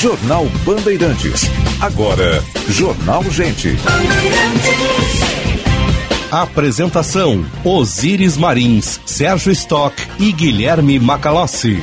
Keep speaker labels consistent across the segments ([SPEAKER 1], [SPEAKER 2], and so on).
[SPEAKER 1] Jornal Bandeirantes. Agora, Jornal Gente.
[SPEAKER 2] Apresentação: Osíris Marins, Sérgio Stock e Guilherme Macalossi.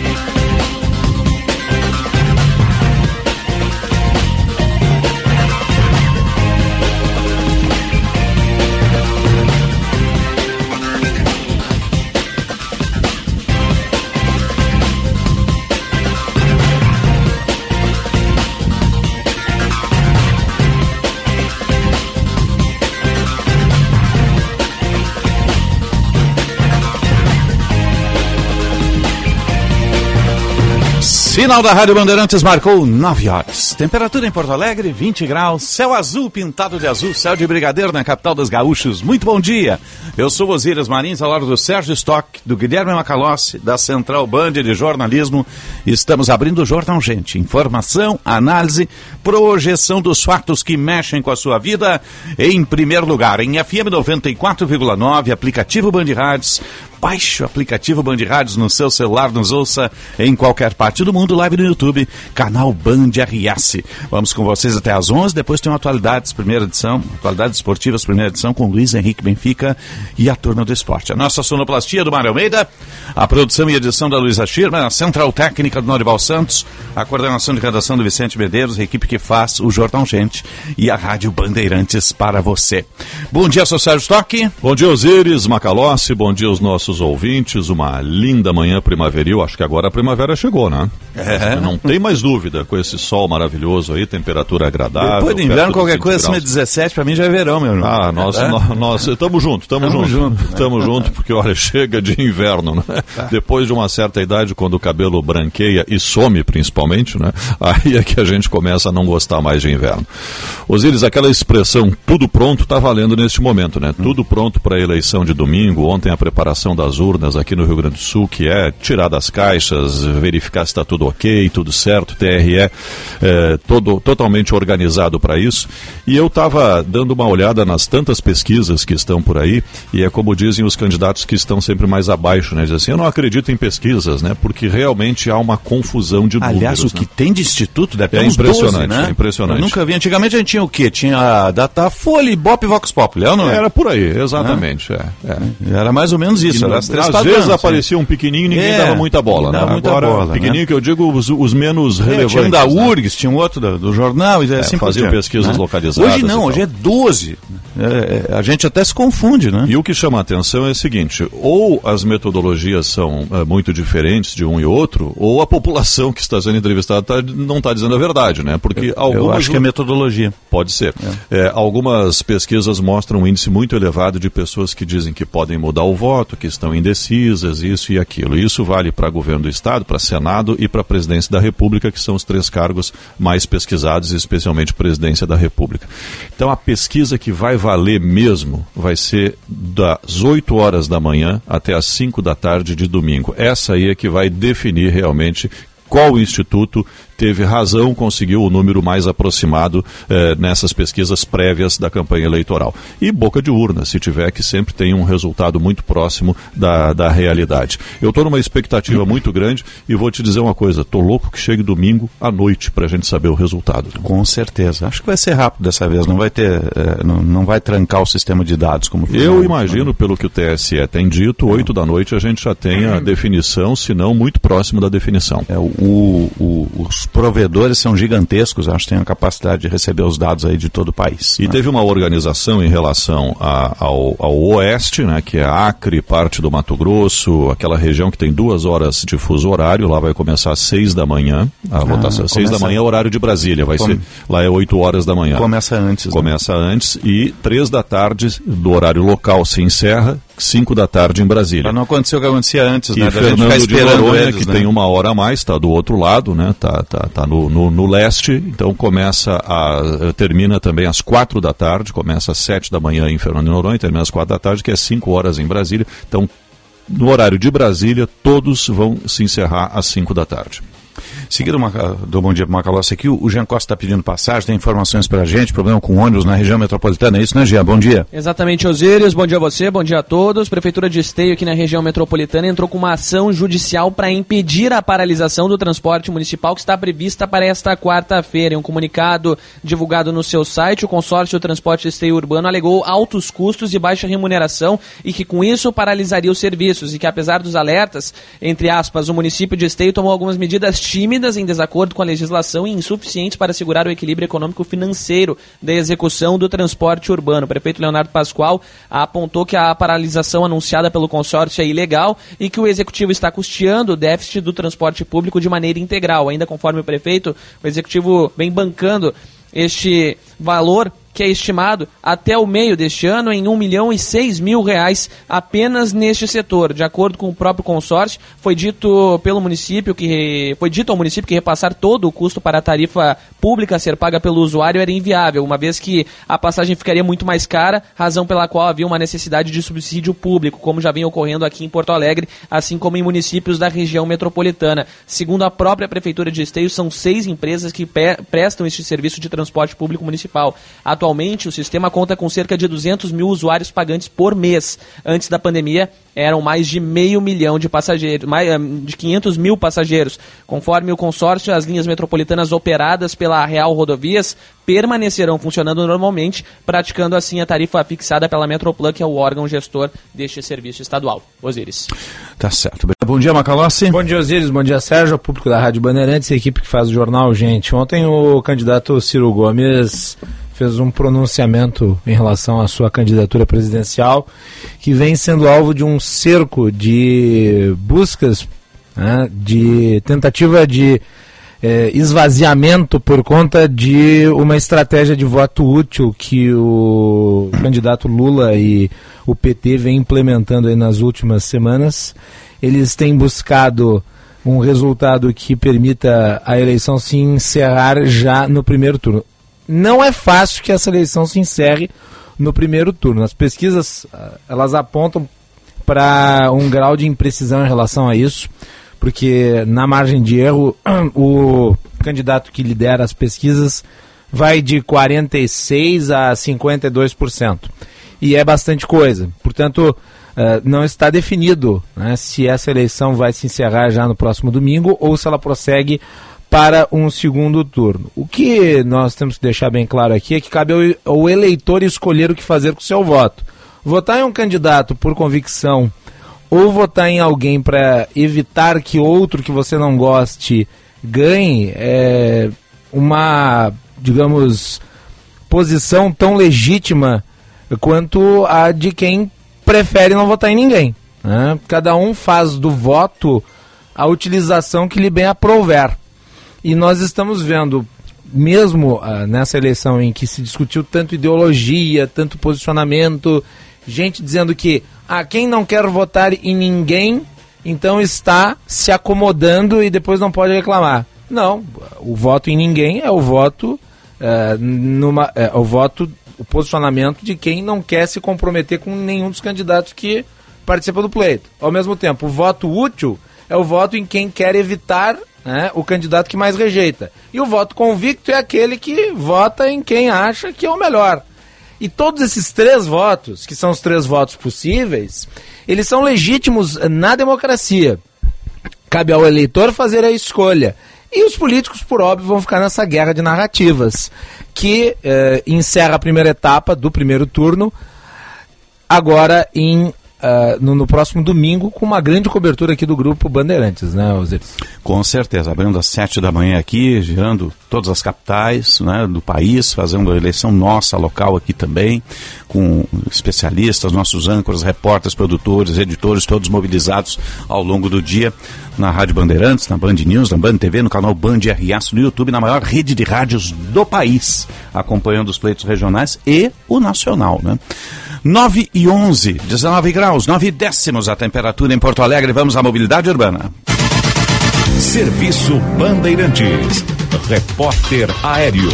[SPEAKER 3] Final da Rádio Bandeirantes marcou 9 horas. Temperatura em Porto Alegre, 20 graus. Céu azul pintado de azul. Céu de brigadeiro na capital dos gaúchos. Muito bom dia. Eu sou Osíris Marins, ao lado do Sérgio Stock, do Guilherme Macalossi, da Central Band de Jornalismo. Estamos abrindo o Jornal Gente. Informação, análise, projeção dos fatos que mexem com a sua vida. Em primeiro lugar, em FM 94,9, aplicativo Band Rádios Baixe o aplicativo Band Rádios no seu celular, nos ouça em qualquer parte do mundo, live no YouTube, canal Band RS. Vamos com vocês até às 11, depois tem Atualidades, primeira edição, Atualidades Esportivas, primeira edição, com Luiz Henrique Benfica e a turma do esporte. A nossa sonoplastia do Mário Almeida, a produção e edição da Luísa Schirma, a central técnica do Norival Santos, a coordenação de redação do Vicente Medeiros, a equipe que faz o Jornal Gente e a Rádio Bandeirantes para você. Bom dia, Sérgio Stock.
[SPEAKER 4] Bom dia, Osíris Macalossi, bom dia aos nossos nossos ouvintes, uma linda manhã primaveril. Acho que agora a primavera chegou, né? É. Não tem mais dúvida, com esse sol maravilhoso aí, temperatura agradável.
[SPEAKER 3] Depois do inverno, qualquer coisa acima de 17, para mim já é verão, meu irmão.
[SPEAKER 4] Ah, nós é. nós estamos juntos, estamos juntos. Junto, estamos né? juntos, porque olha, chega de inverno, né? Tá. Depois de uma certa idade, quando o cabelo branqueia e some, principalmente, né? Aí é que a gente começa a não gostar mais de inverno. Osíris, aquela expressão tudo pronto está valendo neste momento, né? Tudo pronto para a eleição de domingo. Ontem a preparação das urnas aqui no Rio Grande do Sul, que é tirar das caixas, verificar se está tudo ok, tudo certo, TRE é, todo, totalmente organizado para isso. E eu estava dando uma olhada nas tantas pesquisas que estão por aí, e é como dizem os candidatos que estão sempre mais abaixo, né? Dizem assim, eu não acredito em pesquisas, né? Porque realmente há uma confusão de
[SPEAKER 3] números. Aliás, o
[SPEAKER 4] né?
[SPEAKER 3] que tem de instituto deve
[SPEAKER 4] é impressionante, 12, né? é impressionante.
[SPEAKER 3] Eu nunca vi. Antigamente a gente tinha o quê? Tinha a Datafolha, Ibope e Vox Populi, é não
[SPEAKER 4] é? Era por aí, exatamente. É, é.
[SPEAKER 3] Era mais ou menos isso.
[SPEAKER 4] Três Às padrões, vezes aparecia um pequenininho e ninguém é, dava muita bola. Dava né?
[SPEAKER 3] muita Agora, bola,
[SPEAKER 4] pequenininho
[SPEAKER 3] né?
[SPEAKER 4] que eu digo os, os menos relevantes.
[SPEAKER 3] Tinha um da né? URGS, tinha um outro do, do jornal, e assim
[SPEAKER 4] faziam pesquisas né? localizadas.
[SPEAKER 3] Hoje não, hoje é 12. É, a gente até se confunde, né?
[SPEAKER 4] E o que chama a atenção é o seguinte: ou as metodologias são é, muito diferentes de um e outro, ou a população que está sendo entrevistada tá, não está dizendo a verdade, né? Porque
[SPEAKER 3] eu,
[SPEAKER 4] algumas.
[SPEAKER 3] Eu acho que é metodologia.
[SPEAKER 4] Pode ser. É. É, algumas pesquisas mostram um índice muito elevado de pessoas que dizem que podem mudar o voto, que estão indecisas, isso e aquilo. Isso vale para governo do Estado, para Senado e para presidência da República, que são os três cargos mais pesquisados, especialmente presidência da República. Então a pesquisa que vai valer mesmo vai ser das 8 horas da manhã até as 5 da tarde de domingo. Essa aí é que vai definir realmente qual instituto teve razão, conseguiu o número mais aproximado eh, nessas pesquisas prévias da campanha eleitoral. E boca de urna, se tiver, que sempre tem um resultado muito próximo da, da realidade. Eu estou numa expectativa muito grande e vou te dizer uma coisa: estou louco que chegue domingo à noite para a gente saber o resultado.
[SPEAKER 3] Com certeza. Acho que vai ser rápido dessa vez, não vai ter, eh, não, não vai trancar o sistema de dados como
[SPEAKER 4] Eu imagino, pelo que o TSE tem dito, oito da noite a gente já tem a definição, se não muito próximo da definição.
[SPEAKER 3] É, o, o, os provedores são gigantescos, acho que têm a capacidade de receber os dados aí de todo o país.
[SPEAKER 4] E né? teve uma organização em relação a, ao, ao, oeste, né, que é Acre, parte do Mato Grosso, aquela região que tem duas horas de fuso horário, lá vai começar às seis da manhã, a ah, votação. Seis da manhã é horário de Brasília, vai Come... ser, lá é oito horas da manhã.
[SPEAKER 3] Começa antes. Né?
[SPEAKER 4] Começa né? antes e três da tarde do horário local se encerra 5 da tarde em Brasília. Para
[SPEAKER 3] não acontecer o que acontecia antes,
[SPEAKER 4] né? Fernando de Noronha, eles, que né? tem uma hora a mais, está do outro lado, né? Tá, tá, tá no, no, no, leste, então começa a termina também às quatro da tarde, começa às sete da manhã em Fernando de Noronha, e termina às quatro da tarde, que é cinco horas em Brasília. Então, no horário de Brasília, todos vão se encerrar às cinco da tarde.
[SPEAKER 3] Seguido do Bom Dia para Macalossi aqui, o Jean Costa está pedindo passagem, tem informações para a gente, problema com ônibus na região metropolitana, é isso, né, Jean? Bom dia.
[SPEAKER 5] Exatamente, Osíris, bom dia a você, bom dia a todos. Prefeitura de Esteio aqui na região metropolitana entrou com uma ação judicial para impedir a paralisação do transporte municipal que está prevista para esta quarta-feira. Em um comunicado divulgado no seu site, o consórcio Transporte Esteio Urbano alegou altos custos e baixa remuneração e que com isso paralisaria os serviços e que apesar dos alertas, entre aspas, o município de Esteio tomou algumas medidas tímidas em desacordo com a legislação e insuficientes para assegurar o equilíbrio econômico financeiro da execução do transporte urbano. O prefeito Leonardo Pascoal apontou que a paralisação anunciada pelo consórcio é ilegal e que o executivo está custeando o déficit do transporte público de maneira integral. Ainda conforme o prefeito, o executivo vem bancando este valor que é estimado até o meio deste ano em 1 milhão e 6 mil reais apenas neste setor. De acordo com o próprio consórcio, foi dito pelo município que foi dito ao município que repassar todo o custo para a tarifa pública a ser paga pelo usuário era inviável, uma vez que a passagem ficaria muito mais cara, razão pela qual havia uma necessidade de subsídio público, como já vem ocorrendo aqui em Porto Alegre, assim como em municípios da região metropolitana. Segundo a própria prefeitura de Esteio, são seis empresas que prestam este serviço de transporte público municipal. Atualmente Atualmente, o sistema conta com cerca de 200 mil usuários pagantes por mês. Antes da pandemia, eram mais de meio milhão de passageiros, mais eh, de 500 mil passageiros. Conforme o consórcio, as linhas metropolitanas operadas pela Real Rodovias permanecerão funcionando normalmente, praticando assim a tarifa fixada pela Metroplan, que é o órgão gestor deste serviço estadual. Osíris.
[SPEAKER 3] Tá certo. Bom dia, Macalossi.
[SPEAKER 6] Bom dia, Osíris. Bom dia, Sérgio, público da Rádio Bandeirantes, a equipe que faz o jornal. Gente, ontem o candidato Ciro Gomes fez um pronunciamento em relação à sua candidatura presidencial, que vem sendo alvo de um cerco de buscas, né, de tentativa de é, esvaziamento por conta de uma estratégia de voto útil que o candidato Lula e o PT vem implementando nas últimas semanas. Eles têm buscado um resultado que permita a eleição se encerrar já no primeiro turno não é fácil que essa eleição se encerre no primeiro turno. As pesquisas ah, elas apontam para um grau de imprecisão em relação a isso, porque na margem de erro o candidato que lidera as pesquisas vai de 46 a 52%. E é bastante coisa. Portanto, uh, não está definido né, se essa eleição vai se encerrar já no próximo domingo ou se ela prossegue para um segundo turno. O que nós temos que deixar bem claro aqui é que cabe ao, ao eleitor escolher o que fazer com o seu voto. Votar em um candidato por convicção ou votar em alguém para evitar que outro que você não goste ganhe é uma, digamos, posição tão legítima quanto a de quem prefere não votar em ninguém. Né? Cada um faz do voto a utilização que lhe bem aprouver. E nós estamos vendo, mesmo uh, nessa eleição em que se discutiu tanto ideologia, tanto posicionamento, gente dizendo que ah, quem não quer votar em ninguém, então está se acomodando e depois não pode reclamar. Não, o voto em ninguém é o voto uh, numa, é, o voto, o posicionamento de quem não quer se comprometer com nenhum dos candidatos que participa do pleito. Ao mesmo tempo, o voto útil é o voto em quem quer evitar né, o candidato que mais rejeita. E o voto convicto é aquele que vota em quem acha que é o melhor. E todos esses três votos, que são os três votos possíveis, eles são legítimos na democracia. Cabe ao eleitor fazer a escolha. E os políticos, por óbvio, vão ficar nessa guerra de narrativas, que eh, encerra a primeira etapa do primeiro turno, agora em Uh, no, no, próximo domingo com uma grande cobertura aqui do grupo Bandeirantes, né, Osiris?
[SPEAKER 3] Com certeza, abrindo às sete da manhã aqui, girando todas as capitais né, do país, fazendo a eleição nossa, local aqui também, com especialistas, nossos âncoras, repórteres, produtores, editores, todos mobilizados ao longo do dia na Rádio Bandeirantes, na Band News, na Band TV, no canal Band RS, no YouTube, na maior rede de rádios do país, acompanhando os pleitos regionais e o nacional, né? 9 e 11, 19 graus, 9 décimos a temperatura em Porto Alegre. Vamos à mobilidade urbana.
[SPEAKER 1] Serviço Bandeirantes. Repórter Aéreo.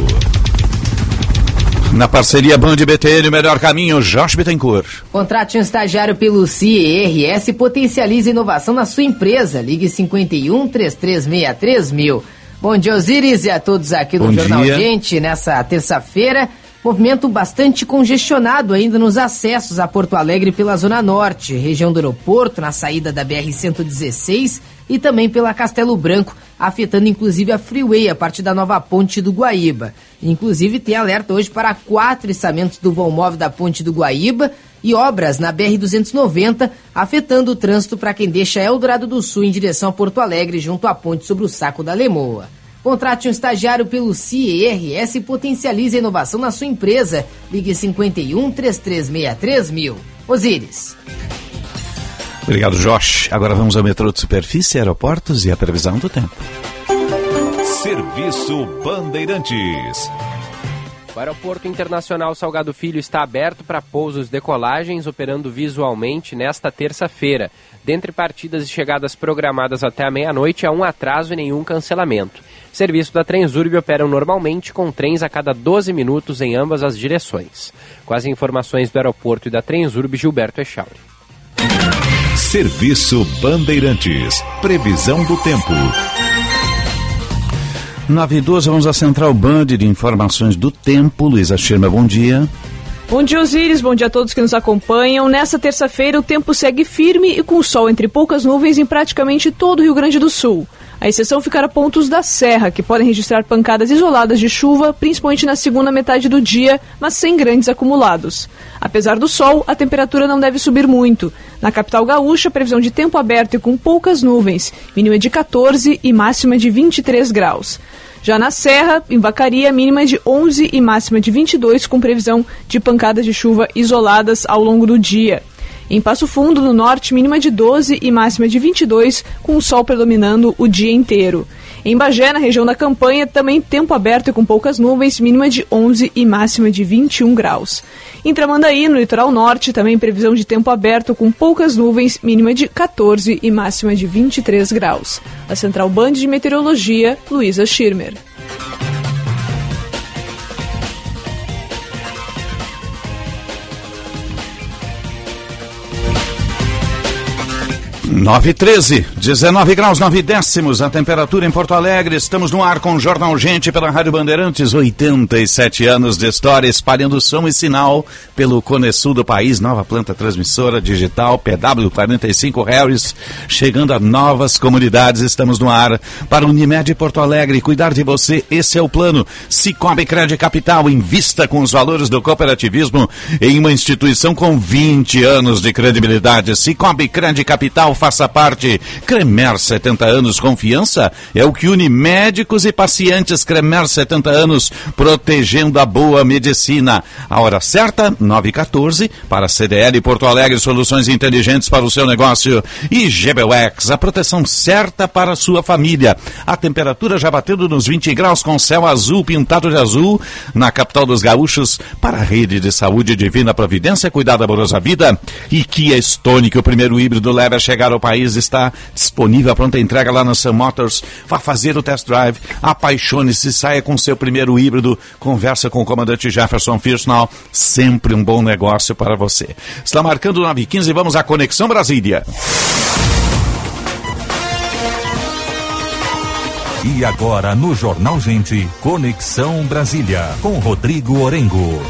[SPEAKER 3] Na parceria Band BTN, o melhor caminho, Jorge Bittencourt.
[SPEAKER 7] Contrate um estagiário pelo CIRS e potencialize inovação na sua empresa. Ligue 51 3363 mil. Bom dia, Osiris, e a todos aqui no
[SPEAKER 3] Bom
[SPEAKER 7] Jornal
[SPEAKER 3] dia.
[SPEAKER 7] Gente, nessa terça-feira. Movimento bastante congestionado ainda nos acessos a Porto Alegre pela Zona Norte, região do aeroporto, na saída da BR-116 e também pela Castelo Branco, afetando inclusive a Freeway a partir da nova ponte do Guaíba. Inclusive tem alerta hoje para quatro içamentos do vão móvel da ponte do Guaíba e obras na BR-290, afetando o trânsito para quem deixa Eldorado do Sul em direção a Porto Alegre, junto à ponte sobre o Saco da Lemoa. Contrate um estagiário pelo CIERS e potencialize a inovação na sua empresa. Ligue 51 3363 mil. Osíris.
[SPEAKER 3] Obrigado, Josh. Agora vamos ao metrô de superfície, aeroportos e a previsão do tempo.
[SPEAKER 1] Serviço Bandeirantes.
[SPEAKER 8] O Aeroporto Internacional Salgado Filho está aberto para pousos e decolagens, operando visualmente nesta terça-feira. Dentre partidas e chegadas programadas até a meia-noite, há um atraso e nenhum cancelamento. Serviço da Transurb operam normalmente com trens a cada 12 minutos em ambas as direções. Com as informações do aeroporto e da Transurb, Gilberto Echauri.
[SPEAKER 1] Serviço Bandeirantes. Previsão do tempo.
[SPEAKER 3] 9 e 12, vamos à Central Band de Informações do Tempo. Luísa Schirma, bom dia.
[SPEAKER 9] Bom dia, Osíris. Bom dia a todos que nos acompanham. Nessa terça-feira, o tempo segue firme e com sol entre poucas nuvens em praticamente todo o Rio Grande do Sul. A exceção ficará pontos da Serra, que podem registrar pancadas isoladas de chuva, principalmente na segunda metade do dia, mas sem grandes acumulados. Apesar do sol, a temperatura não deve subir muito. Na capital gaúcha, previsão de tempo aberto e com poucas nuvens, mínima de 14 e máxima de 23 graus. Já na Serra, em Vacaria, mínima de 11 e máxima de 22, com previsão de pancadas de chuva isoladas ao longo do dia. Em Passo Fundo, no norte, mínima de 12 e máxima de 22, com o sol predominando o dia inteiro. Em Bagé, na região da Campanha, também tempo aberto e com poucas nuvens, mínima de 11 e máxima de 21 graus. Em Tramandaí, no litoral norte, também previsão de tempo aberto com poucas nuvens, mínima de 14 e máxima de 23 graus. Da Central Band de Meteorologia, Luísa Schirmer.
[SPEAKER 3] Nove e 13, 19 graus 9 décimos, a temperatura em Porto Alegre. Estamos no ar com o Jornal Gente pela Rádio Bandeirantes, 87 anos de história, espalhando som e sinal pelo Cone Sul do país, nova planta transmissora digital PW45 Harris, chegando a novas comunidades. Estamos no ar para Unimed Porto Alegre, cuidar de você, esse é o plano. Cicobi Crédito Capital, invista com os valores do cooperativismo em uma instituição com 20 anos de credibilidade. Cicobi Crédito Capital, faça parte. Cremer 70 anos, confiança é o que une médicos e pacientes. Cremer 70 anos, protegendo a boa medicina. A hora certa, 9h14, para CDL Porto Alegre, soluções inteligentes para o seu negócio. E GBUX, a proteção certa para a sua família. A temperatura já batendo nos 20 graus, com céu azul pintado de azul, na capital dos gaúchos, para a rede de saúde Divina Providência, cuidar da amorosa vida. E Kia Stone, que o primeiro híbrido leva a chegar ao país, está disponível a pronta entrega lá na Sun Motors. Vá fazer o test drive, apaixone-se, saia com seu primeiro híbrido, conversa com o comandante Jefferson Firsnall, sempre um bom negócio para você. Está marcando 9h15 e vamos à Conexão Brasília.
[SPEAKER 1] E agora no Jornal Gente, Conexão Brasília, com Rodrigo Orengo.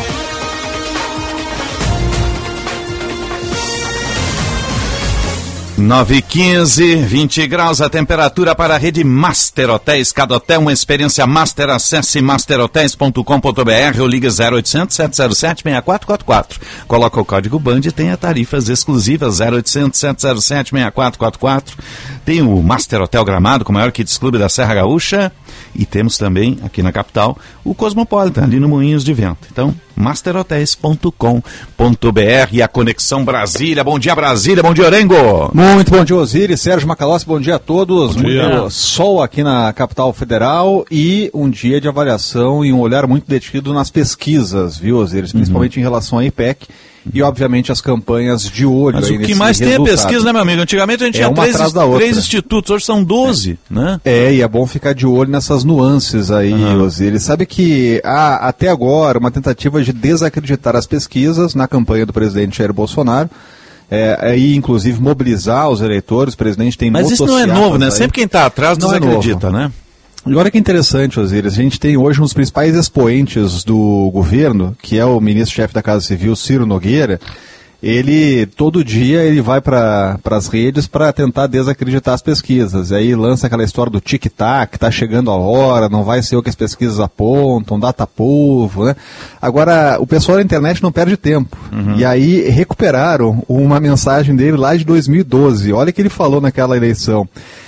[SPEAKER 3] Nove e quinze, 20 graus a temperatura para a rede Master Hotéis. Cada hotel uma experiência master. Acesse masterhotels.com.br ou liga 0800 707 6444. Coloca o código BAND e tenha tarifas exclusivas 0800 707 6444. Tem o Master Hotel Gramado, com o maior Kids Clube da Serra Gaúcha. E temos também, aqui na capital, o Cosmopolitan, ali no Moinhos de Vento. Então, masterhotels.com.br e a Conexão Brasília. Bom dia, Brasília. Bom dia, Orengo.
[SPEAKER 10] Muito bom dia, Osiris, Sérgio Macalossi, bom dia a todos.
[SPEAKER 3] Bom dia.
[SPEAKER 10] Muito sol aqui na capital federal e um dia de avaliação e um olhar muito detido nas pesquisas, viu, Osiris? Principalmente em relação à IPEC e, obviamente, as campanhas de olho.
[SPEAKER 3] Mas
[SPEAKER 10] aí
[SPEAKER 3] o que
[SPEAKER 10] nesse
[SPEAKER 3] mais tem é
[SPEAKER 10] resultado.
[SPEAKER 3] pesquisa, né, meu amigo? Antigamente a gente
[SPEAKER 10] É
[SPEAKER 3] tinha três, três institutos, hoje são 12, né?
[SPEAKER 10] É, e é bom ficar de olho nessas nuances aí, Osiris. Sabe que há até agora uma tentativa de desacreditar as pesquisas na campanha do presidente Jair Bolsonaro. É, aí, inclusive, mobilizar os eleitores. O presidente tem
[SPEAKER 3] Mas isso não é novo, né?
[SPEAKER 10] aí.
[SPEAKER 3] Sempre quem está atrás
[SPEAKER 10] Não é
[SPEAKER 3] desacredita,
[SPEAKER 10] novo.
[SPEAKER 3] né?
[SPEAKER 10] E olha que interessante, Osiris, a gente tem hoje um dos principais expoentes do governo, que é o ministro-chefe da Casa Civil, Ciro Nogueira, ele todo dia ele vai para as redes para tentar desacreditar as pesquisas. Aí lança aquela história do tic-tac, está chegando a hora, não vai ser o que as pesquisas apontam, data povo, né? Agora, o pessoal da internet não perde tempo. Uhum. E aí recuperaram uma mensagem dele lá de 2012. Olha o que ele falou naquela eleição.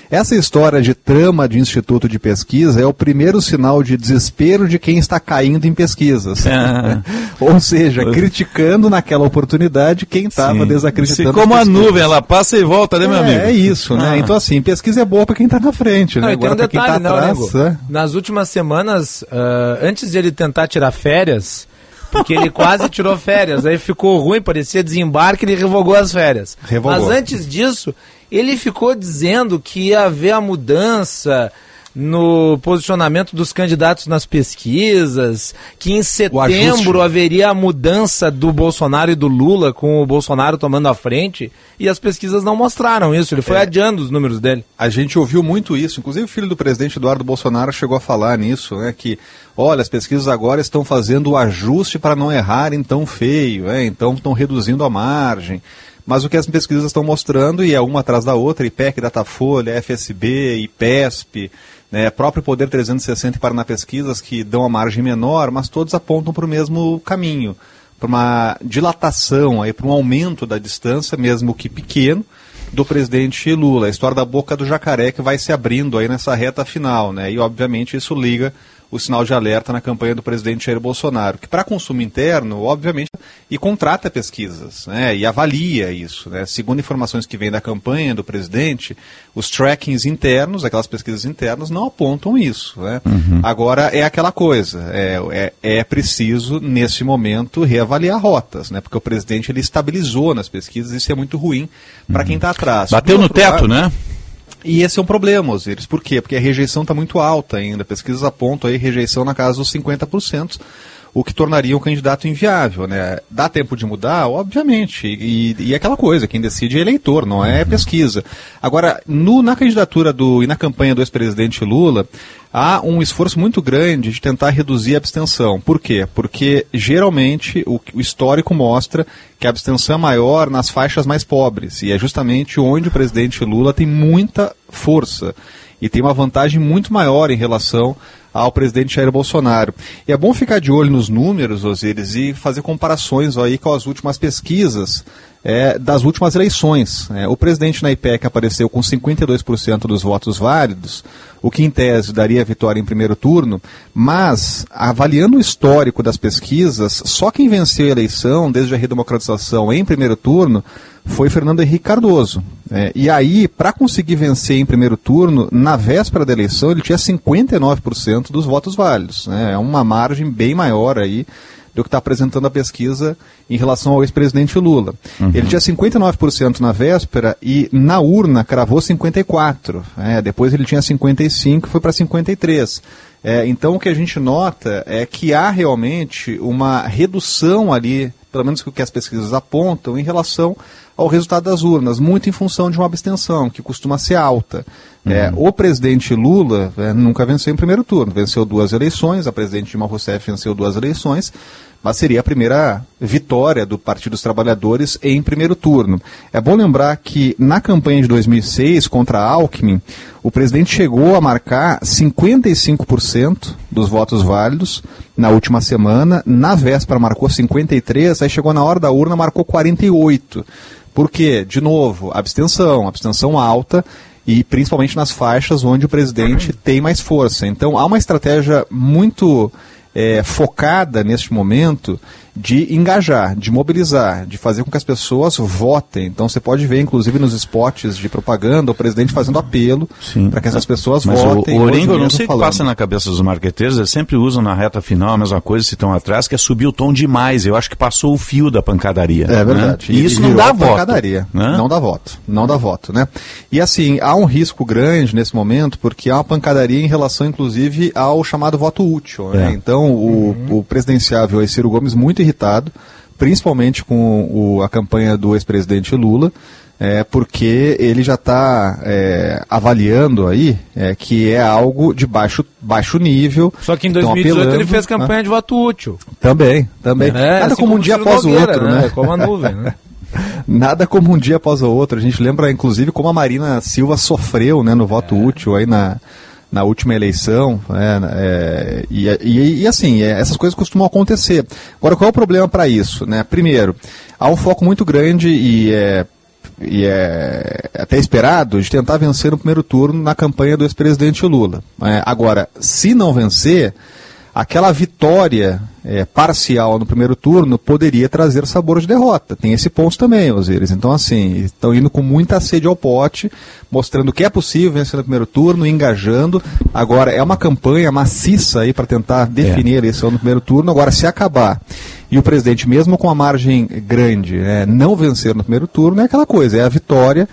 [SPEAKER 10] Essa história de trama de instituto de pesquisa é o primeiro sinal de desespero de quem está caindo em pesquisas. Ah. Ou seja, criticando naquela oportunidade quem estava desacreditando.
[SPEAKER 3] Se como a nuvem, ela passa e volta, né, meu
[SPEAKER 10] é,
[SPEAKER 3] amigo?
[SPEAKER 10] É isso, né? Ah. Então, assim, pesquisa é boa para quem está na frente, né?
[SPEAKER 6] Não, Agora, um detalhe, quem está atrás... Não, né? Nas últimas semanas, uh, antes de ele tentar tirar férias, porque ele quase tirou férias, aí ficou ruim, parecia desembarque, ele revogou as férias. Revogou. Mas antes disso, ele ficou dizendo que ia haver a mudança no posicionamento dos candidatos nas pesquisas, que em setembro haveria a mudança do Bolsonaro e do Lula, com o Bolsonaro tomando a frente, e as pesquisas não mostraram isso, ele foi é, adiando os números dele.
[SPEAKER 10] A gente ouviu muito isso, inclusive o filho do presidente Eduardo Bolsonaro chegou a falar nisso, né, que, olha, as pesquisas agora estão fazendo o ajuste para não errarem tão feio, né, então estão reduzindo a margem. Mas o que as pesquisas estão mostrando, e é uma atrás da outra, IPEC, Datafolha, FSB, IPESP, né, próprio Poder 360 e Paraná Pesquisas, que dão a margem menor, mas todos apontam para o mesmo caminho, para uma dilatação, para um aumento da distância, mesmo que pequeno, do presidente Lula. A história da boca do jacaré que vai se abrindo aí nessa reta final, né? E obviamente isso liga o sinal de alerta na campanha do presidente Jair Bolsonaro, que para consumo interno, obviamente, e contrata pesquisas, né, e avalia isso. Né, segundo informações que vêm da campanha do presidente, os trackings internos, aquelas pesquisas internas, não apontam isso. Né. Uhum. Agora, é aquela coisa, é, é, é preciso, nesse momento, reavaliar rotas, né, porque o presidente ele estabilizou nas pesquisas, isso é muito ruim para uhum. quem está atrás.
[SPEAKER 3] Bateu no teto, lado, né?
[SPEAKER 10] E esse é um problema, Osiris. Por quê? Porque a rejeição está muito alta ainda. Pesquisas apontam aí rejeição na casa dos 50%, o que tornaria um candidato inviável. Né? Dá tempo de mudar? Obviamente. E, e aquela coisa, quem decide é eleitor, não é pesquisa. Agora, no, na candidatura do, e na campanha do ex-presidente Lula, há um esforço muito grande de tentar reduzir a abstenção. Por quê? Porque geralmente o, o, histórico mostra que a abstenção é maior nas faixas mais pobres, e é justamente onde o presidente Lula tem muita força e tem uma vantagem muito maior em relação ao presidente Jair Bolsonaro. E é bom ficar de olho nos números, Osiris, e fazer comparações aí com as últimas pesquisas é, das últimas eleições. É, o presidente na IPEC apareceu com 52% dos votos válidos, o que em tese daria vitória em primeiro turno, mas, avaliando o histórico das pesquisas, só quem venceu a eleição desde a redemocratização em primeiro turno foi Fernando Henrique Cardoso. É, e aí, para conseguir vencer em primeiro turno, na véspera da eleição, ele tinha 59% dos votos válidos. Né? É uma margem bem maior aí do que está apresentando a pesquisa em relação ao ex-presidente Lula. Uhum. Ele tinha 59% na véspera e na urna cravou 54%. É, depois ele tinha 55% e foi para 53%. É, então o que a gente nota é que há realmente uma redução ali, pelo menos o que as pesquisas apontam, em relação ao resultado das urnas, muito em função de uma abstenção, que costuma ser alta. Uhum. É, o presidente Lula é, nunca venceu em primeiro turno, venceu duas eleições, a presidente Dilma Rousseff venceu duas eleições, mas seria a primeira vitória do Partido dos Trabalhadores em primeiro turno. É bom lembrar que na campanha de 2006 contra Alckmin, o presidente chegou a marcar 55% dos votos válidos na última semana, na véspera marcou 53%, aí chegou na hora da urna marcou 48%. Por quê? De novo, abstenção, abstenção alta e principalmente nas faixas onde o presidente tem mais força. Então há uma estratégia muito é, focada neste momento de engajar, de mobilizar, de fazer com que as pessoas votem. Então você pode ver, inclusive, nos spots de propaganda, o presidente fazendo apelo para que essas pessoas
[SPEAKER 3] Mas
[SPEAKER 10] votem.
[SPEAKER 3] O, o Orengo, não sei o que passa na cabeça dos marqueteiros, eles sempre usam na reta final a mesma coisa, se estão atrás, que é subir o tom demais. Eu acho que passou o fio da pancadaria.
[SPEAKER 10] É verdade.
[SPEAKER 3] Né? E, isso e não dá voto.
[SPEAKER 10] Pancadaria. Né? Não dá voto. Não dá voto, né? E assim, há um risco grande nesse momento, porque há uma pancadaria em relação, inclusive, ao chamado voto útil. Né? É. Então, o, uhum. o presidenciável Ciro Gomes muito irritado, principalmente com o, a campanha do ex-presidente Lula, é, porque ele já está é, avaliando aí é, que é algo de baixo, baixo nível.
[SPEAKER 6] Só que em 2018 ele fez
[SPEAKER 10] né?
[SPEAKER 6] campanha né? de voto útil.
[SPEAKER 10] Também, também.
[SPEAKER 6] É,
[SPEAKER 10] Nada
[SPEAKER 6] assim
[SPEAKER 10] como um dia após o
[SPEAKER 6] Nogueira,
[SPEAKER 10] outro, né?
[SPEAKER 6] Como a nuvem, né?
[SPEAKER 10] Nada como um dia após o outro. A gente lembra, inclusive, como a Marina Silva sofreu né, no voto útil aí na, na última eleição. Né, é, e, e, e, assim, é, essas coisas costumam acontecer. Agora, qual é o problema para isso? Né? Primeiro, há um foco muito grande e é, e é até esperado de tentar vencer no primeiro turno na campanha do ex-presidente Lula. É, agora, se não vencer, aquela vitória é, parcial no primeiro turno poderia trazer sabor de derrota. Tem esse ponto também, Osiris. Então, assim, estão indo com muita sede ao pote, mostrando que é possível vencer no primeiro turno, engajando. Agora, é uma campanha maciça aí para tentar definir é. a eleição no primeiro turno. Agora, se acabar e o presidente, mesmo com a margem grande, é, não vencer no primeiro turno, é aquela coisa, é a vitória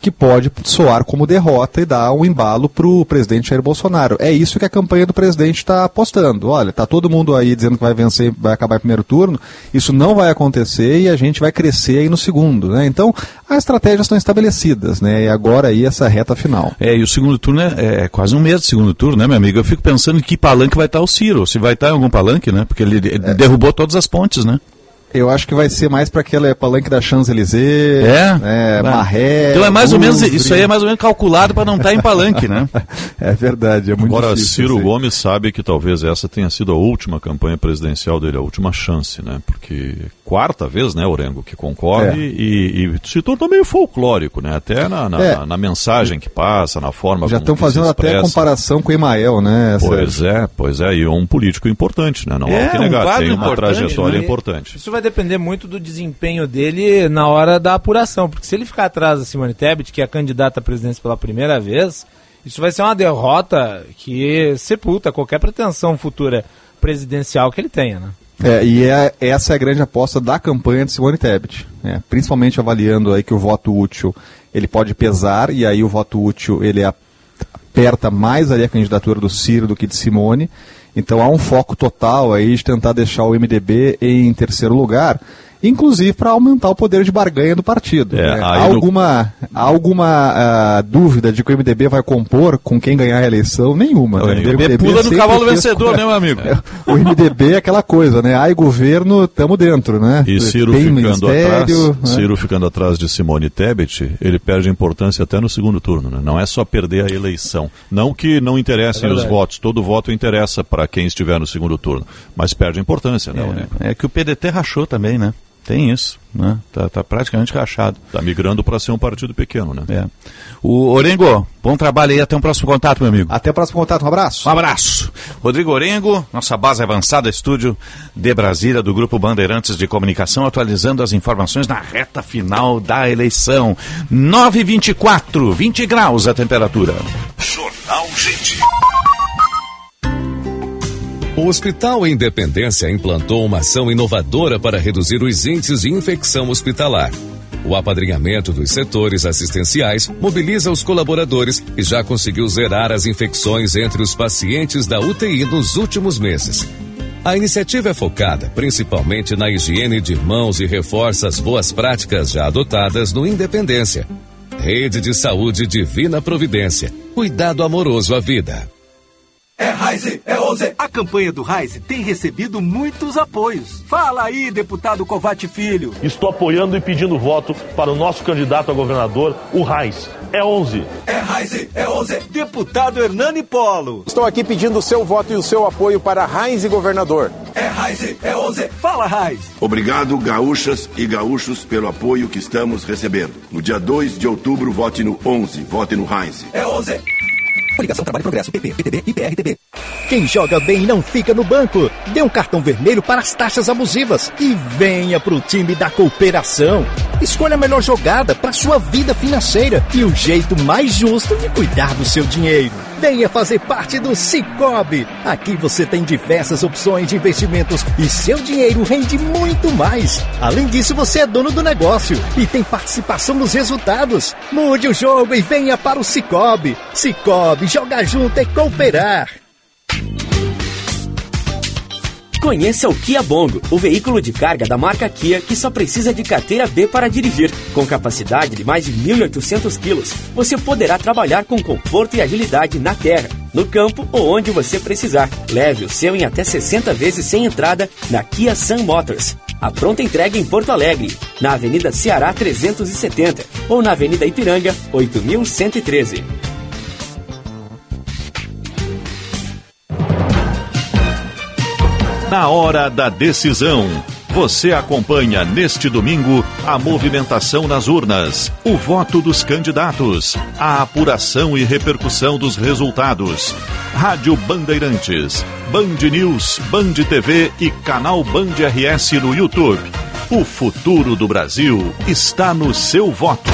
[SPEAKER 10] que pode soar como derrota e dar um embalo para o presidente Jair Bolsonaro. É isso que a campanha do presidente está apostando. Olha, está todo mundo aí dizendo que vai vencer, vai acabar em primeiro turno. Isso não vai acontecer e a gente vai crescer aí no segundo. Né? Então, as estratégias estão estabelecidas, né? E agora aí essa reta final.
[SPEAKER 3] É, e o segundo turno é, é quase um mês de segundo turno, né, meu amigo? Eu fico pensando em que palanque vai estar o Ciro. Se vai estar em algum palanque, né? Porque ele, ele é. derrubou todas as pontes, né?
[SPEAKER 10] Eu acho que vai ser mais para aquele palanque da Champs-Élysées,
[SPEAKER 3] é?
[SPEAKER 10] né, Marré.
[SPEAKER 3] Então é mais ou menos isso aí é mais ou menos calculado para não estar tá em palanque, né?
[SPEAKER 10] é verdade, é muito
[SPEAKER 4] Agora
[SPEAKER 10] difícil,
[SPEAKER 4] Ciro assim. Gomes sabe que talvez essa tenha sido a última campanha presidencial dele, a última chance, né? Porque quarta vez, né, Orengo, que concorre é. e, e, se tornou meio folclórico, né? Até na, na, é. na, mensagem que passa, na forma
[SPEAKER 10] Já estão fazendo até comparação com o Emael, né?
[SPEAKER 4] Pois é, pois é, e um político importante, né? Não
[SPEAKER 6] é,
[SPEAKER 4] há o que negar,
[SPEAKER 6] um
[SPEAKER 4] tem uma trajetória
[SPEAKER 6] né?
[SPEAKER 4] importante.
[SPEAKER 6] Isso vai depender muito do desempenho dele na hora da apuração, porque se ele ficar atrás da Simone Tebet, que é a candidata à presidência pela primeira vez, isso vai ser uma derrota que sepulta qualquer pretensão futura presidencial que ele tenha, né?
[SPEAKER 10] É, e é, essa é a grande aposta da campanha de Simone Tebet, né? principalmente avaliando aí que o voto útil ele pode pesar e aí o voto útil ele aperta mais ali a candidatura do Ciro do que de Simone. Então há um foco total aí de tentar deixar o MDB em terceiro lugar inclusive para aumentar o poder de barganha do partido. É, né? Há alguma, no... há alguma uh, dúvida de que o MDB vai compor com quem ganhar a eleição? Nenhuma.
[SPEAKER 3] O
[SPEAKER 10] né?
[SPEAKER 3] MDB, MDB pula no cavalo vencedor, né, meu amigo?
[SPEAKER 10] o MDB é aquela coisa, né? Ai, governo, tamo dentro, né?
[SPEAKER 4] E Ciro Tem ficando atrás, né? Ciro ficando atrás de Simone Tebet, ele perde importância até no segundo turno, né? Não é só perder a eleição. Não que não interessem é os votos, todo voto interessa para quem estiver no segundo turno, mas perde importância, né?
[SPEAKER 3] É, é que o PDT rachou também, né? Tem isso, né? Tá, tá praticamente rachado.
[SPEAKER 4] Tá migrando para ser um partido pequeno, né?
[SPEAKER 3] É. O Orengo, bom trabalho aí, até um próximo contato, meu amigo.
[SPEAKER 10] Até o próximo contato, um abraço.
[SPEAKER 3] Um abraço. Rodrigo Orengo, nossa base avançada, estúdio de Brasília, do Grupo Bandeirantes de Comunicação, atualizando as informações na reta final da eleição. 9h24, 20 graus a temperatura.
[SPEAKER 11] Jornal Gente.
[SPEAKER 12] O Hospital Independência implantou uma ação inovadora para reduzir os índices de infecção hospitalar. O apadrinhamento dos setores assistenciais mobiliza os colaboradores e já conseguiu zerar as infecções entre os pacientes da UTI nos últimos meses. A iniciativa é focada principalmente na higiene de mãos e reforça as boas práticas já adotadas no Independência. Rede de Saúde Divina Providência. Cuidado amoroso à vida.
[SPEAKER 1] É Raize, é Oze. A campanha do Raize tem recebido muitos apoios. Fala aí, deputado Covate Filho.
[SPEAKER 13] Estou apoiando e pedindo voto para o nosso candidato a governador, o Raiz. É 11.
[SPEAKER 1] É Raize, é 11. Deputado Hernani Polo.
[SPEAKER 14] Estou aqui pedindo o seu voto e o seu apoio para Raiz e governador.
[SPEAKER 1] É Raize, é 11. Fala, Raiz.
[SPEAKER 15] Obrigado, gaúchas e gaúchos, pelo apoio que estamos recebendo. No dia 2 de outubro, vote no 11. Vote no Raiz.
[SPEAKER 1] É 11.
[SPEAKER 16] Coligação Trabalho e Progresso, PP, PTB e PRTB. Quem joga bem não fica no banco. Dê um cartão vermelho para as taxas abusivas e venha pro time da cooperação. Escolha a melhor jogada para sua vida financeira e o jeito mais justo de cuidar do seu dinheiro. Venha fazer parte do Cicobi. Aqui você tem diversas opções de investimentos e seu dinheiro rende muito mais. Além disso, você é dono do negócio e tem participação nos resultados. Mude o jogo e venha para o Cicobi. Cicobi, jogar junto e cooperar.
[SPEAKER 17] Conheça o Kia Bongo, o veículo de carga da marca Kia que só precisa de carteira B para dirigir. Com capacidade de mais de 1.800 quilos, você poderá trabalhar com conforto e agilidade na terra, no campo ou onde você precisar. Leve o seu em até 60 vezes sem entrada na Kia Sun Motors. A pronta entrega em Porto Alegre, na Avenida Ceará 370 ou na Avenida Ipiranga 8113.
[SPEAKER 4] Na hora da decisão, você acompanha neste domingo a movimentação nas urnas, o voto dos candidatos, a apuração e repercussão dos resultados. Rádio Bandeirantes, Band News, Band TV e canal Band RS no YouTube. O futuro do Brasil está no seu voto.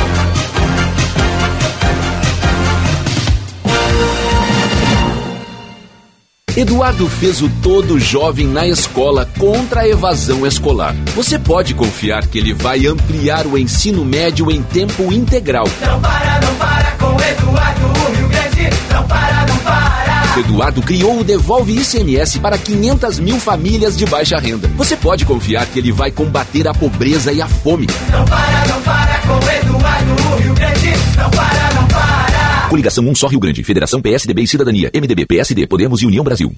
[SPEAKER 18] Eduardo fez o todo jovem na escola contra a evasão escolar. Você pode confiar que ele vai ampliar o ensino médio em tempo integral.
[SPEAKER 19] Não para, não para com Eduardo, o Rio Grande. Não para, não para.
[SPEAKER 18] Eduardo criou o Devolve ICMS para 500 mil famílias de baixa renda. Você pode confiar que ele vai combater a pobreza e a fome.
[SPEAKER 19] Não para, não para com Eduardo, o Rio Grande. Não para.
[SPEAKER 18] Coligação Um Só Rio Grande, Federação PSDB e Cidadania, MDB, PSD, Podemos e União Brasil.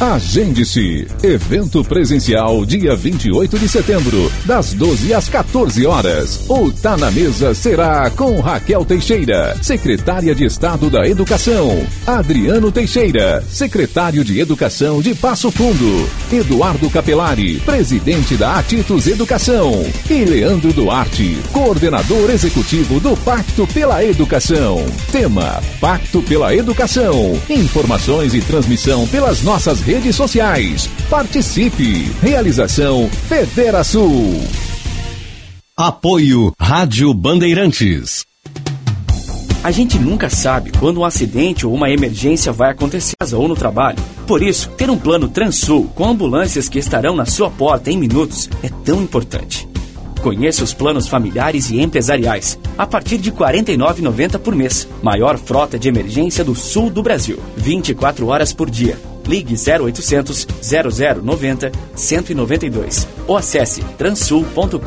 [SPEAKER 20] Agende-se. Evento presencial dia 28 de setembro, das 12 às 14 horas. O Tá na Mesa será com Raquel Teixeira, secretária de Estado da Educação, Adriano Teixeira, secretário de Educação de Passo Fundo, Eduardo Capelari, presidente da Atitus Educação, e Leandro Duarte, coordenador executivo do Pacto pela Educação. Tema: Pacto pela Educação. Informações e transmissão pelas nossas redes sociais. Participe. Realização Federação.
[SPEAKER 1] Apoio Rádio Bandeirantes.
[SPEAKER 17] A gente nunca sabe quando um acidente ou uma emergência vai acontecer ou no trabalho. Por isso, ter um plano Transul com ambulâncias que estarão na sua porta em minutos é tão importante. Conheça os planos familiares e empresariais a partir de R$ 49,90 por mês. Maior frota de emergência do sul do Brasil. 24 horas por dia. Ligue 0800 0090 192 ou acesse transul.com.br.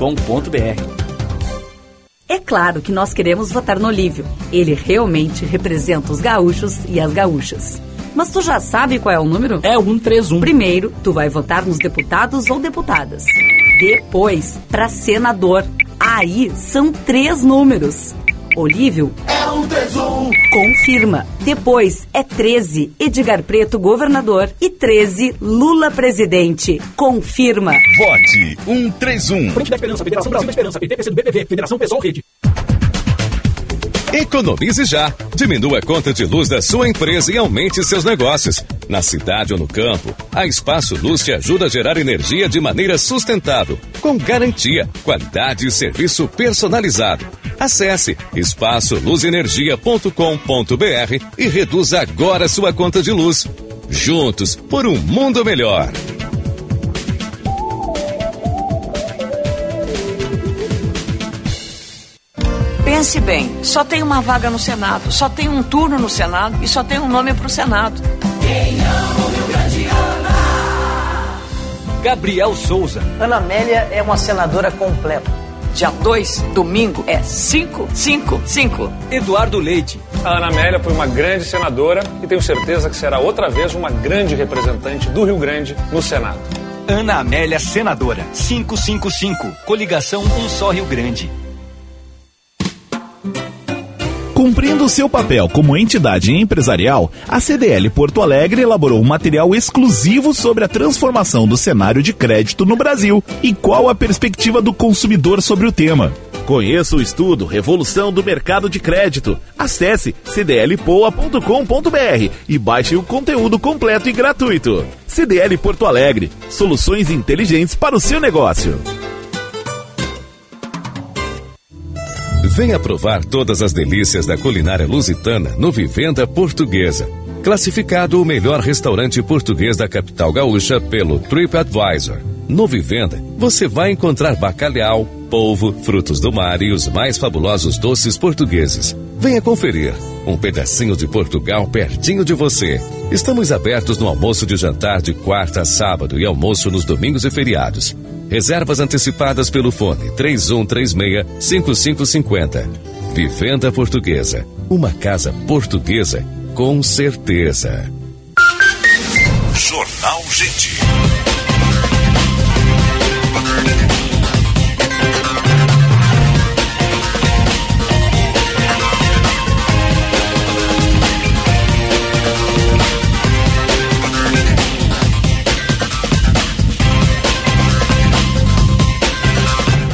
[SPEAKER 21] É claro que nós queremos votar no Olívio. Ele realmente representa os gaúchos e as gaúchas. Mas tu já sabe qual é o número?
[SPEAKER 17] É o 131.
[SPEAKER 21] Primeiro, tu vai votar nos deputados ou deputadas. Depois, para senador. Aí são três números. Olívio
[SPEAKER 19] É um tesão.
[SPEAKER 21] confirma. Depois é 13, Edgar Preto governador e 13, Lula presidente. Confirma.
[SPEAKER 22] Vote 131.
[SPEAKER 19] Frente da Esperança, Federação Brasil da Esperança, PT, PC do BBB, Federação Pessoal Rede.
[SPEAKER 12] Economize já. Diminua a conta de luz da sua empresa e aumente seus negócios. Na cidade ou no campo, a Espaço Luz te ajuda a gerar energia de maneira sustentável, com garantia, qualidade e serviço personalizado. Acesse espaçoluzenergia.com.br e reduza agora sua conta de luz. Juntos por um mundo melhor.
[SPEAKER 23] Pense bem, só tem uma vaga no Senado, só tem um turno no Senado e só tem um nome para o Senado.
[SPEAKER 19] Quem ama o Rio Grande ama.
[SPEAKER 16] Gabriel Souza.
[SPEAKER 23] Ana Amélia é uma senadora completa. Dia 2, domingo, é 555.
[SPEAKER 16] Eduardo Leite.
[SPEAKER 24] A Ana Amélia foi uma grande senadora e tenho certeza que será outra vez uma grande representante do Rio Grande no Senado.
[SPEAKER 16] Ana Amélia, senadora. 555. Coligação Um Só Rio Grande.
[SPEAKER 25] Cumprindo seu papel como entidade empresarial, a CDL Porto Alegre elaborou um material exclusivo sobre a transformação do cenário de crédito no Brasil e qual a perspectiva do consumidor sobre o tema. Conheça o estudo Revolução do Mercado de Crédito. Acesse cdlpoa.com.br e baixe o conteúdo completo e gratuito. CDL Porto Alegre, soluções inteligentes para o seu negócio.
[SPEAKER 12] Venha provar todas as delícias da culinária lusitana no Vivenda Portuguesa. Classificado o melhor restaurante português da capital gaúcha pelo TripAdvisor. No Vivenda, você vai encontrar bacalhau, polvo, frutos do mar e os mais fabulosos doces portugueses. Venha conferir. Um pedacinho de Portugal pertinho de você. Estamos abertos no almoço de jantar de quarta a sábado e almoço nos domingos e feriados. Reservas antecipadas pelo fone 3136-5550. Vivenda Portuguesa. Uma casa portuguesa com certeza.
[SPEAKER 18] Jornal Gente.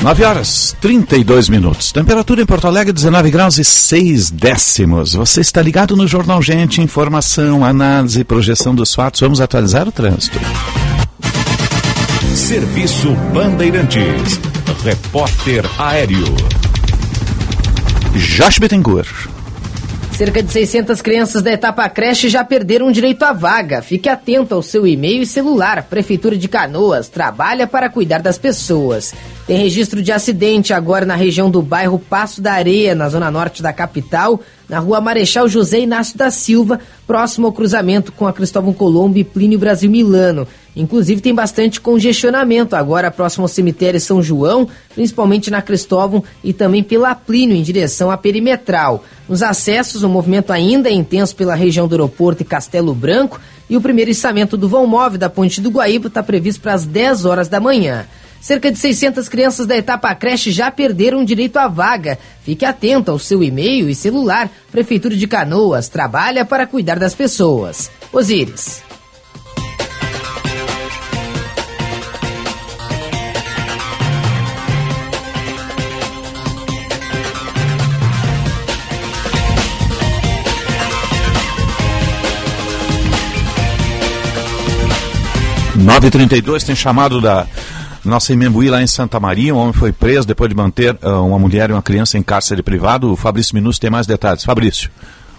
[SPEAKER 3] Nove horas 32 minutos. Temperatura em Porto Alegre 19 graus e 6 décimos. Você está ligado no Jornal Gente, informação, análise, projeção dos fatos. Vamos atualizar o trânsito.
[SPEAKER 18] Serviço Bandeirantes. Repórter Aéreo.
[SPEAKER 3] Josh Bittencourt.
[SPEAKER 26] Cerca de 600 crianças da etapa creche já perderam direito à vaga. Fique atento ao seu e-mail e celular. Prefeitura de Canoas trabalha para cuidar das pessoas. Tem registro de acidente agora na região do bairro Passo da Areia, na zona norte da capital, na rua Marechal José Inácio da Silva, próximo ao cruzamento com a Cristóvão Colombo e Plínio Brasil Milano. Inclusive tem bastante congestionamento agora próximo ao cemitério São João, principalmente na Cristóvão e também pela Plínio em direção à Perimetral. Nos acessos, o movimento ainda é intenso pela região do aeroporto e Castelo Branco e o primeiro içamento do vão móvel da Ponte do Guaíba está previsto para as 10 horas da manhã. Cerca de 600 crianças da etapa creche já perderam direito à vaga. Fique atento ao seu e-mail e celular. Prefeitura de Canoas trabalha para cuidar das pessoas. Osíris.
[SPEAKER 3] Nove trinta tem chamado da nossa Imembuí lá em Santa Maria, um homem foi preso depois de manter uh, uma mulher e uma criança em cárcere privado. O Fabrício Minuto tem mais detalhes. Fabrício.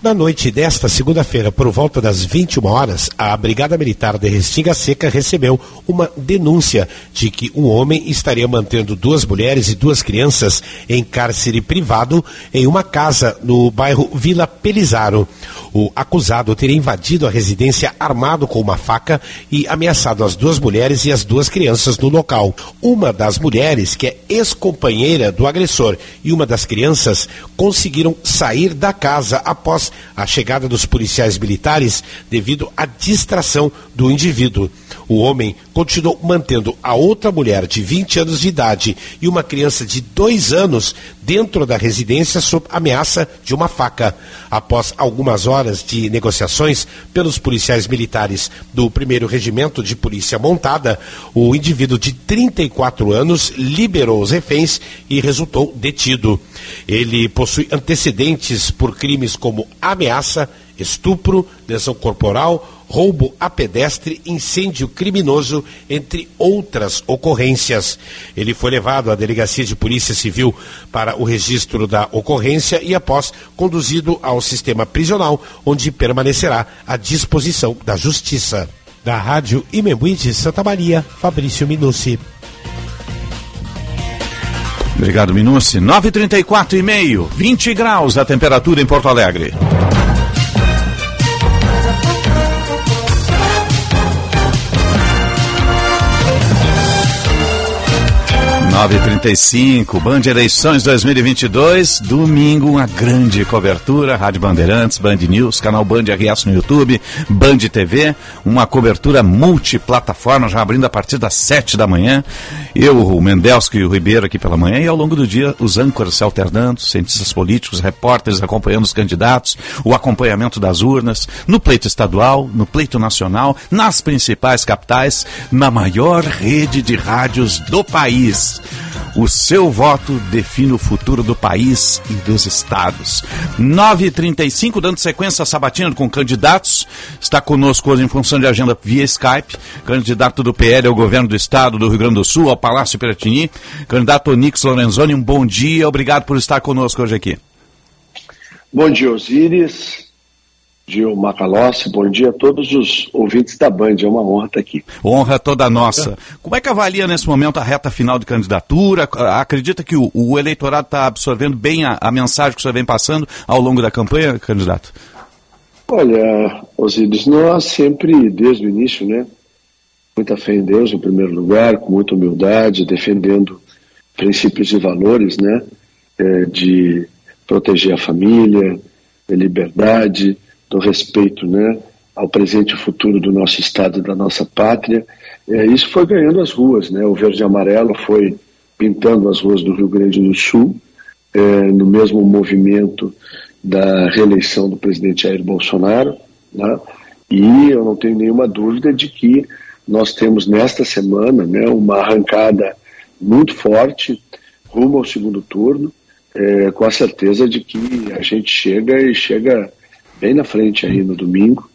[SPEAKER 27] Na noite desta segunda-feira, por volta das 21 horas, a Brigada Militar de Restinga Seca recebeu uma denúncia de que um homem estaria mantendo duas mulheres e duas crianças em cárcere privado em uma casa no bairro Vila Pelizaro. O acusado teria invadido a residência armado com uma faca e ameaçado as duas mulheres e as duas crianças no local. Uma das mulheres, que é ex-companheira do agressor, e uma das crianças conseguiram sair da casa após a chegada dos policiais militares devido à distração do indivíduo. O homem continuou mantendo a outra mulher de 20 anos de idade e uma criança de 2 anos dentro da residência sob ameaça de uma faca. Após algumas horas de negociações pelos policiais militares do 1 Regimento de Polícia Montada, o indivíduo de 34 anos liberou os reféns e resultou detido. Ele possui antecedentes por crimes como ameaça, estupro, lesão corporal, roubo a pedestre, incêndio criminoso, entre outras ocorrências. Ele foi levado à delegacia de polícia civil para o registro da ocorrência e após conduzido ao sistema prisional, onde permanecerá à disposição da justiça. Da Rádio Imembuí de Santa Maria, Fabrício Minucci.
[SPEAKER 3] Obrigado, Minucci. 9h34 e meio, 20 graus a temperatura em Porto Alegre. 9h35, Band Eleições 2022, domingo, uma grande cobertura, Rádio Bandeirantes, Band News, canal Band RS no YouTube, Band TV, uma cobertura multiplataforma, já abrindo a partir das 7 da manhã. Eu, o Mendelski e o Ribeiro aqui pela manhã, e ao longo do dia os âncoras se alternando, cientistas políticos, repórteres acompanhando os candidatos, o acompanhamento das urnas, no pleito estadual, no pleito nacional, nas principais capitais, na maior rede de rádios do país. O seu voto define o futuro do país e dos estados. 9h35, dando sequência à sabatina com candidatos. Está conosco hoje em função de agenda via Skype, candidato do PL ao governo do estado do Rio Grande do Sul, ao Palácio Piratini, candidato Onix Lorenzoni. Um bom dia, obrigado por estar conosco hoje aqui.
[SPEAKER 28] Bom dia, Osíris. Gil Macalossi, bom dia a todos os ouvintes da Band, é uma honra estar aqui.
[SPEAKER 3] Honra toda nossa. Como é que avalia nesse momento a reta final de candidatura? Acredita que o, o eleitorado está absorvendo bem a, a, mensagem que o senhor vem passando ao longo da campanha, candidato?
[SPEAKER 28] Olha, Osíris, nós sempre, desde o início, né, muita fé em Deus em primeiro lugar, com muita humildade, defendendo princípios e valores, né, é, de proteger a família, da liberdade, do respeito, né, ao presente e futuro do nosso estado e da nossa pátria. É, isso foi ganhando as ruas, né? O verde e amarelo foi pintando as ruas do Rio Grande do Sul, é, no mesmo movimento da reeleição do presidente Jair Bolsonaro, né? E eu não tenho nenhuma dúvida de que nós temos nesta semana, né, uma arrancada muito forte rumo ao segundo turno, é, com a certeza de que a gente chega e chega bem na frente aí no domingo.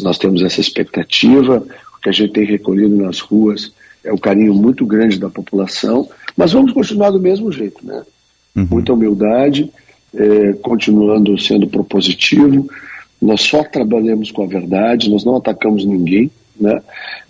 [SPEAKER 28] Nós temos essa expectativa, o que a gente tem recolhido nas ruas é o carinho muito grande da população, mas vamos continuar do mesmo jeito, né? Uhum. Muita humildade, é, continuando sendo propositivo. Nós só trabalhamos com a verdade, nós não atacamos ninguém, né?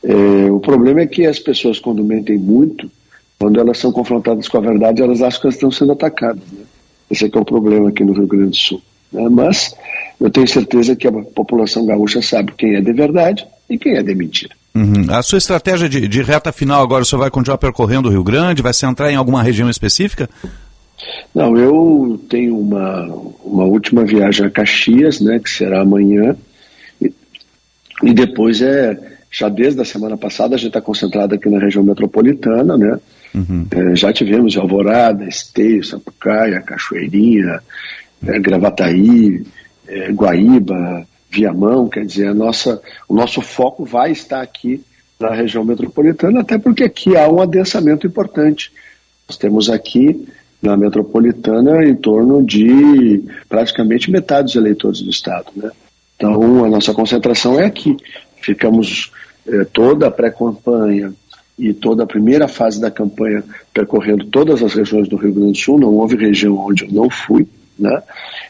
[SPEAKER 28] É, o problema é que as pessoas, quando mentem muito, quando elas são confrontadas com a verdade, elas acham que elas estão sendo atacadas. Né? Esse é que é o problema aqui no Rio Grande do Sul. Né? Mas eu tenho certeza que a população gaúcha sabe quem é de verdade e quem é de mentira.
[SPEAKER 3] Uhum. A sua estratégia de, de, reta final agora, o senhor vai continuar percorrendo o Rio Grande? Vai centrar em alguma região específica?
[SPEAKER 28] Não, eu tenho uma, uma última viagem a Caxias, né, que será amanhã, e, e depois é, já desde a semana passada, a gente está concentrado aqui na região metropolitana, né, uhum. é, já tivemos Alvorada, Esteio, Sapucaia, Cachoeirinha, é, Gravataí, é, Guaíba, Viamão, quer dizer, a nossa, o nosso foco vai estar aqui na região metropolitana, até porque aqui há um adensamento importante. Nós temos aqui na metropolitana em torno de praticamente metade dos eleitores do estado, né? Então a nossa concentração é aqui. Ficamos eh, toda a pré-campanha e toda a primeira fase da campanha percorrendo todas as regiões do Rio Grande do Sul. Não houve região onde eu não fui, né?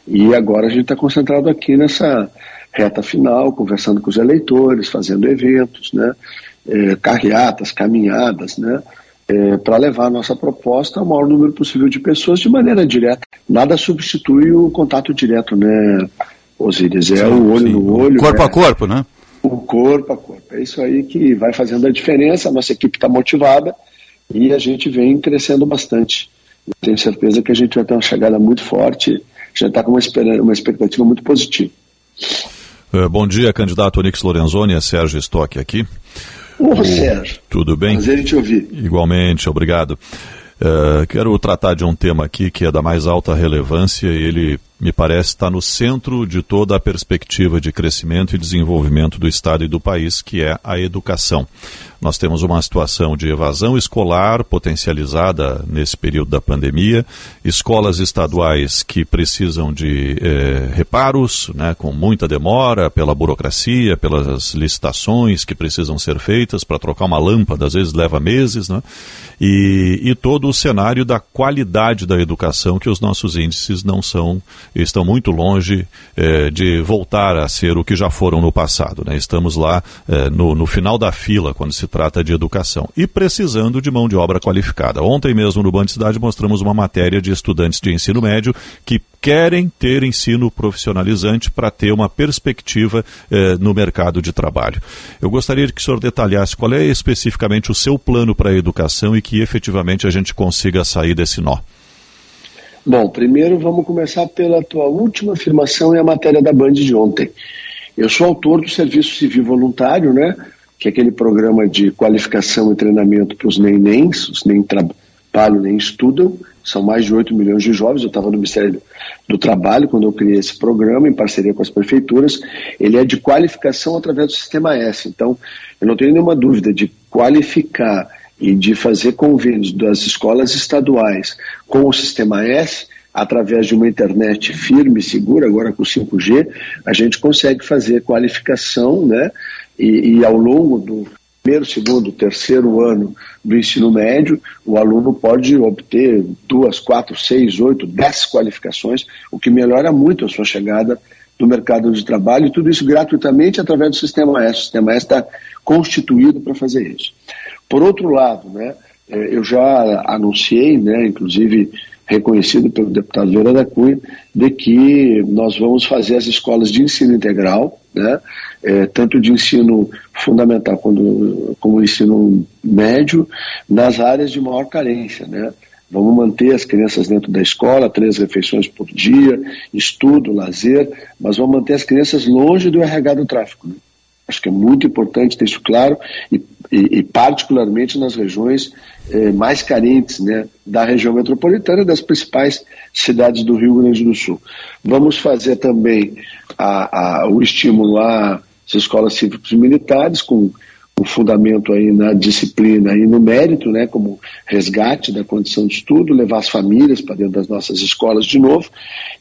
[SPEAKER 28] E agora a gente está concentrado aqui nessa reta final, conversando com os eleitores, fazendo eventos, né? É, carreatas, caminhadas, né? É, para levar a nossa proposta ao maior número possível de pessoas de maneira direta. Nada substitui o contato direto, né, Osíris? É sim, o olho sim. no olho.
[SPEAKER 3] Corpo
[SPEAKER 28] é,
[SPEAKER 3] a corpo, né?
[SPEAKER 28] O corpo a corpo. É isso aí que vai fazendo a diferença. A nossa equipe está motivada e a gente vem crescendo bastante. Eu tenho certeza que a gente vai ter uma chegada muito forte, já está com uma, uma expectativa muito positiva.
[SPEAKER 4] É, bom dia, candidato Onix Lorenzoni, é Sérgio Stock aqui.
[SPEAKER 28] Ô, Sérgio.
[SPEAKER 4] Tudo bem?
[SPEAKER 28] Prazer em te ouvir.
[SPEAKER 4] Igualmente, obrigado. Uh, quero tratar de um tema aqui que é da mais alta relevância e ele me parece está no centro de toda a perspectiva de crescimento e desenvolvimento do Estado e do país, que é a educação. Nós temos uma situação de evasão escolar potencializada nesse período da pandemia, escolas estaduais que precisam de eh, reparos, né, com muita demora, pela burocracia, pelas licitações que precisam ser feitas para trocar uma lâmpada, às vezes leva meses, né, e, e todo o cenário da qualidade da educação, que os nossos índices não são estão muito longe eh, de voltar a ser o que já foram no passado. Né? Estamos lá eh, no, no final da fila quando se trata de educação e precisando de mão de obra qualificada. Ontem mesmo no Band Cidade mostramos uma matéria de estudantes de ensino médio que querem ter ensino profissionalizante para ter uma perspectiva eh, no mercado de trabalho. Eu gostaria que o senhor detalhasse qual é especificamente o seu plano para a educação e que efetivamente a gente consiga sair desse nó.
[SPEAKER 28] Bom, primeiro vamos começar pela tua última afirmação e a matéria da Band de ontem. Eu sou autor do Serviço Civil Voluntário, né? Que é aquele programa de qualificação e treinamento para os nenéns, os nem trabalham nem estudam, são mais de 8 milhões de jovens. Eu estava no Ministério do Trabalho quando eu criei esse programa, em parceria com as prefeituras. Ele é de qualificação através do Sistema S. Então, eu não tenho nenhuma dúvida de qualificar e de fazer convênios das escolas estaduais com o Sistema S, através de uma internet firme e segura, agora com 5G, a gente consegue fazer qualificação, né? E, e, ao longo do primeiro, segundo, terceiro ano do ensino médio, o aluno pode obter duas, quatro, seis, oito, dez qualificações, o que melhora muito a sua chegada no mercado de trabalho, e tudo isso gratuitamente através do Sistema S. O Sistema S está constituído para fazer isso. Por outro lado, né, é, eu já anunciei, né, inclusive reconhecido pelo deputado Vera da Cunha, de que nós vamos fazer as escolas de ensino integral, né, é, tanto de ensino fundamental como, como ensino médio, nas áreas de maior carência. Né. Vamos manter as crianças dentro da escola, três refeições por dia, estudo, lazer, mas vamos manter as crianças longe do RH do tráfico. Né. Acho que é muito importante ter isso claro e, e, e particularmente nas regiões eh, mais carentes né, da região metropolitana das principais cidades do Rio Grande do Sul. Vamos fazer também a, a, o estímulo às escolas cívicas militares com o fundamento aí na disciplina e no mérito, né, como resgate da condição de estudo, levar as famílias para dentro das nossas escolas de novo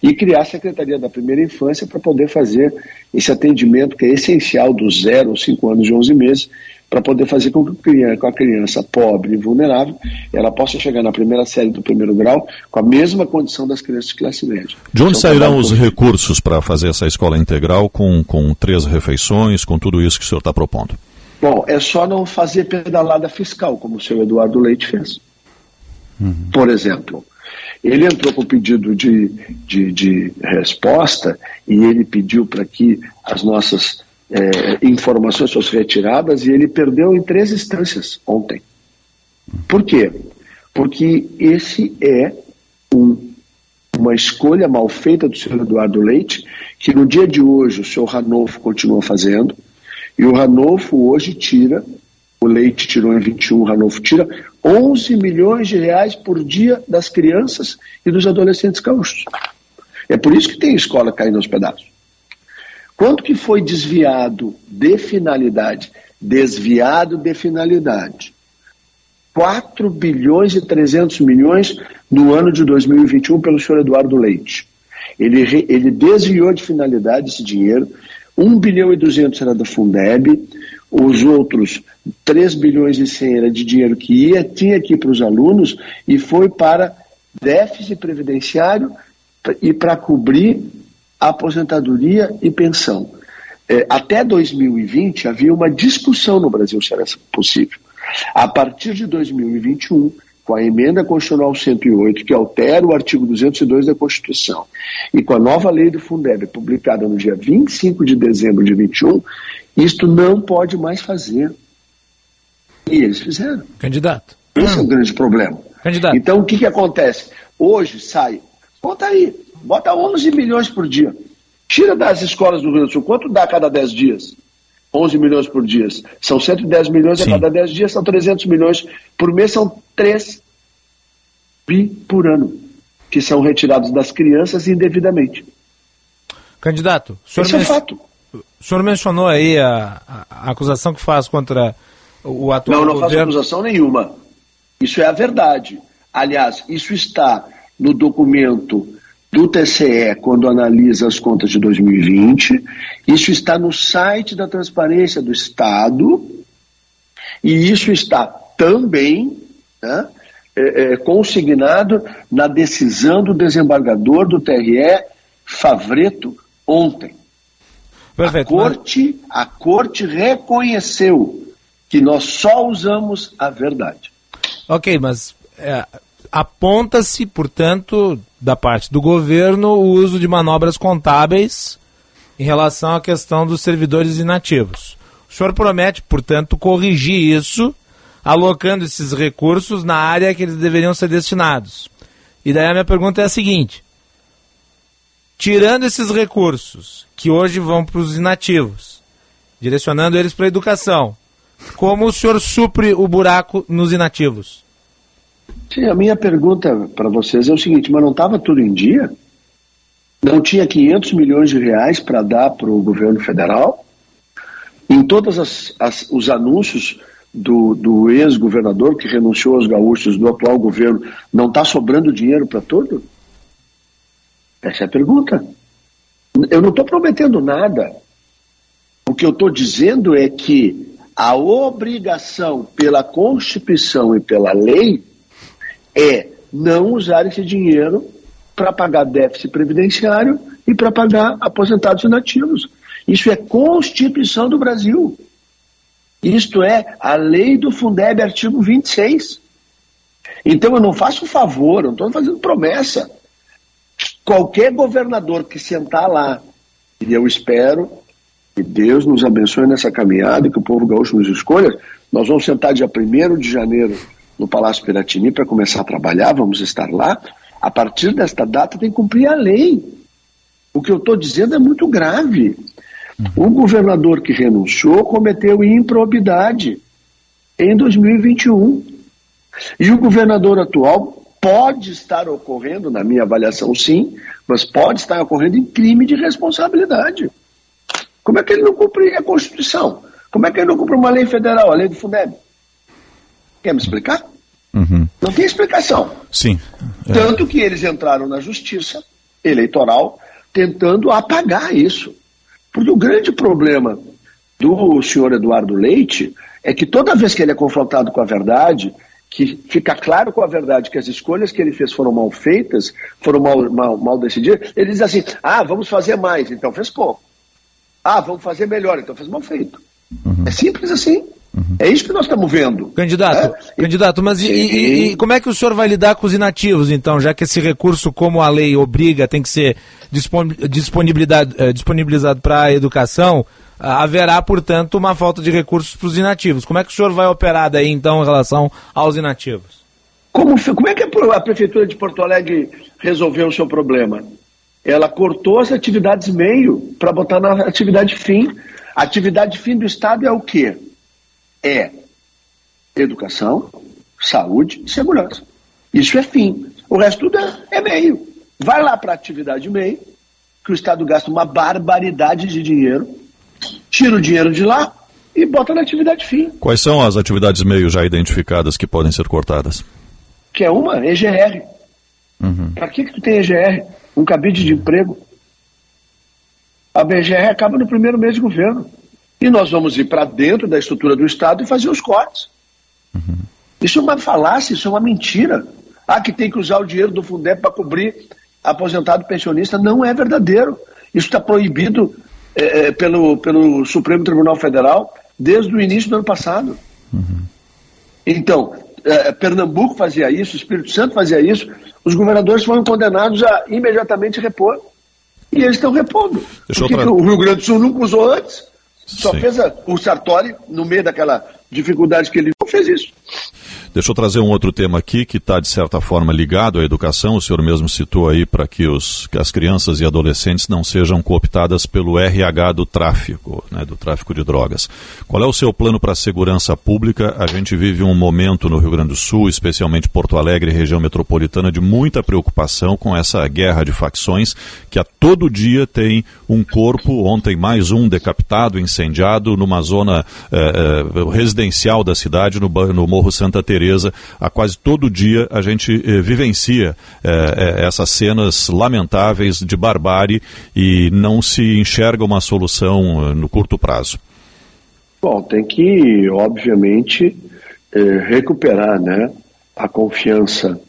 [SPEAKER 28] e criar a Secretaria da Primeira Infância para poder fazer esse atendimento que é essencial dos 0 aos 5 anos e 11 meses, para poder fazer com que a criança pobre e vulnerável ela possa chegar na primeira série do primeiro grau com a mesma condição das crianças de classe média.
[SPEAKER 4] De onde então, sairão os recursos para fazer essa escola integral com, com três refeições, com tudo isso que o senhor está propondo?
[SPEAKER 28] Bom, é só não fazer pedalada fiscal, como o senhor Eduardo Leite fez. Uhum. Por exemplo, ele entrou com pedido de, de, de resposta e ele pediu para que as nossas é, informações fossem retiradas e ele perdeu em três instâncias ontem. Por quê? Porque esse é um, uma escolha mal feita do senhor Eduardo Leite, que no dia de hoje o senhor Ranolfo continua fazendo, e o Ranolfo hoje tira, o Leite tirou em 21, o Ranolfo tira 11 milhões de reais por dia das crianças e dos adolescentes gaúchos. É por isso que tem escola caindo aos pedaços. Quanto que foi desviado de finalidade? Desviado de finalidade. 4 bilhões e 300 milhões no ano de 2021 pelo senhor Eduardo Leite. Ele, ele desviou de finalidade esse dinheiro, 1 bilhão e 200 era da Fundeb, os outros 3 bilhões e 100 era de dinheiro que ia, tinha aqui para os alunos e foi para déficit previdenciário e para cobrir aposentadoria e pensão. É, até 2020 havia uma discussão no Brasil se era possível. A partir de 2021, com a emenda constitucional 108, que altera o artigo 202 da Constituição, e com a nova lei do Fundeb, publicada no dia 25 de dezembro de 21, isto não pode mais fazer. E eles fizeram.
[SPEAKER 29] Candidato.
[SPEAKER 28] Esse é o grande problema.
[SPEAKER 29] Candidato.
[SPEAKER 28] Então, o que, que acontece? Hoje sai, conta aí, bota 11 milhões por dia. Tira das escolas do Rio Grande do Sul, quanto dá a cada 10 dias? 11 milhões por dia. São 110 milhões Sim. a cada 10 dias, são 300 milhões por mês, são 3 bi por ano, que são retirados das crianças indevidamente.
[SPEAKER 29] Candidato, o senhor,
[SPEAKER 28] Esse men... é fato.
[SPEAKER 29] o senhor mencionou aí a, a, a, acusação que faz contra o atual
[SPEAKER 28] Não, não
[SPEAKER 29] governo...
[SPEAKER 28] faço acusação nenhuma. Isso é a verdade. Aliás, isso está no documento do TCE quando analisa as contas de 2020. Isso está no site da Transparência do Estado e isso está também né, é, é, consignado na decisão do desembargador do TRE, Favreto, ontem. Perfeito, a, corte, mas... a corte reconheceu que nós só usamos a verdade.
[SPEAKER 29] Ok, mas é, aponta-se, portanto, da parte do governo, o uso de manobras contábeis em relação à questão dos servidores inativos. O senhor promete, portanto, corrigir isso, alocando esses recursos na área que eles deveriam ser destinados. E daí a minha pergunta é a seguinte: tirando esses recursos que hoje vão para os inativos, direcionando eles para a educação, como o senhor supre o buraco nos inativos?
[SPEAKER 28] Sim, a minha pergunta para vocês é o seguinte: mas não estava tudo em dia? Não tinha 500 milhões de reais para dar para o governo federal? Em todos os anúncios do, do ex-governador que renunciou aos gaúchos do atual governo, não está sobrando dinheiro para tudo? Essa é a pergunta. Eu não estou prometendo nada. O que eu estou dizendo é que a obrigação pela Constituição e pela lei é não usar esse dinheiro para pagar déficit previdenciário e para pagar aposentados inativos. Isso é Constituição do Brasil. Isto é a lei do Fundeb, artigo 26. Então eu não faço favor, não estou fazendo promessa. Qualquer governador que sentar lá, e eu espero que Deus nos abençoe nessa caminhada que o povo gaúcho nos escolha, nós vamos sentar dia 1 de janeiro no Palácio Piratini para começar a trabalhar, vamos estar lá. A partir desta data tem que cumprir a lei. O que eu estou dizendo é muito grave. O governador que renunciou cometeu improbidade em 2021. E o governador atual pode estar ocorrendo, na minha avaliação, sim, mas pode estar ocorrendo em crime de responsabilidade. Como é que ele não cumpre a Constituição? Como é que ele não cumpre uma lei federal, a lei do Fundeb? Quer me explicar?
[SPEAKER 4] Uhum.
[SPEAKER 28] Não tem explicação.
[SPEAKER 4] Sim.
[SPEAKER 28] É. Tanto que eles entraram na justiça eleitoral tentando apagar isso. Porque o grande problema do senhor Eduardo Leite é que toda vez que ele é confrontado com a verdade, que fica claro com a verdade que as escolhas que ele fez foram mal feitas, foram mal, mal, mal decididas, ele diz assim: ah, vamos fazer mais, então fez pouco. Ah, vamos fazer melhor, então fez mal feito. Uhum. É simples assim. Uhum. É isso que nós estamos vendo.
[SPEAKER 29] Candidato, é? candidato, mas e, e, e, como é que o senhor vai lidar com os inativos, então, já que esse recurso, como a lei obriga, tem que ser disponibilizado, eh, disponibilizado para a educação, haverá, portanto, uma falta de recursos para os inativos. Como é que o senhor vai operar daí, então, em relação aos inativos?
[SPEAKER 28] Como, como é que a Prefeitura de Porto Alegre resolveu o seu problema? Ela cortou as atividades meio para botar na atividade fim. A atividade fim do Estado é o quê? É educação, saúde e segurança. Isso é fim. O resto tudo é, é meio. Vai lá para a atividade meio, que o Estado gasta uma barbaridade de dinheiro, tira o dinheiro de lá e bota na atividade fim.
[SPEAKER 4] Quais são as atividades meio já identificadas que podem ser cortadas?
[SPEAKER 28] Que é uma, EGR. Uhum. Para que, que tu tem EGR? Um cabide de emprego. A BGR acaba no primeiro mês de governo. E nós vamos ir para dentro da estrutura do Estado e fazer os cortes. Uhum. Isso é uma falácia, isso é uma mentira. Ah, que tem que usar o dinheiro do Fundeb para cobrir aposentado pensionista. Não é verdadeiro. Isso está proibido é, é, pelo, pelo Supremo Tribunal Federal desde o início do ano passado. Uhum. Então, é, Pernambuco fazia isso, Espírito Santo fazia isso, os governadores foram condenados a imediatamente repor. E eles estão repondo. Deixa Porque o Rio Grande do Sul nunca usou antes. Só Sim. fez a, o Sartori, no meio daquela dificuldade que ele não fez isso.
[SPEAKER 4] Deixa eu trazer um outro tema aqui que está, de certa forma, ligado à educação. O senhor mesmo citou aí para que, que as crianças e adolescentes não sejam cooptadas pelo RH do tráfico, né, do tráfico de drogas. Qual é o seu plano para a segurança pública? A gente vive um momento no Rio Grande do Sul, especialmente Porto Alegre, região metropolitana, de muita preocupação com essa guerra de facções que a todo dia tem um corpo, ontem mais um decapitado, incendiado, numa zona eh, eh, residencial da cidade, no, no Morro Santa Teresa A quase todo dia a gente eh, vivencia eh, eh, essas cenas lamentáveis de barbárie e não se enxerga uma solução no curto prazo.
[SPEAKER 28] Bom, tem que, obviamente, recuperar né, a confiança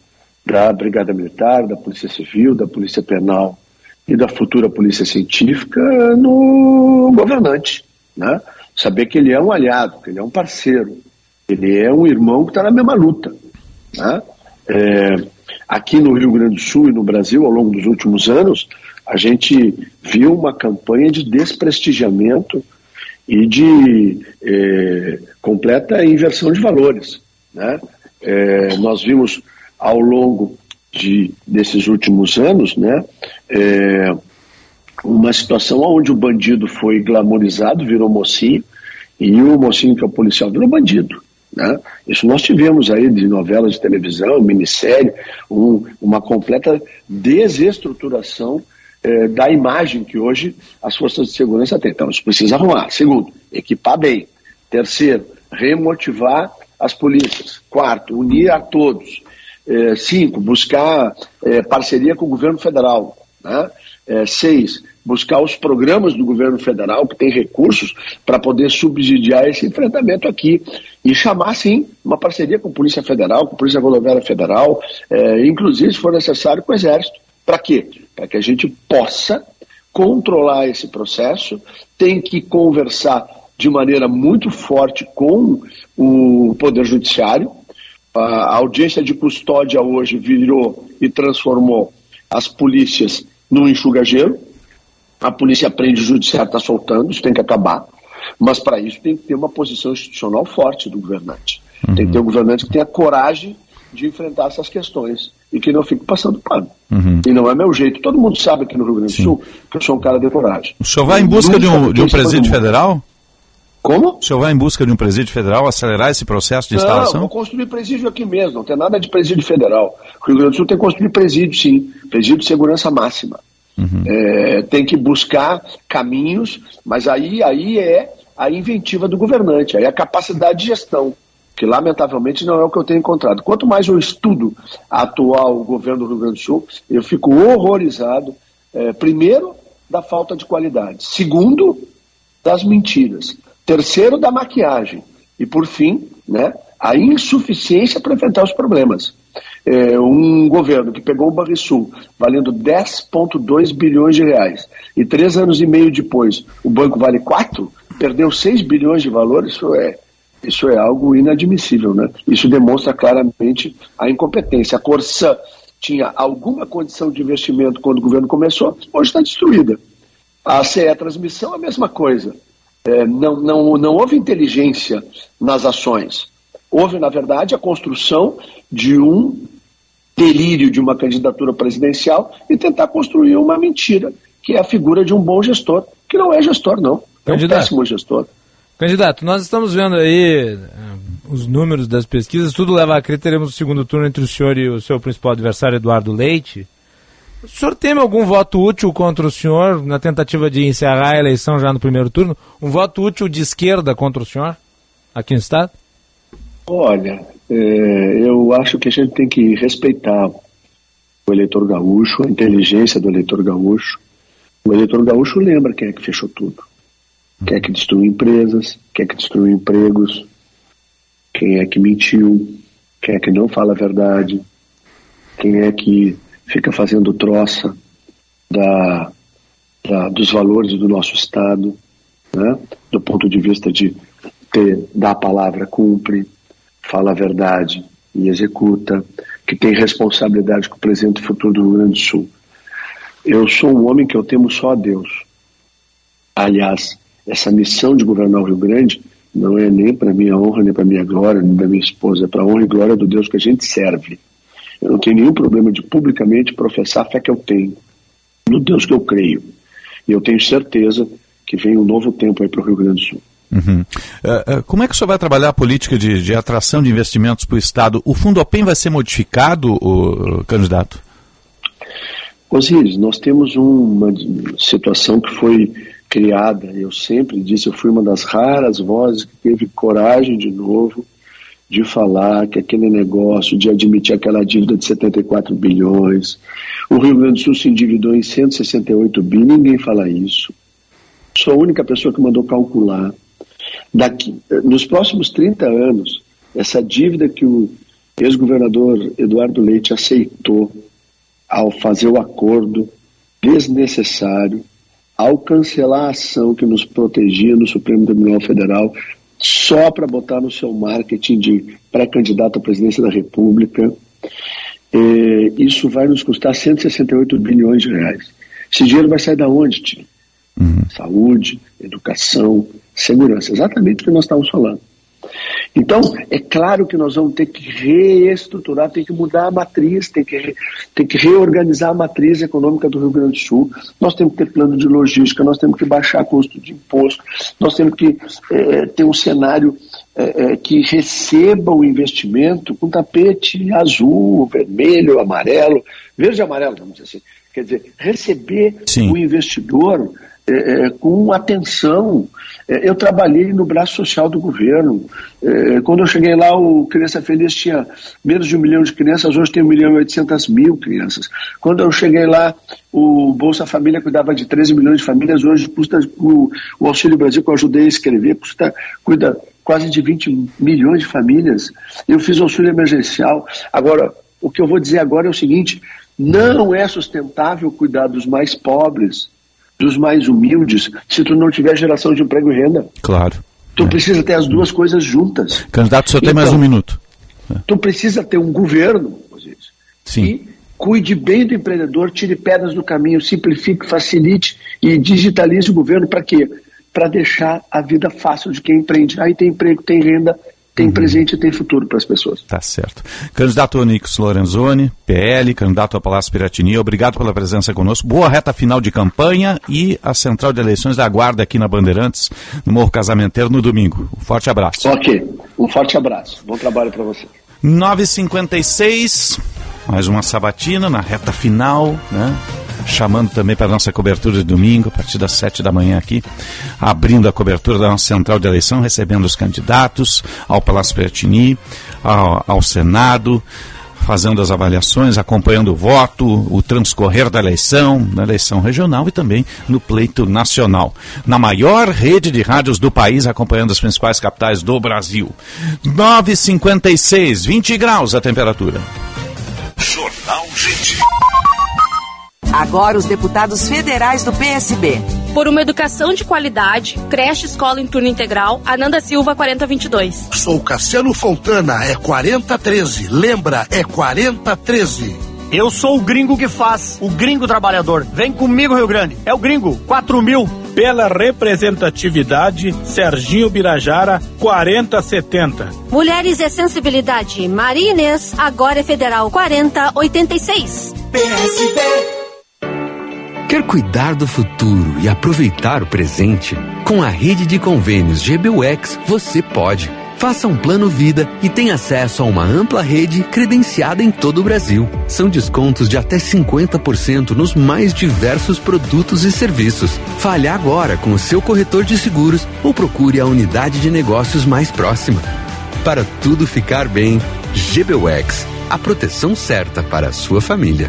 [SPEAKER 28] da Brigada Militar, da Polícia Civil, da Polícia Penal e da futura Polícia Científica no governante. Né? Saber que ele é um aliado, que ele é um parceiro, ele é um irmão que está na mesma luta. Né? É, aqui no Rio Grande do Sul e no Brasil, ao longo dos últimos anos, a gente viu uma campanha de desprestigiamento e de é, completa inversão de valores. Né? É, nós vimos ao longo de, desses últimos anos né, é, uma situação onde o bandido foi glamorizado, virou mocinho, e o mocinho que é o policial virou bandido. Né? Isso nós tivemos aí de novelas de televisão, minissérie, um, uma completa desestruturação eh, da imagem que hoje as forças de segurança têm. Então, isso precisa arrumar. Segundo, equipar bem. Terceiro, remotivar as polícias. Quarto, unir a todos. Eh, cinco, buscar eh, parceria com o governo federal. Né? Seis, buscar os programas do governo federal que tem recursos para poder subsidiar esse enfrentamento aqui e chamar sim uma parceria com a Polícia Federal, com a Polícia Rodoviária Federal, é, inclusive se for necessário com o Exército. Para quê? Para que a gente possa controlar esse processo, tem que conversar de maneira muito forte com o Poder Judiciário, A audiência de custódia hoje virou e transformou as polícias num enxugageiro. A polícia prende, o judiciário está soltando, isso tem que acabar. Mas para isso tem que ter uma posição institucional forte do governante. Uhum. Tem que ter um governante que tenha coragem de enfrentar essas questões e que não fique passando pano. Uhum. E não é meu jeito. Todo mundo sabe aqui no Rio Grande do Sul que eu sou um cara de coragem.
[SPEAKER 3] O senhor vai em busca de um, de um presídio federal?
[SPEAKER 28] Como?
[SPEAKER 3] O senhor vai em busca de um presídio federal, acelerar esse processo de instalação?
[SPEAKER 28] Não, vou construir presídio aqui mesmo, não tem nada de presídio federal. O Rio Grande do Sul tem que construir presídio, sim. Presídio de segurança máxima. Uhum. É, tem que buscar caminhos, mas aí, aí é a inventiva do governante, aí é a capacidade de gestão, que lamentavelmente não é o que eu tenho encontrado. Quanto mais eu estudo a atual governo do Rio Grande do Sul, eu fico horrorizado, é, primeiro, da falta de qualidade, segundo, das mentiras. Terceiro, da maquiagem. E, por fim, né, a insuficiência para enfrentar os problemas. É, um governo que pegou o Banrisul valendo 10,2 bilhões de reais e três anos e meio depois o banco vale 4, perdeu 6 bilhões de valor, isso é, isso é algo inadmissível. Né? Isso demonstra claramente a incompetência. A Corsã tinha alguma condição de investimento quando o governo começou, hoje está destruída. A CE Transmissão, a mesma coisa é, não, não, não houve inteligência nas ações. Houve, na verdade, a construção de um delírio de uma candidatura presidencial e tentar construir uma mentira, que é a figura de um bom gestor, que não é gestor, não. É um péssimo gestor.
[SPEAKER 29] Candidato, nós estamos vendo aí uh, os números das pesquisas, tudo leva a crer teremos o segundo turno entre o senhor e o seu principal adversário, Eduardo Leite. O senhor teme algum voto útil contra o senhor na tentativa de encerrar a eleição já no primeiro turno? Um voto útil de esquerda contra o senhor aqui no Estado?
[SPEAKER 28] Olha, é, eu acho que a gente tem que respeitar o eleitor gaúcho, a inteligência do eleitor gaúcho. O eleitor gaúcho lembra quem é que fechou tudo. Quem é que destruiu empresas, quem é que destruiu empregos, quem é que mentiu, quem é que não fala a verdade, quem é que fica fazendo troça da, da, dos valores do nosso Estado, né? do ponto de vista de ter, dar a palavra, cumpre, fala a verdade e executa, que tem responsabilidade com o presente e futuro do Rio Grande do Sul. Eu sou um homem que eu temo só a Deus. Aliás, essa missão de governar o Rio Grande não é nem para minha honra, nem para minha glória, nem da minha esposa, é para a honra e glória do Deus que a gente serve. Eu não tenho nenhum problema de publicamente professar a fé que eu tenho, no Deus que eu creio. E eu tenho certeza que vem um novo tempo aí para o Rio Grande do Sul.
[SPEAKER 3] Uhum. Uh, uh, como é que o senhor vai trabalhar a política de, de atração de investimentos para o Estado? O Fundo OPEM vai ser modificado, o, candidato?
[SPEAKER 28] Osíris, nós temos uma situação que foi criada, eu sempre disse, eu fui uma das raras vozes que teve coragem de novo de falar que aquele negócio de admitir aquela dívida de 74 bilhões, o Rio Grande do Sul se endividou em 168 bi, ninguém fala isso. Sou a única pessoa que mandou calcular. Daqui, nos próximos 30 anos, essa dívida que o ex-governador Eduardo Leite aceitou ao fazer o acordo desnecessário, ao cancelar a ação que nos protegia no Supremo Tribunal Federal, só para botar no seu marketing de pré-candidato à presidência da República. É, isso vai nos custar 168 bilhões de reais. Esse dinheiro vai sair da onde, Tio? Uhum. Saúde, educação, segurança. Exatamente o que nós estamos falando. Então, é claro que nós vamos ter que reestruturar, tem que mudar a matriz, tem que, tem que reorganizar a matriz econômica do Rio Grande do Sul. Nós temos que ter plano de logística, nós temos que baixar custo de imposto, nós temos que é, ter um cenário é, que receba o investimento com tapete azul, vermelho, amarelo, verde e amarelo, vamos dizer assim. Quer dizer, receber Sim. o investidor é, com atenção. É, eu trabalhei no braço social do governo. É, quando eu cheguei lá, o Criança Feliz tinha menos de um milhão de crianças, hoje tem um milhão e oitocentas mil crianças. Quando eu cheguei lá, o Bolsa Família cuidava de 13 milhões de famílias, hoje custa o, o Auxílio Brasil, que eu ajudei a escrever, custa, cuida quase de 20 milhões de famílias. Eu fiz auxílio emergencial. Agora, o que eu vou dizer agora é o seguinte: não é sustentável cuidar dos mais pobres dos mais humildes se tu não tiver geração de emprego e renda.
[SPEAKER 3] Claro.
[SPEAKER 28] Tu é. precisa ter as duas coisas juntas.
[SPEAKER 3] Candidato, só então, tem mais um minuto.
[SPEAKER 28] Tu precisa ter um governo,
[SPEAKER 3] Sim.
[SPEAKER 28] que cuide bem do empreendedor, tire pedras do caminho, simplifique, facilite e digitalize o governo para quê? Para deixar a vida fácil de quem empreende. Aí tem emprego, tem renda, tem presente e tem futuro para as pessoas.
[SPEAKER 3] Tá certo. Candidato Onix Lorenzoni, PL, candidato a Palácio Piratini, obrigado pela presença conosco. Boa reta final de campanha e a central de eleições da Guarda aqui na Bandeirantes, no Morro Casamenteiro, no domingo. Um forte abraço.
[SPEAKER 28] Ok, um forte abraço. Bom trabalho para você.
[SPEAKER 3] 9h56, mais uma sabatina na reta final, né? Chamando também para a nossa cobertura de domingo, a partir das 7 da manhã aqui, abrindo a cobertura da nossa central de eleição, recebendo os candidatos ao Palácio Piratini, ao, ao Senado, fazendo as avaliações, acompanhando o voto, o transcorrer da eleição, na eleição regional e também no pleito nacional. Na maior rede de rádios do país, acompanhando as principais capitais do Brasil. 9h56, 20 graus a temperatura.
[SPEAKER 30] Jornal Gente.
[SPEAKER 31] Agora os deputados federais do PSB.
[SPEAKER 32] Por uma educação de qualidade, creche escola em turno integral, Ananda Silva 4022.
[SPEAKER 33] Sou Cassiano Fontana, é 4013. Lembra, é 4013.
[SPEAKER 34] Eu sou o gringo que faz, o gringo trabalhador. Vem comigo, Rio Grande. É o gringo, 4 mil.
[SPEAKER 35] Pela representatividade, Serginho Birajara, 4070.
[SPEAKER 36] Mulheres e Sensibilidade, Maria Inês, agora é Federal 4086.
[SPEAKER 30] PSB.
[SPEAKER 37] Quer cuidar do futuro e aproveitar o presente? Com a rede de convênios GBUX, você pode. Faça um plano vida e tenha acesso a uma ampla rede credenciada em todo o Brasil. São descontos de até 50% nos mais diversos produtos e serviços. Fale agora com o seu corretor de seguros ou procure a unidade de negócios mais próxima. Para tudo ficar bem, GBUX, a proteção certa para a sua família.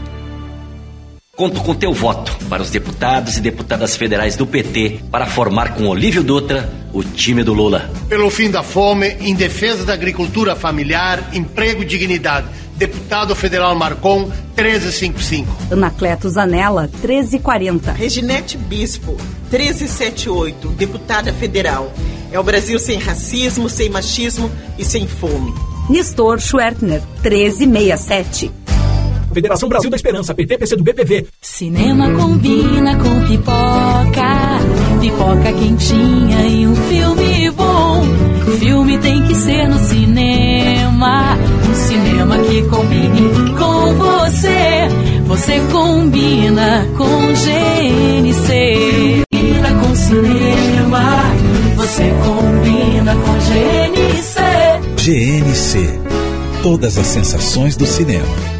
[SPEAKER 38] Conto com teu voto para os deputados e deputadas federais do PT para formar com Olívio Dutra o time do Lula.
[SPEAKER 39] Pelo fim da fome, em defesa da agricultura familiar, emprego e dignidade. Deputado Federal Marcon, 1355.
[SPEAKER 21] Anacleto Zanella, 1340.
[SPEAKER 40] Reginete Bispo, 1378, deputada federal. É o Brasil sem racismo, sem machismo e sem fome.
[SPEAKER 21] Nestor Schwertner, 1367.
[SPEAKER 41] Federação Brasil da Esperança, PT, PC do BPV.
[SPEAKER 42] Cinema combina com pipoca, pipoca quentinha e um filme bom. Filme tem que ser no cinema, um cinema que combine com você. Você combina com GNC. Combina com cinema, você combina com GNC.
[SPEAKER 43] GNC. Todas as sensações do cinema.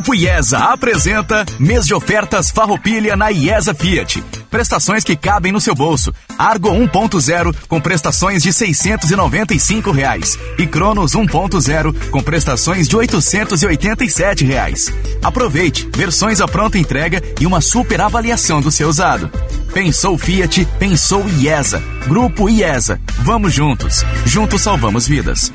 [SPEAKER 44] Grupo IESA apresenta mês de ofertas Farroupilha na IESA Fiat. Prestações que cabem no seu bolso. Argo 1.0 com prestações de 695 reais. e Cronos 1.0 com prestações de 887 reais. Aproveite versões à pronta entrega e uma super avaliação do seu usado. Pensou Fiat, pensou IESA. Grupo IESA. Vamos juntos. Juntos salvamos vidas.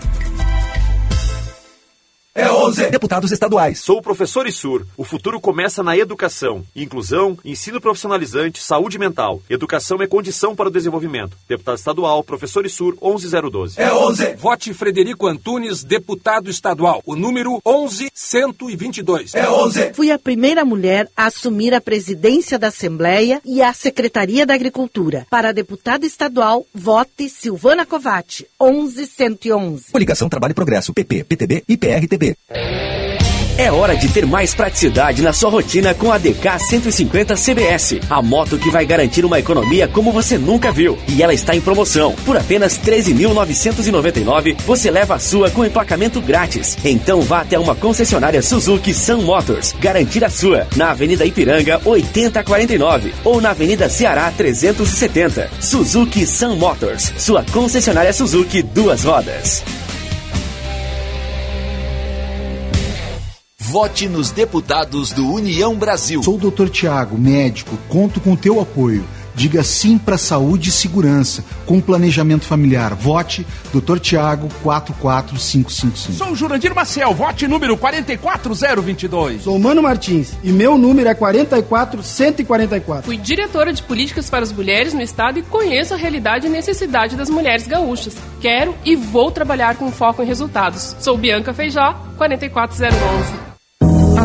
[SPEAKER 30] É 11.
[SPEAKER 45] Deputados estaduais. Sou o professor Isur. O futuro começa na educação. Inclusão, ensino profissionalizante, saúde mental. Educação é condição para o desenvolvimento. Deputado estadual, professor Isur, 11012.
[SPEAKER 30] É 11.
[SPEAKER 35] Vote Frederico Antunes, deputado estadual. O número 11122.
[SPEAKER 30] É 11.
[SPEAKER 46] Fui a primeira mulher a assumir a presidência da Assembleia e a Secretaria da Agricultura. Para deputada estadual, vote Silvana Covatti, 11111.
[SPEAKER 37] Coligação Trabalho e Progresso, PP, PTB e PRTB.
[SPEAKER 17] É hora de ter mais praticidade na sua rotina com a DK 150 CBS, a moto que vai garantir uma economia como você nunca viu. E ela está em promoção. Por apenas R$ 13.999, você leva a sua com emplacamento grátis. Então vá até uma concessionária Suzuki Sun Motors, garantir a sua, na Avenida Ipiranga 8049 ou na Avenida Ceará 370. Suzuki Sun Motors, sua concessionária Suzuki duas rodas.
[SPEAKER 18] Vote nos deputados do União Brasil.
[SPEAKER 47] Sou o Dr. Tiago, médico, conto com o teu apoio.
[SPEAKER 48] Diga sim para saúde e segurança, com planejamento familiar. Vote Dr. Tiago 44555.
[SPEAKER 49] Sou o Jurandir Maciel, vote número 44022.
[SPEAKER 50] Sou Mano Martins e meu número é 44144.
[SPEAKER 51] Fui diretora de políticas para as mulheres no estado e conheço a realidade e necessidade das mulheres gaúchas. Quero e vou trabalhar com foco em resultados. Sou Bianca Feijó, 44011.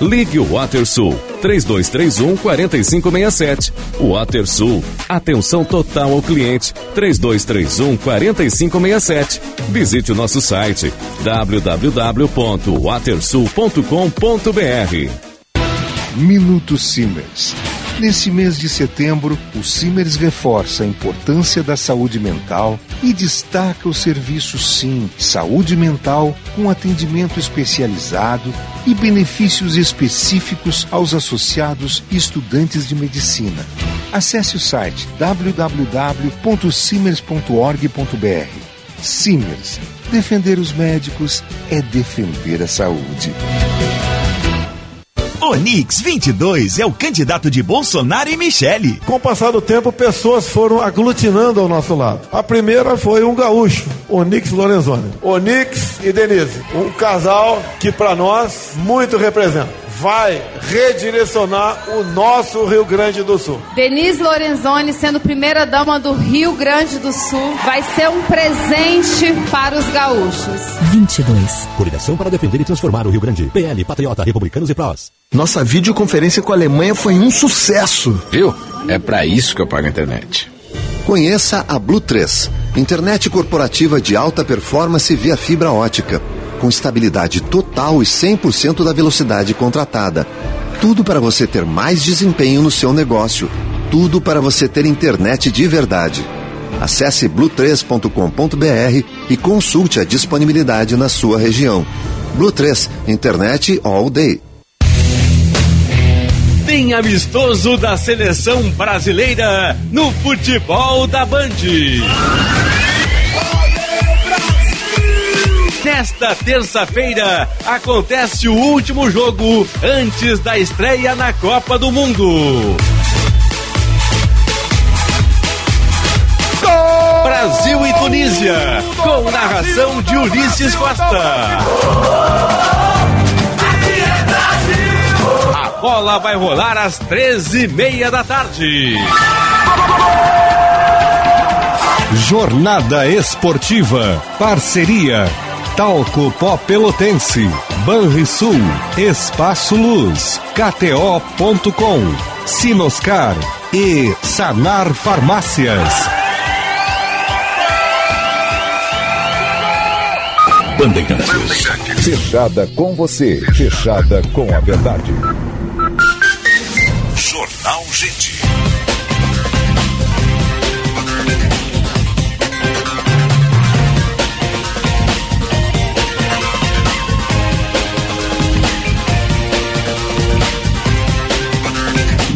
[SPEAKER 12] Ligue o WaterSul 3231 4567. WaterSul. Atenção total ao cliente 3231 4567. Visite o nosso site www.watersul.com.br.
[SPEAKER 47] Minuto Simers. Nesse mês de setembro, o Simers reforça a importância da saúde mental e destaca o serviço Sim Saúde Mental com atendimento especializado e benefícios específicos aos associados e estudantes de medicina. Acesse o site www.simers.org.br. Simers. Defender os médicos é defender a saúde.
[SPEAKER 18] Onix 22 é o candidato de Bolsonaro e Michele.
[SPEAKER 52] Com o passar do tempo, pessoas foram aglutinando ao nosso lado. A primeira foi um gaúcho, Onix Lorenzoni. Onix e Denise, um casal que para nós muito representa vai redirecionar o nosso Rio Grande do Sul.
[SPEAKER 53] Denise Lorenzoni, sendo primeira dama do Rio Grande do Sul, vai ser um presente para os gaúchos.
[SPEAKER 54] 22. Coligação para defender e transformar o Rio Grande. PL, Patriota, Republicanos e Prós.
[SPEAKER 55] Nossa videoconferência com a Alemanha foi um sucesso.
[SPEAKER 56] Viu? É para isso que eu pago a internet.
[SPEAKER 57] Conheça a Blue 3, internet corporativa de alta performance via fibra ótica com estabilidade total e 100% da velocidade contratada. Tudo para você ter mais desempenho no seu negócio. Tudo para você ter internet de verdade. Acesse blue3.com.br e consulte a disponibilidade na sua região. Blue 3, internet all day.
[SPEAKER 58] Tem amistoso da seleção brasileira no futebol da Band. Nesta terça-feira acontece o último jogo antes da estreia na Copa do Mundo. Gol! Brasil e Tunísia, com narração de Ulisses Costa. A bola vai rolar às treze e meia da tarde.
[SPEAKER 1] Jornada Esportiva. Parceria Talco Pó Pelotense, Banrisul, Espaço Luz, KTO.com, Sinoscar e Sanar Farmácias. Bandeirantes.
[SPEAKER 59] Fechada com você, fechada com a verdade.
[SPEAKER 4] Jornal Gente.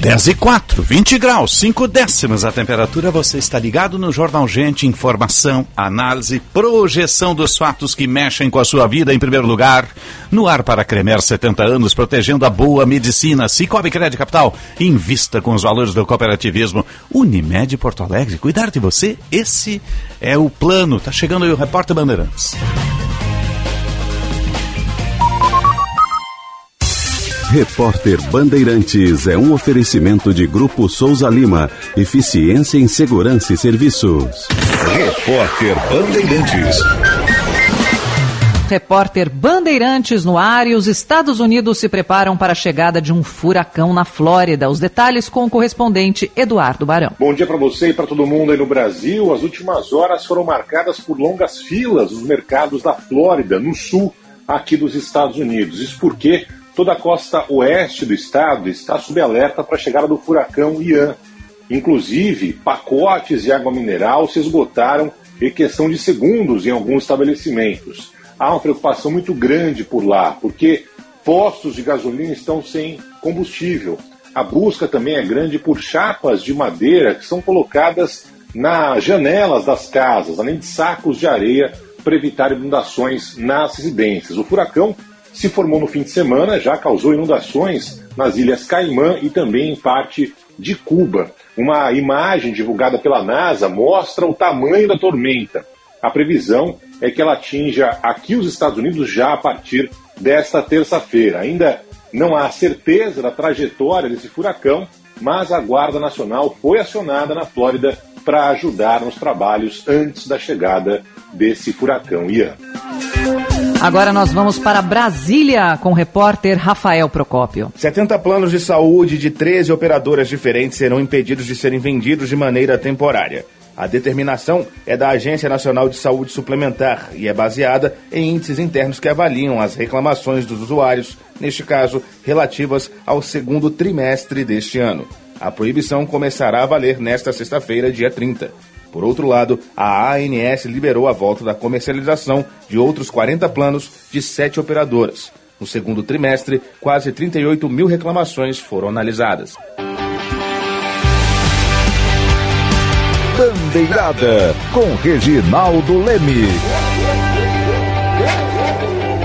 [SPEAKER 3] Dez e quatro, 20 graus, 5 décimos a temperatura. Você está ligado no Jornal Gente, informação, análise, projeção dos fatos que mexem com a sua vida em primeiro lugar. No ar para Cremer 70 anos, protegendo a boa medicina. Cicobi Crédito Capital, invista com os valores do cooperativismo. Unimed Porto Alegre, cuidar de você, esse é o plano. Tá chegando aí o repórter Bandeirantes.
[SPEAKER 60] Repórter Bandeirantes é um oferecimento de Grupo Souza Lima. Eficiência em Segurança e Serviços.
[SPEAKER 4] Repórter Bandeirantes.
[SPEAKER 46] Repórter Bandeirantes no ar e os Estados Unidos se preparam para a chegada de um furacão na Flórida. Os detalhes com o correspondente Eduardo Barão.
[SPEAKER 61] Bom dia para você e para todo mundo aí no Brasil. As últimas horas foram marcadas por longas filas nos mercados da Flórida, no sul aqui dos Estados Unidos. Isso porque Toda a costa oeste do estado está sob alerta para a chegada do furacão Ian. Inclusive, pacotes de água mineral se esgotaram em questão de segundos em alguns estabelecimentos. Há uma preocupação muito grande por lá, porque postos de gasolina estão sem combustível. A busca também é grande por chapas de madeira que são colocadas nas janelas das casas, além de sacos de areia para evitar inundações nas residências. O furacão se formou no fim de semana, já causou inundações nas ilhas Caimã e também em parte de Cuba. Uma imagem divulgada pela NASA mostra o tamanho da tormenta. A previsão é que ela atinja aqui os Estados Unidos já a partir desta terça-feira. Ainda não há certeza da trajetória desse furacão, mas a Guarda Nacional foi acionada na Flórida para ajudar nos trabalhos antes da chegada desse furacão Ian.
[SPEAKER 62] Agora nós vamos para Brasília com o repórter Rafael Procópio.
[SPEAKER 63] 70 planos de saúde de 13 operadoras diferentes serão impedidos de serem vendidos de maneira temporária. A determinação é da Agência Nacional de Saúde Suplementar e é baseada em índices internos que avaliam as reclamações dos usuários, neste caso, relativas ao segundo trimestre deste ano. A proibição começará a valer nesta sexta-feira, dia 30. Por outro lado, a ANS liberou a volta da comercialização de outros 40 planos de sete operadoras. No segundo trimestre, quase 38 mil reclamações foram analisadas.
[SPEAKER 64] Bandeirada com Reginaldo Leme.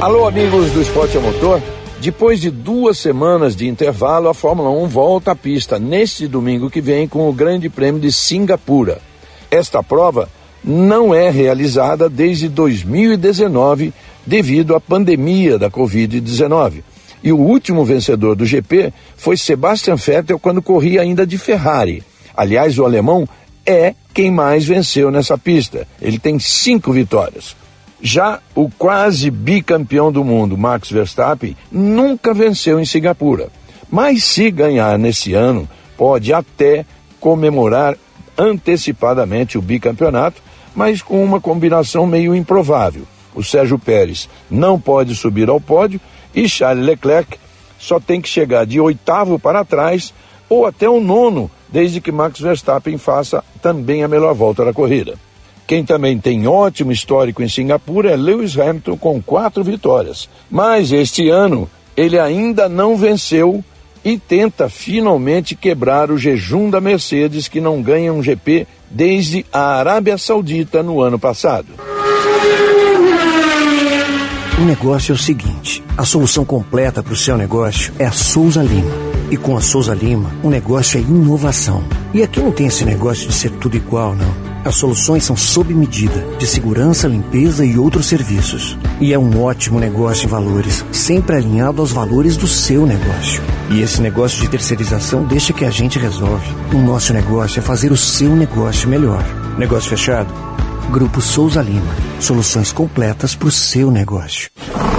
[SPEAKER 65] Alô, amigos do Esporte a Motor. Depois de duas semanas de intervalo, a Fórmula 1 volta à pista neste domingo que vem com o Grande Prêmio de Singapura. Esta prova não é realizada desde 2019 devido à pandemia da Covid-19. E o último vencedor do GP foi Sebastian Vettel quando corria ainda de Ferrari. Aliás, o alemão é quem mais venceu nessa pista. Ele tem cinco vitórias. Já o quase bicampeão do mundo, Max Verstappen, nunca venceu em Singapura. Mas se ganhar nesse ano, pode até comemorar antecipadamente o bicampeonato, mas com uma combinação meio improvável. O Sérgio Pérez não pode subir ao pódio e Charles Leclerc só tem que chegar de oitavo para trás ou até o nono desde que Max Verstappen faça também a melhor volta da corrida. Quem também tem ótimo histórico em Singapura é Lewis Hamilton com quatro vitórias. Mas este ano ele ainda não venceu e tenta finalmente quebrar o jejum da Mercedes que não ganha um GP desde a Arábia Saudita no ano passado.
[SPEAKER 66] O negócio é o seguinte: a solução completa para o seu negócio é a Souza Lima. E com a Souza Lima, o negócio é inovação. E aqui não tem esse negócio de ser tudo igual, não. As soluções são sob medida, de segurança, limpeza e outros serviços. E é um ótimo negócio em valores, sempre alinhado aos valores do seu negócio. E esse negócio de terceirização deixa que a gente resolve. O nosso negócio é fazer o seu negócio melhor. Negócio fechado? Grupo Souza Lima. Soluções completas para o seu negócio.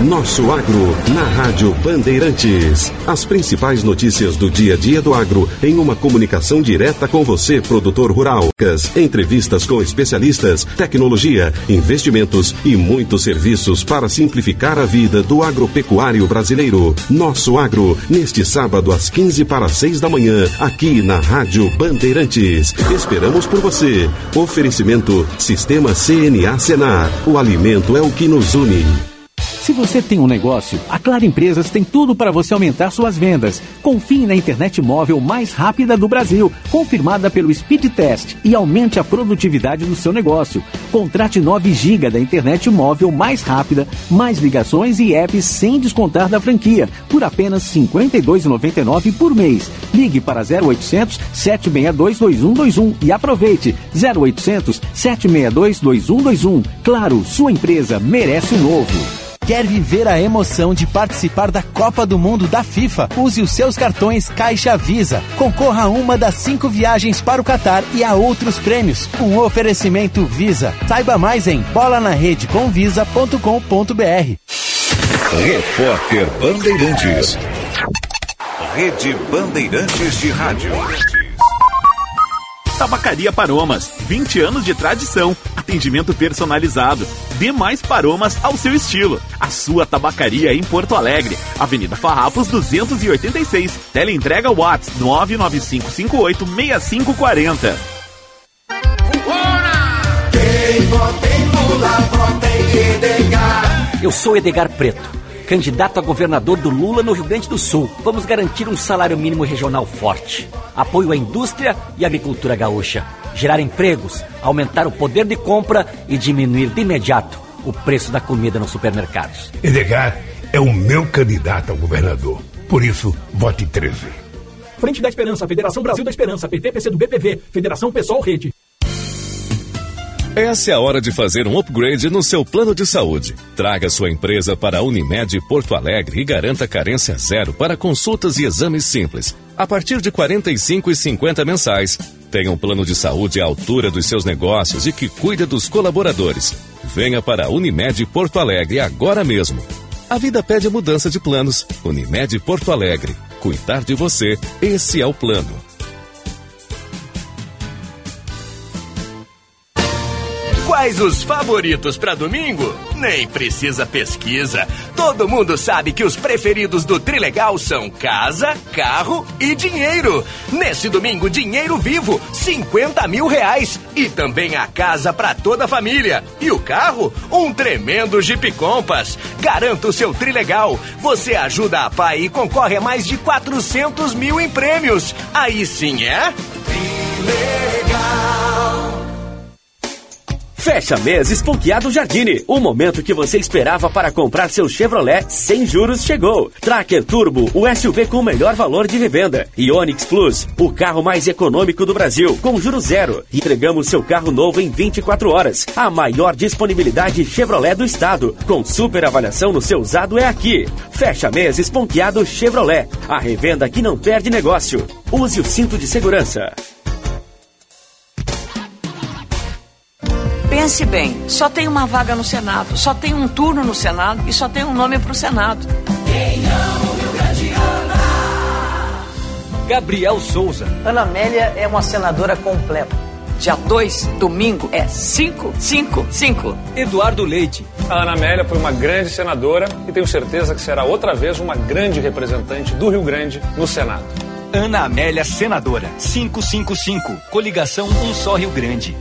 [SPEAKER 67] Nosso Agro, na Rádio Bandeirantes. As principais notícias do dia a dia do agro em uma comunicação direta com você, produtor rural. Entrevistas com especialistas, tecnologia, investimentos e muitos serviços para simplificar a vida do agropecuário brasileiro. Nosso Agro, neste sábado às 15 para 6 da manhã, aqui na Rádio Bandeirantes. Esperamos por você. Oferecimento Sistema CNA Senar. O alimento é o que nos une.
[SPEAKER 16] Se você tem um negócio, a Claro Empresas tem tudo para você aumentar suas vendas. Confie na internet móvel mais rápida do Brasil, confirmada pelo Speed Test e aumente a produtividade do seu negócio. Contrate 9 GB da internet móvel mais rápida, mais ligações e apps sem descontar da franquia, por apenas R$ 52,99 por mês. Ligue para 0800 762 2121 e aproveite 0800 762 2121. Claro, sua empresa merece o novo.
[SPEAKER 68] Quer viver a emoção de participar da Copa do Mundo da FIFA? Use os seus cartões Caixa Visa. Concorra a uma das cinco viagens para o Catar e a outros prêmios. Um oferecimento Visa. Saiba mais em bolanarede.com.visa.com.br.
[SPEAKER 64] Repórter Bandeirantes. Rede Bandeirantes de Rádio.
[SPEAKER 69] Tabacaria Paromas, 20 anos de tradição, atendimento personalizado. Dê mais paromas ao seu estilo. A sua tabacaria em Porto Alegre, Avenida Farrapos 286. Teleentrega Watts 995586540.
[SPEAKER 17] Quem vota em Lula, vota em Edgar.
[SPEAKER 70] Eu sou Edgar Preto
[SPEAKER 71] candidato a governador do Lula no Rio Grande do Sul. Vamos garantir um salário mínimo regional forte, apoio à indústria e agricultura gaúcha, gerar empregos, aumentar o poder de compra e diminuir de imediato o preço da comida nos supermercados.
[SPEAKER 72] Edgar é o meu candidato a governador. Por isso, vote 13.
[SPEAKER 73] Frente da Esperança, Federação Brasil da Esperança, PT, PC do BPV, Federação Pessoal Rede.
[SPEAKER 12] Essa é a hora de fazer um upgrade no seu plano de saúde. Traga sua empresa para a Unimed Porto Alegre e garanta carência zero para consultas e exames simples. A partir de R$ 45,50 mensais. Tenha um plano de saúde à altura dos seus negócios e que cuida dos colaboradores. Venha para a Unimed Porto Alegre agora mesmo. A vida pede mudança de planos. Unimed Porto Alegre. Cuidar de você, esse é o plano.
[SPEAKER 74] Quais os favoritos para domingo? Nem precisa pesquisa. Todo mundo sabe que os preferidos do Trilegal são casa, carro e dinheiro. Nesse domingo, dinheiro vivo, 50 mil reais. E também a casa para toda a família. E o carro? Um tremendo Jeep Compass. Garanta o seu Trilegal. Você ajuda a pai e concorre a mais de 400 mil em prêmios. Aí sim é?
[SPEAKER 17] Trilegal. Fecha mês Esponqueado Jardine. O momento que você esperava para comprar seu Chevrolet sem juros chegou. Tracker Turbo, o SUV com o melhor valor de revenda. E Onix Plus, o carro mais econômico do Brasil, com juros zero. Entregamos seu carro novo em 24 horas. A maior disponibilidade Chevrolet do estado. Com super avaliação no seu usado é aqui. Fecha mês Esponqueado Chevrolet. A revenda que não perde negócio. Use o cinto de segurança.
[SPEAKER 70] Pense bem, só tem uma vaga no Senado, só tem um turno no Senado e só tem um nome para o Senado.
[SPEAKER 17] Quem ama o Rio Grande ama. Gabriel Souza.
[SPEAKER 70] Ana Amélia é uma senadora completa. Dia 2, domingo, é 555.
[SPEAKER 17] Eduardo Leite.
[SPEAKER 75] A Ana Amélia foi uma grande senadora e tenho certeza que será outra vez uma grande representante do Rio Grande no Senado.
[SPEAKER 17] Ana Amélia, senadora. 555. Coligação Um Só Rio Grande.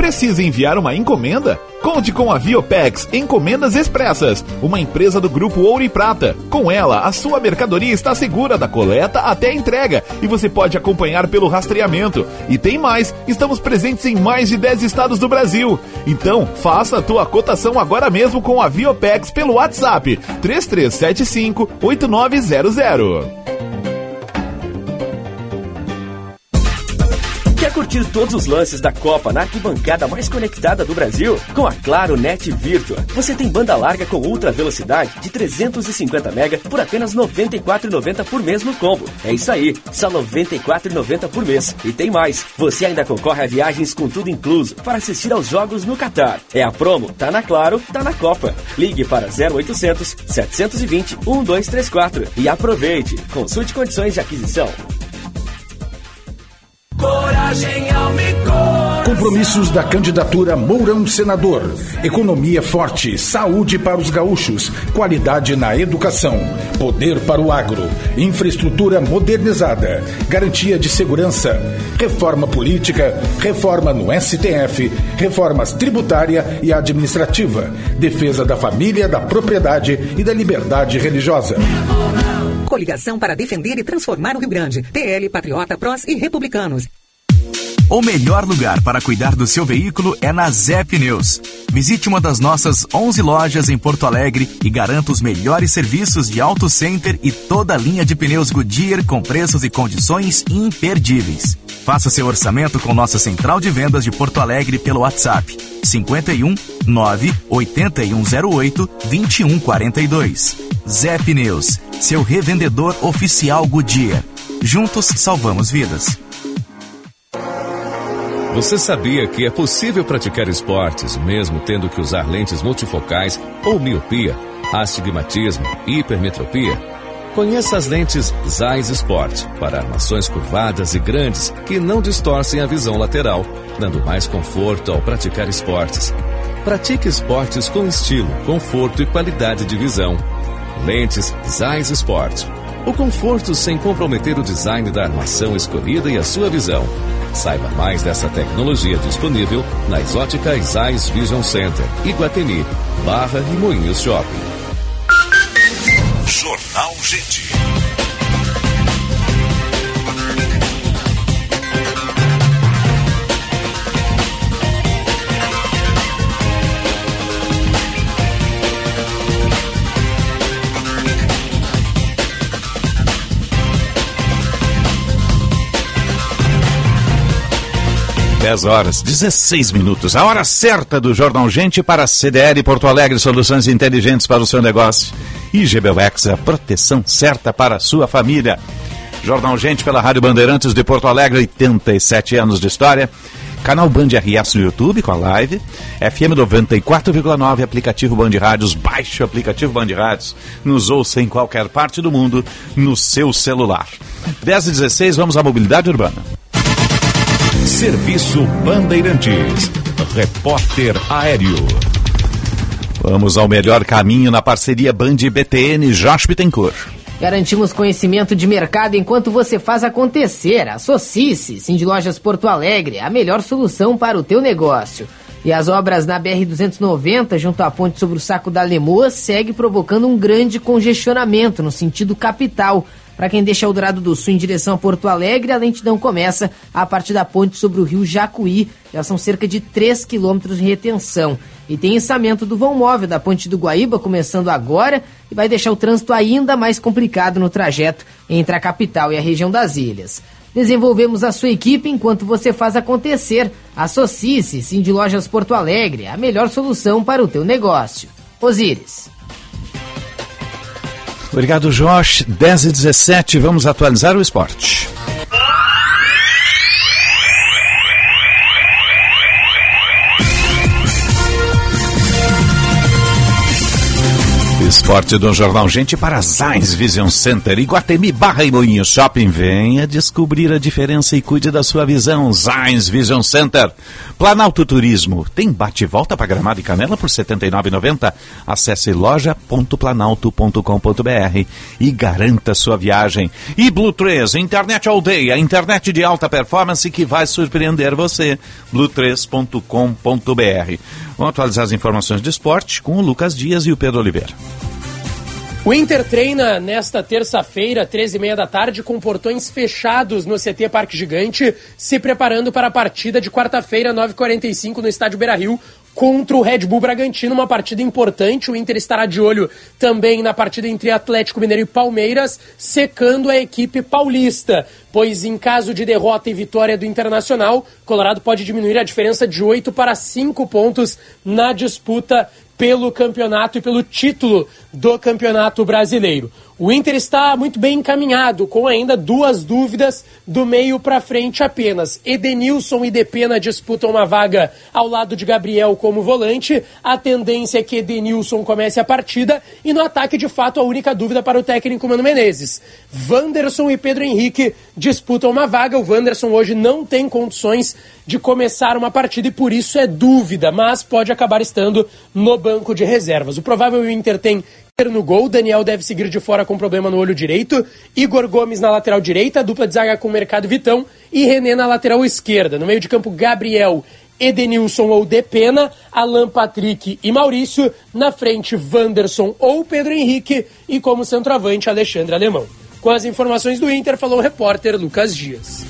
[SPEAKER 25] Precisa enviar uma encomenda? Conte com a Viopex Encomendas Expressas, uma empresa do grupo Ouro e Prata. Com ela, a sua mercadoria está segura da coleta até a entrega e você pode acompanhar pelo rastreamento. E tem mais, estamos presentes em mais de 10 estados do Brasil. Então, faça a tua cotação agora mesmo com a Viopex pelo WhatsApp 3375 8900.
[SPEAKER 17] Quer curtir todos os lances da Copa na arquibancada mais conectada do Brasil? Com a Claro Net Virtua, você tem banda larga com ultra velocidade de 350 MB por apenas R$ 94,90 por mês no combo. É isso aí, só R$ 94,90 por mês. E tem mais, você ainda concorre a viagens com tudo incluso para assistir aos jogos no Catar. É a promo, tá na Claro, tá na Copa. Ligue para 0800 720 1234 e aproveite. Consulte condições de aquisição.
[SPEAKER 76] Coragem Almicor.
[SPEAKER 77] Compromissos da candidatura Mourão Senador. Economia forte, saúde para os gaúchos, qualidade na educação, poder para o agro, infraestrutura modernizada, garantia de segurança, reforma política, reforma no STF, reformas tributária e administrativa, defesa da família, da propriedade e da liberdade religiosa.
[SPEAKER 78] Coligação para defender e transformar o Rio Grande. PL, Patriota, Prós e Republicanos.
[SPEAKER 79] O melhor lugar para cuidar do seu veículo é na Zé Pneus. Visite uma das nossas 11 lojas em Porto Alegre e garanta os melhores serviços de auto center e toda a linha de pneus Goodyear com preços e condições imperdíveis. Faça seu orçamento com nossa central de vendas de Porto Alegre pelo WhatsApp 51 9 8108 2142. Zé Pneus, seu revendedor oficial Goodyear. Juntos salvamos vidas.
[SPEAKER 12] Você sabia que é possível praticar esportes mesmo tendo que usar lentes multifocais ou miopia, astigmatismo, hipermetropia? Conheça as lentes Zeiss Sport para armações curvadas e grandes que não distorcem a visão lateral, dando mais conforto ao praticar esportes. Pratique esportes com estilo, conforto e qualidade de visão. Lentes Zeiss Sport. O conforto sem comprometer o design da armação escolhida e a sua visão. Saiba mais dessa tecnologia disponível nas óticas Eyes Vision Center, Iguatemi, Barra e Moinhos Shopping.
[SPEAKER 4] Jornal Gente.
[SPEAKER 3] 10 horas, 16 minutos. A hora certa do Jornal Gente para a CDL Porto Alegre, soluções inteligentes para o seu negócio. E a proteção certa para a sua família. Jornal Gente pela Rádio Bandeirantes de Porto Alegre, 87 anos de história. Canal Band RS no YouTube com a live. FM 94,9, aplicativo Band Rádios. Baixe o aplicativo Band Rádios. Nos ouça em qualquer parte do mundo no seu celular. 10 e 16, vamos à mobilidade urbana. Serviço Bandeirantes. Repórter Aéreo. Vamos ao melhor caminho na parceria Band BTN Josh Bittencourt.
[SPEAKER 26] Garantimos conhecimento de mercado enquanto você faz acontecer. Associe-se. Cindy Lojas Porto Alegre, a melhor solução para o teu negócio. E as obras na BR-290, junto à ponte sobre o Saco da Lemoa, segue provocando um grande congestionamento no sentido capital. Para quem deixa Eldorado do Sul em direção a Porto Alegre, a lentidão começa a partir da ponte sobre o rio Jacuí. Já são cerca de 3 quilômetros de retenção. E tem içamento do vão móvel da ponte do Guaíba começando agora e vai deixar o trânsito ainda mais complicado no trajeto entre a capital e a região das ilhas. Desenvolvemos a sua equipe enquanto você faz acontecer. Associe-se, de Lojas Porto Alegre, a melhor solução para o teu negócio. Osíris.
[SPEAKER 3] Obrigado, Josh. 10 e 17, vamos atualizar o esporte. Esporte do Jornal Gente para Zais Vision Center, Iguatemi Barra e Moinho Shopping. Venha descobrir a diferença e cuide da sua visão. Zais Vision Center. Planalto Turismo. Tem bate-volta para Gramado e Canela por R$ 79,90. Acesse loja.planalto.com.br e garanta sua viagem. E Blue 3, internet all day, a internet de alta performance que vai surpreender você. blue3.com.br. Vamos atualizar as informações de esporte com o Lucas Dias e o Pedro Oliveira.
[SPEAKER 80] O Inter treina nesta terça-feira, 13h30 da tarde, com portões fechados no CT Parque Gigante, se preparando para a partida de quarta-feira, 9h45, no estádio Beira Rio, contra o Red Bull Bragantino, uma partida importante. O Inter estará de olho também na partida entre Atlético Mineiro e Palmeiras, secando a equipe paulista. Pois em caso de derrota e vitória do Internacional, Colorado pode diminuir a diferença de 8 para 5 pontos na disputa pelo campeonato e pelo título do Campeonato Brasileiro. O Inter está muito bem encaminhado, com ainda duas dúvidas do meio para frente apenas. Edenilson e Depena disputam uma vaga ao lado de Gabriel como volante. A tendência é que Edenilson comece a partida e no ataque, de fato, a única dúvida para o técnico Mano Menezes. Wanderson e Pedro Henrique disputam uma vaga. O Wanderson hoje não tem condições de começar uma partida e por isso é dúvida, mas pode acabar estando no banco de reservas. O provável Inter tem no gol, Daniel deve seguir de fora com problema no olho direito, Igor Gomes na lateral direita, dupla de zaga com Mercado Vitão. E René na lateral esquerda. No meio de campo, Gabriel, Edenilson ou Depena, Alan Patrick e Maurício, na frente Wanderson ou Pedro Henrique. E como centroavante Alexandre Alemão. Com as informações do Inter, falou o repórter Lucas Dias.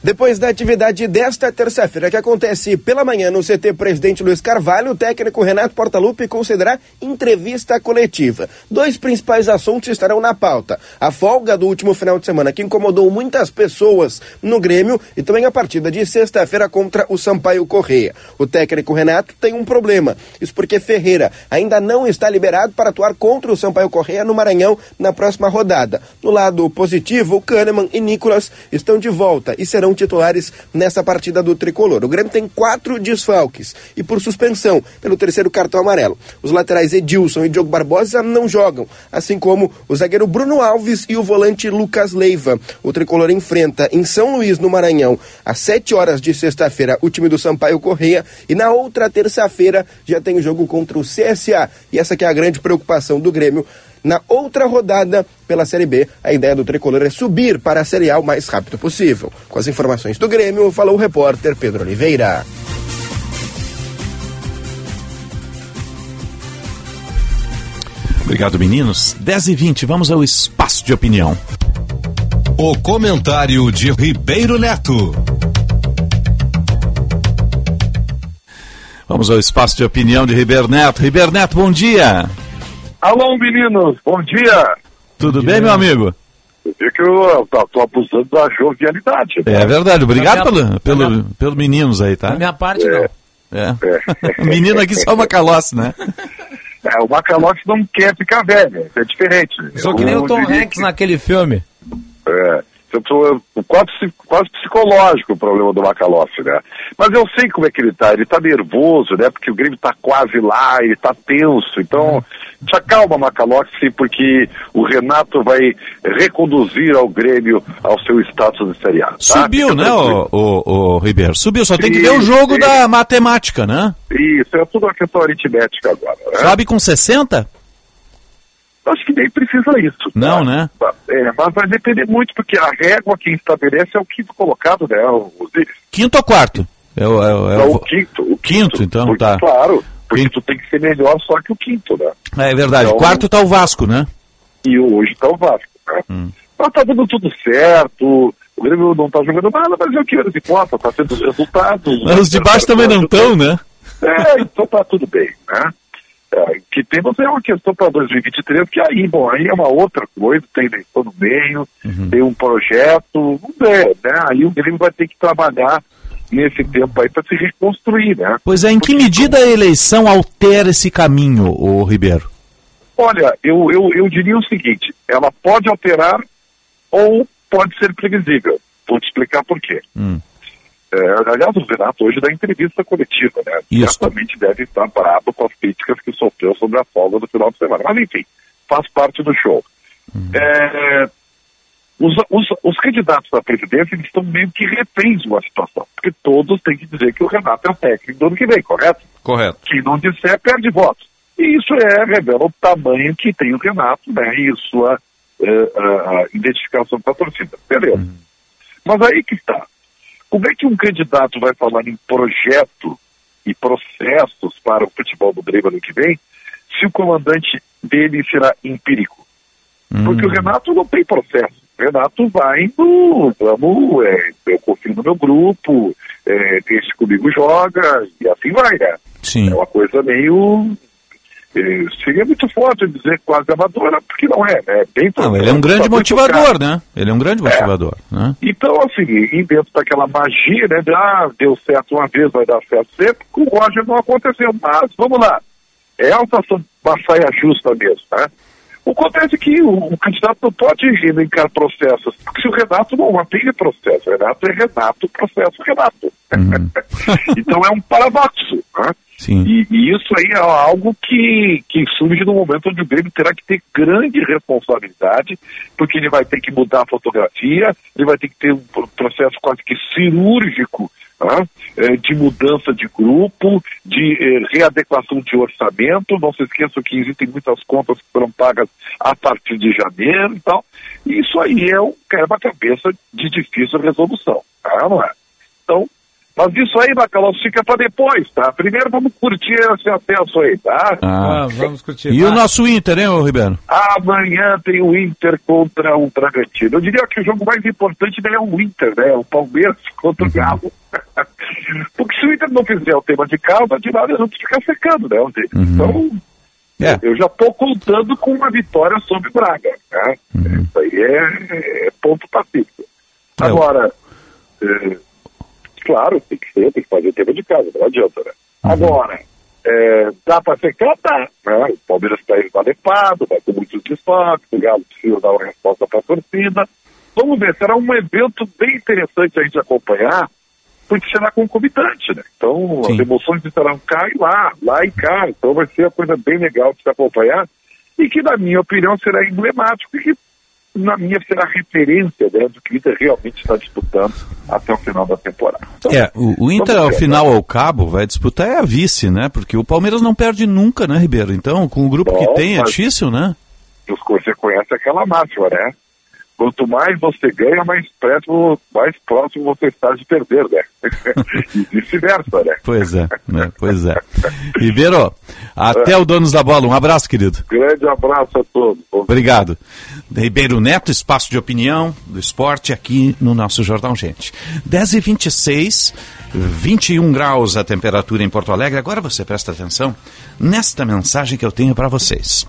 [SPEAKER 81] Depois da atividade desta terça-feira, que acontece pela manhã no CT Presidente Luiz Carvalho, o técnico Renato Portaluppi considerará entrevista coletiva. Dois principais assuntos estarão na pauta: a folga do último final de semana, que incomodou muitas pessoas no Grêmio, e também a partida de sexta-feira contra o Sampaio Correia. O técnico Renato tem um problema, isso porque Ferreira ainda não está liberado para atuar contra o Sampaio Correia no Maranhão na próxima rodada. No lado positivo, o Kahneman e Nicolas estão de volta e serão serão titulares nessa partida do tricolor. O Grêmio tem quatro desfalques e por suspensão pelo terceiro cartão amarelo. Os laterais Edilson e Diogo Barbosa não jogam, assim como o zagueiro Bruno Alves e o volante Lucas Leiva. O tricolor enfrenta em São Luís, no Maranhão, às 7 horas de sexta-feira, o time do Sampaio Correia e na outra terça-feira já tem o jogo contra o CSA. E essa que é a grande preocupação do Grêmio na outra rodada pela Série B. A ideia do tricolor é subir para a Série A o mais rápido possível. Com as informações do Grêmio, falou o repórter Pedro Oliveira.
[SPEAKER 3] Obrigado, meninos. 10 e 20 vamos ao espaço de opinião.
[SPEAKER 1] O comentário de Ribeiro Neto.
[SPEAKER 3] Vamos ao espaço de opinião de Ribeiro Neto. Ribeiro Neto, bom dia.
[SPEAKER 82] Alô, meninos, bom dia.
[SPEAKER 3] Tudo bem, meu amigo?
[SPEAKER 82] Eu vi que eu estou abusando da jovialidade.
[SPEAKER 3] É
[SPEAKER 82] né?
[SPEAKER 3] verdade, obrigado
[SPEAKER 82] minha-
[SPEAKER 3] pelo, pelo,
[SPEAKER 82] da
[SPEAKER 3] pelo meninos aí, tá?
[SPEAKER 82] Da minha
[SPEAKER 83] parte,
[SPEAKER 82] não.
[SPEAKER 3] É. O menino aqui só uma caloce, né?
[SPEAKER 82] É, o Macalote não quer ficar velho, é diferente.
[SPEAKER 6] Sou que nem o Tom Hanks naquele filme.
[SPEAKER 82] É, eu tô- quase, quase psicológico o problema do Macalossi, né? Mas eu sei como é que ele tá, ele tá nervoso, né? Porque o Grêmio tá quase lá, ele tá tenso. Então, te acalma, Macalossi, porque o Renato vai reconduzir ao Grêmio ao seu status de Série A. tá?
[SPEAKER 3] Subiu,
[SPEAKER 82] Fica
[SPEAKER 3] né, o, o, o Ribeiro? Subiu, só tem que ver o
[SPEAKER 82] Sim,
[SPEAKER 3] jogo
[SPEAKER 82] sim.
[SPEAKER 3] da matemática, né?
[SPEAKER 82] Isso, é tudo uma questão aritmética agora. Né?
[SPEAKER 3] Sobe com 60?
[SPEAKER 82] Acho que nem precisa isso. tá?
[SPEAKER 3] Não, né?
[SPEAKER 82] É, mas vai depender muito, porque a régua quem estabelece é o quinto colocado, né? O,
[SPEAKER 3] Quinto ou quarto? É o, é o- é
[SPEAKER 82] Não,
[SPEAKER 3] o-
[SPEAKER 82] o quinto. O
[SPEAKER 3] quinto, então
[SPEAKER 82] Porque,
[SPEAKER 3] tá.
[SPEAKER 82] Claro, porque tu tem que ser melhor só que o quinto, né?
[SPEAKER 3] É verdade.
[SPEAKER 82] Então-
[SPEAKER 3] Quarto tá o Vasco, né?
[SPEAKER 82] E hoje tá o Vasco, né?
[SPEAKER 3] Hum.
[SPEAKER 82] Mas tá dando tudo certo, o Grêmio não tá jogando nada, mas é o que eles importa, tá tendo os resultados.
[SPEAKER 3] Mas os de baixo também não estão, né?
[SPEAKER 82] É, então tá tudo bem, né? É, que temos é uma questão para 2023, que aí, bom, aí é uma outra coisa, tem eleição no meio,
[SPEAKER 3] Uhum.
[SPEAKER 82] tem um projeto, vamos ver, né? Aí o Grêmio vai ter que trabalhar nesse tempo aí para se reconstruir, né?
[SPEAKER 3] Pois é, em que medida a eleição altera esse caminho, o Ribeiro?
[SPEAKER 82] Olha, eu, eu, eu diria o seguinte, ela pode alterar ou pode ser previsível. Vou te explicar por quê.
[SPEAKER 3] Hum.
[SPEAKER 82] É, aliás, o Renato hoje dá entrevista coletiva, né?
[SPEAKER 3] Isso.
[SPEAKER 82] Certamente deve estar bravo com as críticas que sofreu sobre a folga do final de semana. Mas, enfim, faz parte do show. É, os, os, os candidatos à presidência eles estão meio que reféns de uma situação, porque todos têm que dizer que o Renato é o técnico do ano que vem, correto?
[SPEAKER 3] Correto.
[SPEAKER 82] Quem não disser, perde votos. E isso é, revela o tamanho que tem o Renato, né? E sua a- a identificação com a torcida. Beleza. Mas aí que está. Como é que um candidato vai falar em projeto e processos para o futebol do Grêmio ano que vem, se o comandante dele será empírico? Porque o Renato não tem processo. Renato vai no, vamos, é, eu confio no meu grupo, é, esse comigo joga, e assim vai, né?
[SPEAKER 3] Sim.
[SPEAKER 82] É uma coisa meio. eh, seria muito forte dizer quase amadora, porque não é, né? Bem
[SPEAKER 3] Não, ele é um grande motivador, né? Ele é um grande motivador, né?
[SPEAKER 82] Então, assim, e dentro daquela magia, né? De, ah, deu certo uma vez, vai dar certo sempre, com o Roger não aconteceu. Mas, vamos lá, é uma uma saia justa mesmo, né? Acontece é que o, o candidato não pode elencar processos, porque se o Renato não mantém processo, o Renato é Renato, processo Renato. então é um paradoxo, né?
[SPEAKER 3] Sim.
[SPEAKER 82] E, e isso aí é algo que, que surge no momento onde o Grêmio terá que ter grande responsabilidade, porque ele vai ter que mudar a fotografia, ele vai ter que ter um pro- processo quase que cirúrgico de mudança de grupo, de eh, readequação de orçamento. Não se esqueçam que existem muitas contas que foram pagas a partir de janeiro e tal. Isso aí é um quebra-cabeça de difícil resolução, tá, não é? Então, mas isso aí, Bacalhau, fica para depois, tá? Primeiro vamos curtir esse acesso aí, tá?
[SPEAKER 3] Ah,
[SPEAKER 6] vamos curtir.
[SPEAKER 3] E o nosso Inter, hein, ô Ribeiro?
[SPEAKER 82] Amanhã tem o Inter contra o Bragantino. Eu diria que o jogo mais importante não é o Inter, né? O Palmeiras contra
[SPEAKER 3] Uhum.
[SPEAKER 82] o Galo. Porque se o Inter não fizer o tema de casa, de nada vamos ficar secando, né?
[SPEAKER 3] Uhum.
[SPEAKER 82] Então, eu já estou contando com uma vitória sobre o Braga. Né?
[SPEAKER 3] Uhum.
[SPEAKER 82] Isso aí é, é ponto pacífico.
[SPEAKER 3] É,
[SPEAKER 82] Agora, é, claro, tem que ser, tem que fazer o tema de casa, não adianta, né?
[SPEAKER 3] Uhum.
[SPEAKER 82] Agora, é, dá para secar? Dá. Né? O Palmeiras está esvalepado, vai com muitos desfalques, o Galo precisa dar uma resposta para a torcida. Vamos ver, será um evento bem interessante a gente acompanhar, porque será concomitante, né? Então, as emoções estarão cá e lá, lá e cá. Então, vai ser uma coisa bem legal de se acompanhar e que, na minha opinião, será emblemático e que, na minha, será referência né, do que o Inter realmente está disputando até o final da temporada. Então,
[SPEAKER 3] É, o, o Inter, ao final,
[SPEAKER 82] né?
[SPEAKER 3] ao cabo, vai disputar é a vice, né? Porque o Palmeiras não perde nunca, né, Ribeiro? Então, com o grupo que
[SPEAKER 82] Bom,
[SPEAKER 3] tem, é difícil, né?
[SPEAKER 82] você conhece aquela máxima, né? Quanto mais você ganha, mais próximo, mais próximo você está de perder, né? e vice-versa, né?
[SPEAKER 3] Pois é, né? pois é. Ribeiro, até o Donos da Bola. Um abraço, querido.
[SPEAKER 82] Grande abraço a todos.
[SPEAKER 3] Obrigado. Ribeiro Neto, espaço de opinião do esporte aqui no nosso Jornal Gente. 10h26, 21 graus a temperatura em Porto Alegre. Agora você presta atenção nesta mensagem que eu tenho para vocês.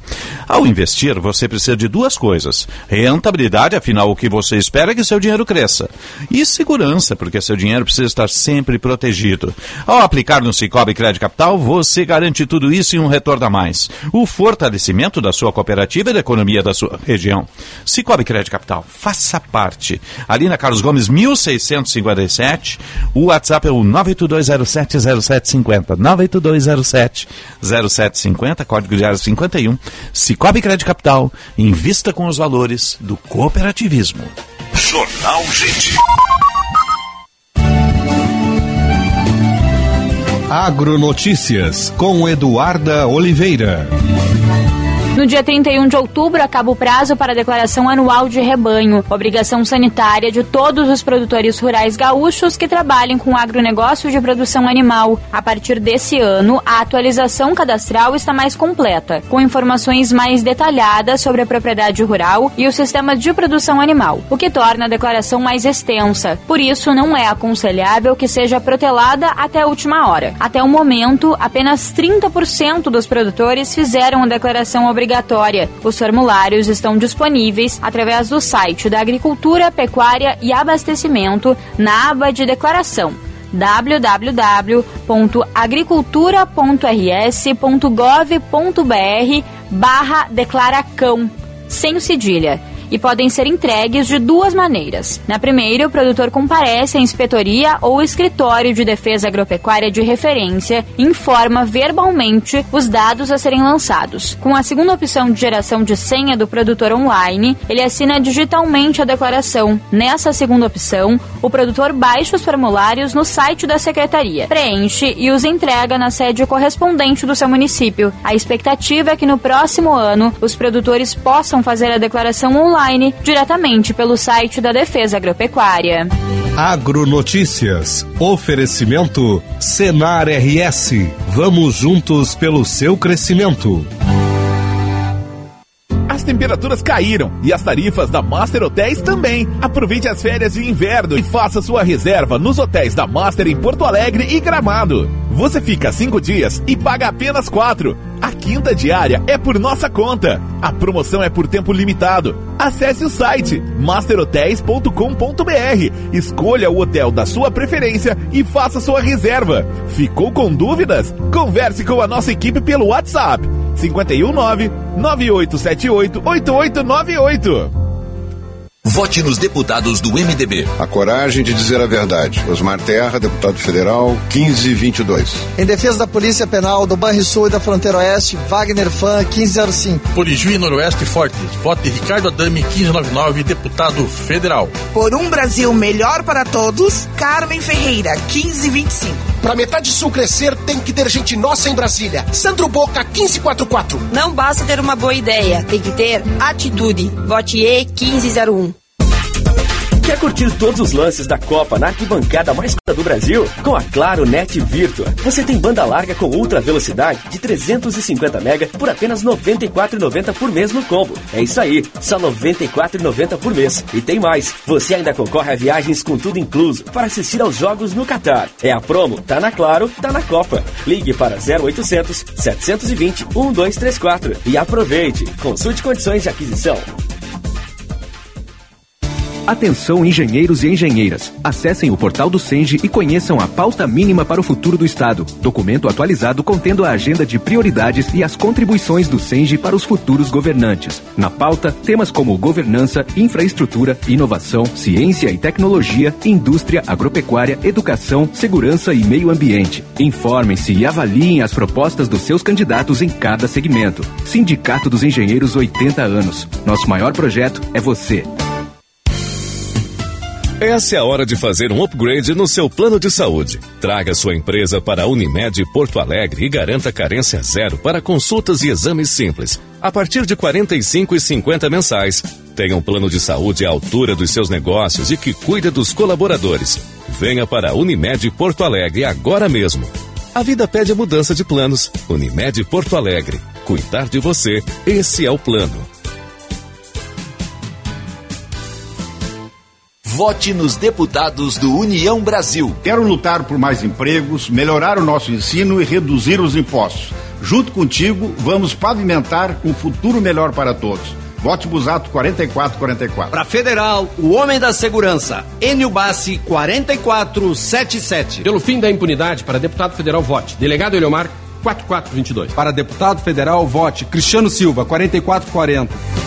[SPEAKER 3] Ao investir, você precisa de duas coisas: rentabilidade, afinal, o que você espera é que seu dinheiro cresça, e segurança, porque seu dinheiro precisa estar sempre protegido. Ao aplicar no Cicobi Crédito Capital, você garante tudo isso e um retorno a mais. O fortalecimento da sua cooperativa e da economia da sua região. Cicobi Crédito Capital, faça parte. Ali na Carlos Gomes, 1657, o WhatsApp é o 982070750. 98207 0750, código de área 51. Cicobi Crédito Capital, invista com os valores do cooperativismo.
[SPEAKER 1] Jornal Gente. Agronotícias com Eduarda Oliveira.
[SPEAKER 84] No dia 31 de outubro, acaba o prazo para a declaração anual de rebanho, obrigação sanitária de todos os produtores rurais gaúchos que trabalhem com agronegócio de produção animal. A partir desse ano, a atualização cadastral está mais completa, com informações mais detalhadas sobre a propriedade rural e o sistema de produção animal, o que torna a declaração mais extensa. Por isso, não é aconselhável que seja protelada até a última hora. Até o momento, apenas 30% dos produtores fizeram a declaração obrigatória obrigatória. Os formulários estão disponíveis através do site da Agricultura, Pecuária e Abastecimento na aba de declaração www.agricultura.rs.gov.br barra declaracão, sem cedilha e podem ser entregues de duas maneiras. Na primeira, o produtor comparece à inspetoria ou escritório de defesa agropecuária de referência e informa verbalmente os dados a serem lançados. Com a segunda opção de geração de senha do produtor online, ele assina digitalmente a declaração. Nessa segunda opção, o produtor baixa os formulários no site da secretaria, preenche e os entrega na sede correspondente do seu município. A expectativa é que no próximo ano os produtores possam fazer a declaração online diretamente pelo site da Defesa Agropecuária.
[SPEAKER 1] Agronotícias. Oferecimento Senar RS. Vamos juntos pelo seu crescimento.
[SPEAKER 25] As temperaturas caíram e as tarifas da Master Hotéis também. Aproveite as férias de inverno e faça sua reserva nos hotéis da Master em Porto Alegre e Gramado. Você fica cinco dias e paga apenas quatro. A quinta diária é por nossa conta. A promoção é por tempo limitado. Acesse o site masterhotels.com.br, escolha o hotel da sua preferência e faça sua reserva. Ficou com dúvidas? Converse com a nossa equipe pelo WhatsApp 519 9878 8898.
[SPEAKER 18] Vote nos deputados do MDB.
[SPEAKER 85] A coragem de dizer a verdade. Osmar Terra, deputado federal, 1522.
[SPEAKER 86] Em defesa da Polícia Penal do Banrisul e da Fronteira Oeste, Wagner Fan, 1505.
[SPEAKER 87] Por Ijuí Noroeste Forte, vote Ricardo Adame, 1599, deputado federal.
[SPEAKER 88] Por um Brasil melhor para todos, Carmen Ferreira, 1525.
[SPEAKER 39] Para metade sul crescer, tem que ter gente nossa em Brasília. Sandro Boca, 1544.
[SPEAKER 23] Não basta ter uma boa ideia, tem que ter atitude. Vote E 1501.
[SPEAKER 17] Quer curtir todos os lances da Copa na arquibancada mais curta do Brasil? Com a Claro Net Virtua. Você tem banda larga com ultra velocidade de 350 MB por apenas R$ 94,90 por mês no combo. É isso aí, só R$ 94,90 por mês. E tem mais, você ainda concorre a viagens com tudo incluso para assistir aos jogos no Catar. É a promo, tá na Claro, tá na Copa. Ligue para 0800 720 1234 e aproveite. Consulte condições de aquisição.
[SPEAKER 44] Atenção engenheiros e engenheiras. Acessem o portal do Senge e conheçam a pauta mínima para o futuro do Estado. Documento atualizado contendo a agenda de prioridades e as contribuições do Senge para os futuros governantes. Na pauta, temas como governança, infraestrutura, inovação, ciência e tecnologia, indústria, agropecuária, educação, segurança e meio ambiente. Informem-se e avaliem as propostas dos seus candidatos em cada segmento. Sindicato dos Engenheiros 80 anos. Nosso maior projeto é você.
[SPEAKER 12] Essa é a hora de fazer um upgrade no seu plano de saúde. Traga sua empresa para a Unimed Porto Alegre e garanta carência zero para consultas e exames simples. A partir de R$ 45,50 mensais, tenha um plano de saúde à altura dos seus negócios e que cuida dos colaboradores. Venha para a Unimed Porto Alegre agora mesmo. A vida pede mudança de planos. Unimed Porto Alegre. Cuidar de você, esse é o plano.
[SPEAKER 4] Vote nos deputados do União Brasil.
[SPEAKER 89] Quero lutar por mais empregos, melhorar o nosso ensino e reduzir os impostos. Junto contigo, vamos pavimentar um futuro melhor para todos. Vote Busato 4444.
[SPEAKER 90] Para Federal, o homem da segurança, Enio Bassi 4477.
[SPEAKER 91] Pelo fim da impunidade, para deputado federal, vote. Delegado Eliomar 4422.
[SPEAKER 92] Para deputado federal, vote Cristiano Silva 4440.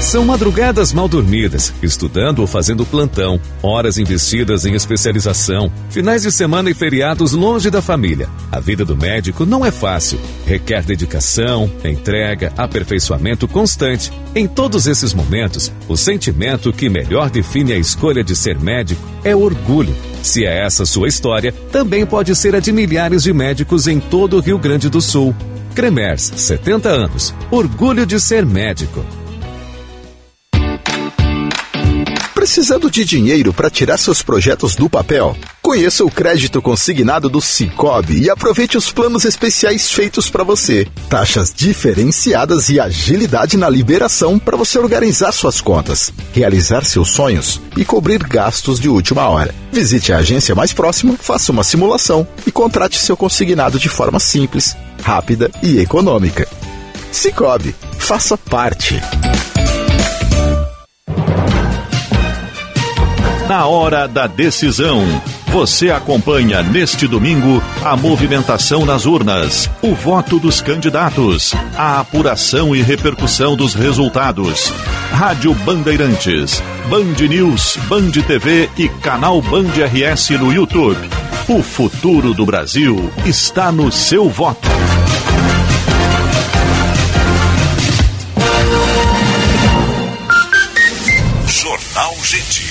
[SPEAKER 12] São madrugadas mal dormidas, estudando ou fazendo plantão, horas investidas em especialização, finais de semana e feriados longe da família. A vida do médico não é fácil. Requer dedicação, entrega, aperfeiçoamento constante. Em todos esses momentos, o sentimento que melhor define a escolha de ser médico é orgulho. Se é essa sua história, também pode ser a de milhares de médicos em todo o Rio Grande do Sul. Cremers, 70 anos. Orgulho de ser médico.
[SPEAKER 47] Precisando de dinheiro para tirar seus projetos do papel? Conheça o crédito consignado do Cicobi e aproveite os planos especiais feitos para você. Taxas diferenciadas e agilidade na liberação para você organizar suas contas, realizar seus sonhos e cobrir gastos de última hora. Visite a agência mais próxima, faça uma simulação e contrate seu consignado de forma simples, rápida e econômica. Cicobi, faça parte.
[SPEAKER 3] Na hora da decisão, você acompanha neste domingo a movimentação nas urnas, o voto dos candidatos, a apuração e repercussão dos resultados. Rádio Bandeirantes, Band News, Band TV e canal Band RS no YouTube. O futuro do Brasil está no seu voto.
[SPEAKER 4] Jornal Gente.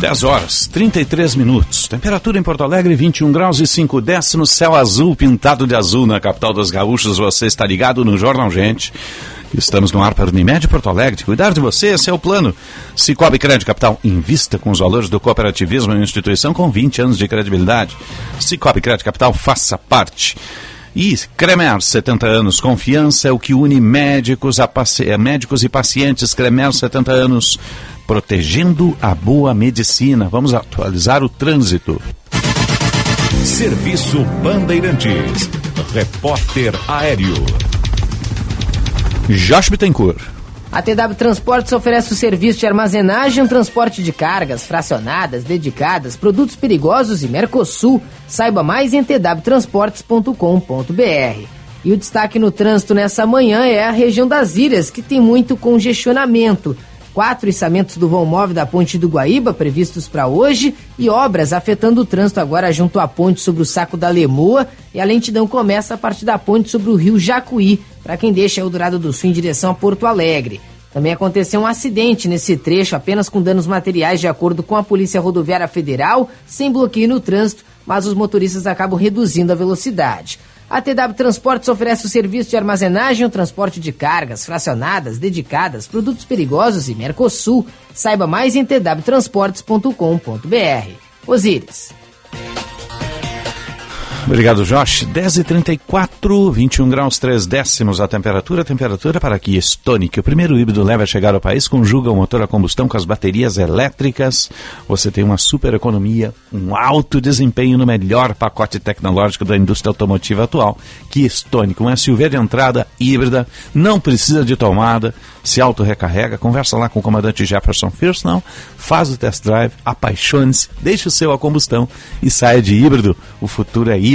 [SPEAKER 3] Dez horas, 33 minutos. Temperatura em Porto Alegre, 21 graus e 5 décimos. Céu azul, pintado de azul na capital dos gaúchos. Você está ligado no Jornal Gente. Estamos no ar para Unimed Porto Alegre. Cuidar de você, esse é o plano. Cicobi Crédito Capital, invista com os valores do cooperativismo em uma instituição com 20 anos de credibilidade. Cicobi Crédito Capital, faça parte. E Cremer, 70 anos, confiança é o que une médicos, a paci... médicos e pacientes. Cremer, 70 anos, protegendo a boa medicina. Vamos atualizar o trânsito.
[SPEAKER 18] Serviço Bandeirantes. Repórter Aéreo.
[SPEAKER 3] Josh Bittencourt.
[SPEAKER 26] A TW Transportes oferece o serviço de armazenagem e transporte de cargas fracionadas, dedicadas, produtos perigosos e Mercosul. Saiba mais em twtransportes.com.br. E o destaque no trânsito nessa manhã é a região das ilhas, que tem muito congestionamento. Quatro içamentos do vão móvel da Ponte do Guaíba previstos para hoje e obras afetando o trânsito agora junto à ponte sobre o Saco da Lemoa e a lentidão começa a partir da ponte sobre o rio Jacuí, para quem deixa Eldorado do Sul em direção a Porto Alegre. Também aconteceu um acidente nesse trecho, apenas com danos materiais, de acordo com a Polícia Rodoviária Federal, sem bloqueio no trânsito, mas os motoristas acabam reduzindo a velocidade. A TW Transportes oferece o serviço de armazenagem e transporte de cargas fracionadas, dedicadas, produtos perigosos e Mercosul. Saiba mais em twtransportes.com.br. Osíris.
[SPEAKER 3] Obrigado, Josh. 10h34, 21 graus 3 décimos a temperatura. Temperatura para aqui, Stonic. O primeiro híbrido leve a chegar ao país, conjuga o motor a combustão com as baterias elétricas. Você tem uma super economia, um alto desempenho no melhor pacote tecnológico da indústria automotiva atual. Que Stonic, um SUV de entrada híbrida, não precisa de tomada, se auto-recarrega. Conversa lá com o comandante Jefferson First, não. Faz o test drive, apaixone-se, deixe o seu a combustão e saia de híbrido. O futuro é híbrido.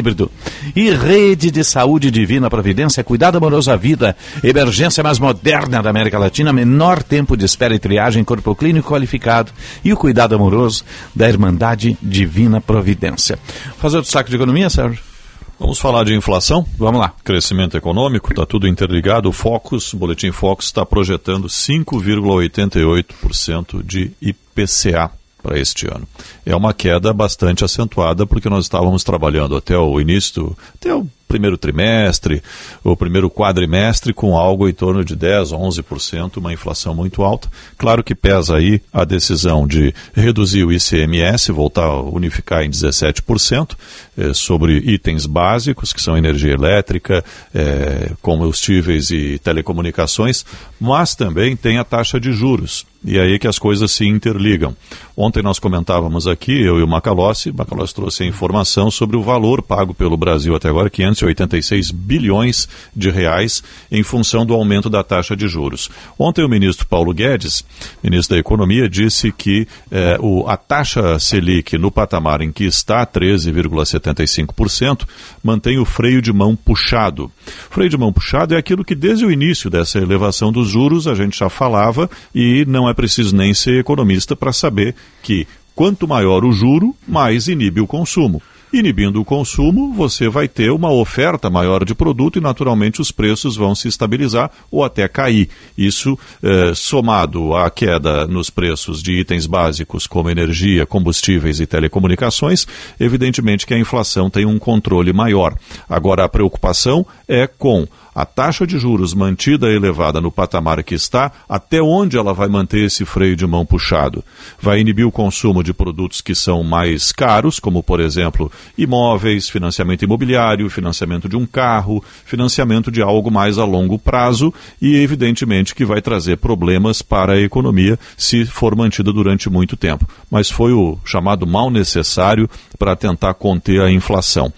[SPEAKER 3] E rede de saúde divina providência, cuidado amoroso à vida, emergência mais moderna da América Latina, menor tempo de espera e triagem, corpo clínico qualificado e o cuidado amoroso da Irmandade Divina Providência. Fazer o destaque de economia, Sérgio?
[SPEAKER 4] Vamos falar de inflação?
[SPEAKER 3] Vamos lá.
[SPEAKER 4] Crescimento econômico, está tudo interligado. O Focus, o Boletim Focus, está projetando 5,88% de IPCA para este ano. É uma queda bastante acentuada porque nós estávamos trabalhando até o início, até o primeiro trimestre, o primeiro quadrimestre, com algo em torno de 10, 11%, uma inflação muito alta. Claro que pesa aí a decisão de reduzir o ICMS, voltar a unificar em 17%, eh, sobre itens básicos, que são energia elétrica, eh, combustíveis e telecomunicações, mas também tem a taxa de juros. E aí que as coisas se interligam. Ontem nós comentávamos aqui, eu e o Macalossi, Macalossi trouxe a informação sobre o valor pago pelo Brasil até agora, 586 bilhões de reais, em função do aumento da taxa de juros. Ontem o ministro Paulo Guedes, ministro da Economia, disse que eh, o, a taxa Selic no patamar em que está, 13,75%, mantém o freio de mão puxado. Freio de mão puxado é aquilo que desde o início dessa elevação dos juros a gente já falava e não é preciso nem ser economista para saber que quanto maior o juro, mais inibe o consumo. Inibindo o consumo, você vai ter uma oferta maior de produto e, naturalmente, os preços vão se estabilizar ou até cair. Isso, eh, somado à queda nos preços de itens básicos como energia, combustíveis e telecomunicações, evidentemente que a inflação tem um controle maior. Agora, a preocupação é com a taxa de juros mantida elevada no patamar que está, até onde ela vai manter esse freio de mão puxado? Vai inibir o consumo de produtos que são mais caros, como, por exemplo, imóveis, financiamento imobiliário, financiamento de um carro, financiamento de algo mais a longo prazo e, evidentemente, que vai trazer problemas para a economia se for mantida durante muito tempo. Mas foi o chamado mal necessário para tentar conter a inflação.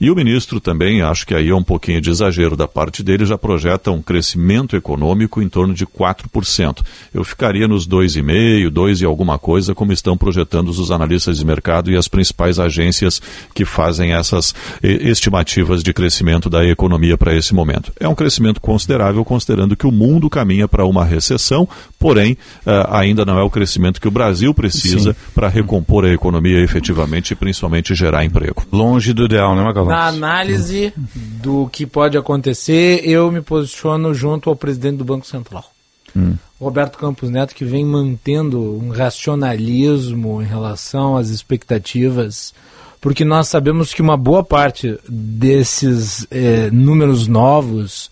[SPEAKER 4] E o ministro também, acho que aí é um pouquinho de exagero da parte dele, já projeta um crescimento econômico em torno de 4%. Eu ficaria nos 2,5%, 2 e alguma coisa, como estão projetando os analistas de mercado e as principais agências que fazem essas estimativas de crescimento da economia para esse momento. É um crescimento considerável, considerando que o mundo caminha para uma recessão, porém, uh, ainda não é o crescimento que o Brasil precisa para recompor a economia efetivamente e principalmente gerar emprego.
[SPEAKER 3] Longe do ideal, né, Magalhães?
[SPEAKER 6] Na análise do que pode acontecer, eu me posiciono junto ao presidente do Banco Central. Hum. Roberto Campos Neto, que vem mantendo um racionalismo em relação às expectativas, porque nós sabemos que uma boa parte desses eh, números novos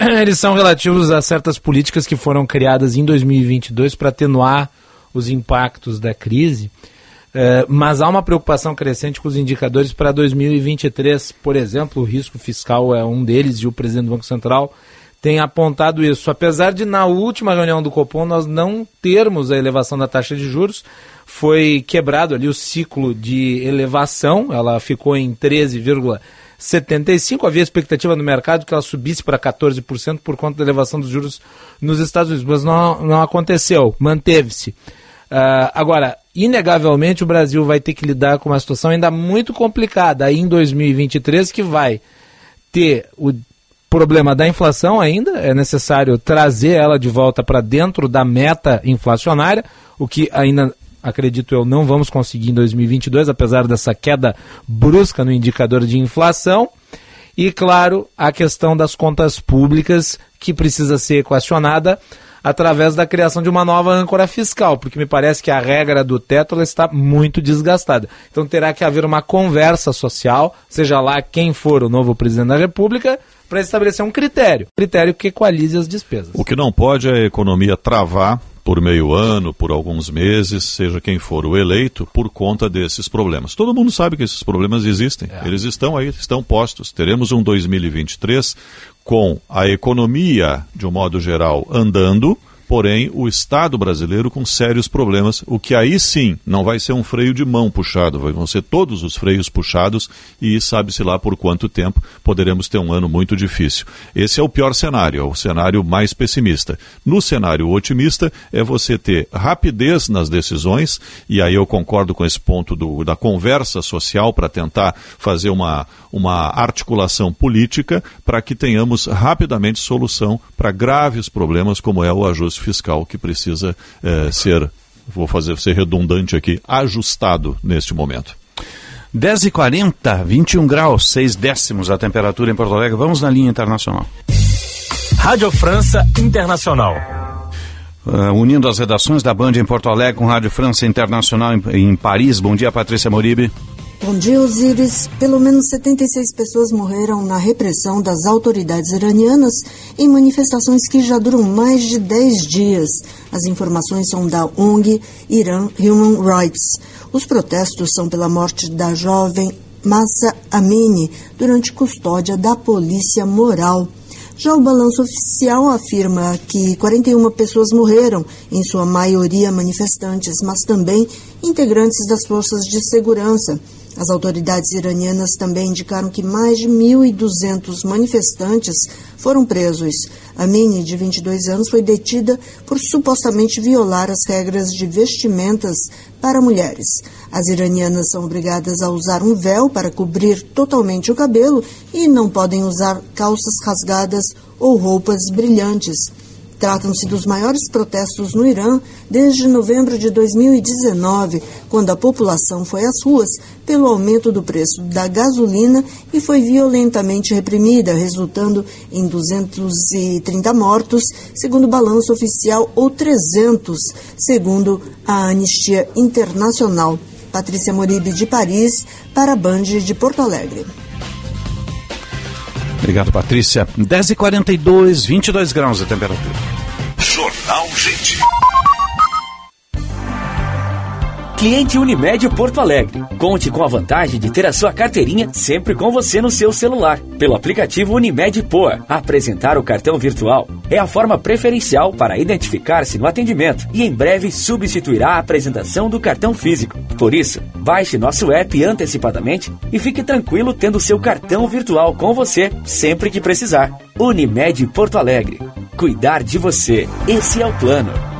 [SPEAKER 6] eles são relativos a certas políticas que foram criadas em 2022 para atenuar os impactos da crise. É, mas há uma preocupação crescente com os indicadores para 2023. Por exemplo, o risco fiscal é um deles e o presidente do Banco Central tem apontado isso. Apesar de, na última reunião do Copom, nós não termos a elevação da taxa de juros, foi quebrado ali o ciclo de elevação, ela ficou em 13,75. Havia expectativa no mercado que ela subisse para 14% por conta da elevação dos juros nos Estados Unidos, mas não, não aconteceu, manteve-se. Uh, agora, inegavelmente o Brasil vai ter que lidar com uma situação ainda muito complicada aí em 2023 que vai ter o problema da inflação ainda, é necessário trazer ela de volta para dentro da meta inflacionária, o que ainda acredito eu não vamos conseguir em 2022, apesar dessa queda brusca no indicador de inflação. E claro, a questão das contas públicas que precisa ser equacionada através da criação de uma nova âncora fiscal, porque me parece que a regra do teto está muito desgastada. Então terá que haver uma conversa social, seja lá quem for o novo presidente da República, para estabelecer um critério, critério que equalize as despesas.
[SPEAKER 4] O que não pode é a economia travar por meio ano, por alguns meses, seja quem for o eleito, por conta desses problemas. Todo mundo sabe que esses problemas existem. É. Eles estão aí, estão postos. Teremos um 2023 com a economia, de um modo geral, andando porém o Estado brasileiro com sérios problemas, o que aí sim não vai ser um freio de mão puxado, vão ser todos os freios puxados e sabe-se lá por quanto tempo poderemos ter um ano muito difícil. Esse é o pior cenário, é o cenário mais pessimista. No cenário otimista é você ter rapidez nas decisões, e aí eu concordo com esse ponto do, da conversa social para tentar fazer uma, uma articulação política para que tenhamos rapidamente solução para graves problemas como é o ajuste fiscal que precisa é, ser, vou fazer ser redundante aqui, ajustado neste momento.
[SPEAKER 93] 10 e 40 21 graus, 6 décimos a temperatura em Porto Alegre. Vamos na linha internacional.
[SPEAKER 94] Rádio França Internacional.
[SPEAKER 93] Uh, unindo as redações da Band em Porto Alegre com Rádio França Internacional em, em Paris. Bom dia, Patrícia Moribe.
[SPEAKER 95] Bom dia, Osiris. Pelo menos 76 pessoas morreram na repressão das autoridades iranianas em manifestações que já duram mais de 10 dias. As informações são da ONG Iran Human Rights. Os protestos são pela morte da jovem Massa Amini durante custódia da polícia moral. Já o balanço oficial afirma que 41 pessoas morreram, em sua maioria manifestantes, mas também integrantes das forças de segurança. As autoridades iranianas também indicaram que mais de 1.200 manifestantes foram presos. A Mini, de 22 anos, foi detida por supostamente violar as regras de vestimentas para mulheres. As iranianas são obrigadas a usar um véu para cobrir totalmente o cabelo e não podem usar calças rasgadas ou roupas brilhantes. Tratam-se dos maiores protestos no Irã desde novembro de 2019, quando a população foi às ruas pelo aumento do preço da gasolina e foi violentamente reprimida, resultando em 230 mortos, segundo o balanço oficial, ou 300, segundo a Anistia Internacional. Patrícia Moribe, de Paris, para a Band de Porto Alegre.
[SPEAKER 93] Obrigado, Patrícia. 10h42, 22 graus a temperatura.
[SPEAKER 96] Jornal Gente.
[SPEAKER 17] Cliente Unimed Porto Alegre. Conte com a vantagem de ter a sua carteirinha sempre com você no seu celular. Pelo aplicativo Unimed Poa. Apresentar o cartão virtual é a forma preferencial para identificar-se no atendimento e em breve substituirá a apresentação do cartão físico. Por isso, baixe nosso app antecipadamente e fique tranquilo tendo seu cartão virtual com você sempre que precisar. Unimed Porto Alegre. Cuidar de você. Esse é o plano.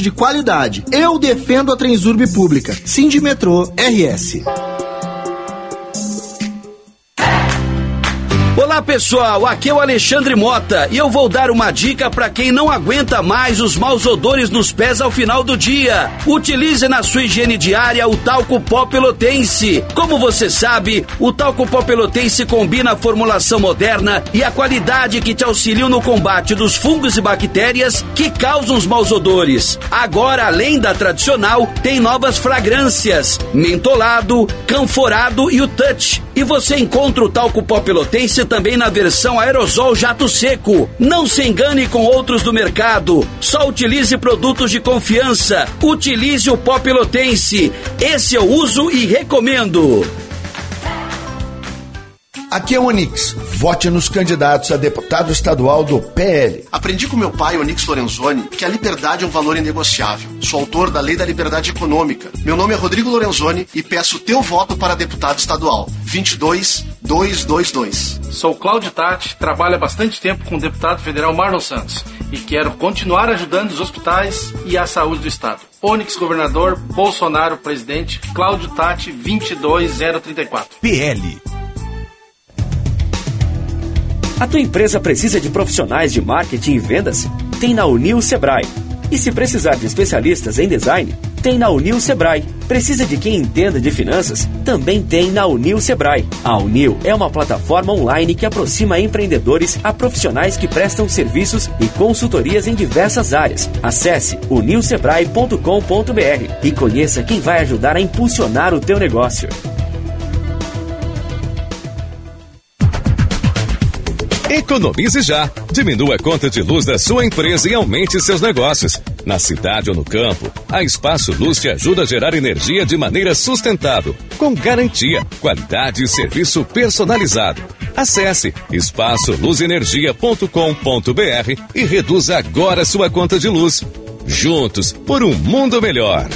[SPEAKER 97] de qualidade. Eu defendo a Transurb Pública. Sindimetrô RS.
[SPEAKER 98] Olá pessoal, aqui é o Alexandre Mota e eu vou dar uma dica para quem não aguenta mais os maus odores nos pés ao final do dia. Utilize na sua higiene diária o talco pó pelotense. Como você sabe, o talco pó pelotense combina a formulação moderna e a qualidade que te auxiliam no combate dos fungos e bactérias que causam os maus odores. Agora, além da tradicional, tem novas fragrâncias: mentolado, canforado e o touch. E você encontra o talco pó pelotense também na versão aerosol jato seco. Não se engane com outros do mercado. Só utilize produtos de confiança. Utilize o pó pelotense. Esse eu uso e recomendo.
[SPEAKER 99] Aqui é o Onix. Vote nos candidatos a deputado estadual do PL.
[SPEAKER 100] Aprendi com meu pai, Onix Lorenzoni, que a liberdade é um valor inegociável. Sou autor da Lei da Liberdade Econômica. Meu nome é Rodrigo Lorenzoni e peço teu voto para deputado estadual. 22222.
[SPEAKER 101] Sou Cláudio Tati, trabalho há bastante tempo com o deputado federal Marlon Santos e quero continuar ajudando os hospitais e a saúde do estado. Onix governador, Bolsonaro presidente, Cláudio Tati 22034.
[SPEAKER 96] PL
[SPEAKER 17] A tua empresa precisa de profissionais de marketing e vendas? Tem na Unil Sebrae. E se precisar de especialistas em design, tem na Unil Sebrae. Precisa de quem entenda de finanças? Também tem na Unil Sebrae. A Unil é uma plataforma online que aproxima empreendedores a profissionais que prestam serviços e consultorias em diversas áreas. Acesse unilsebrae.com.br e conheça quem vai ajudar a impulsionar o teu negócio.
[SPEAKER 12] Economize já. Diminua a conta de luz da sua empresa e aumente seus negócios. Na cidade ou no campo, a Espaço Luz te ajuda a gerar energia de maneira sustentável, com garantia, qualidade e serviço personalizado. Acesse espaçoluzenergia.com.br e reduza agora sua conta de luz. Juntos por um mundo melhor.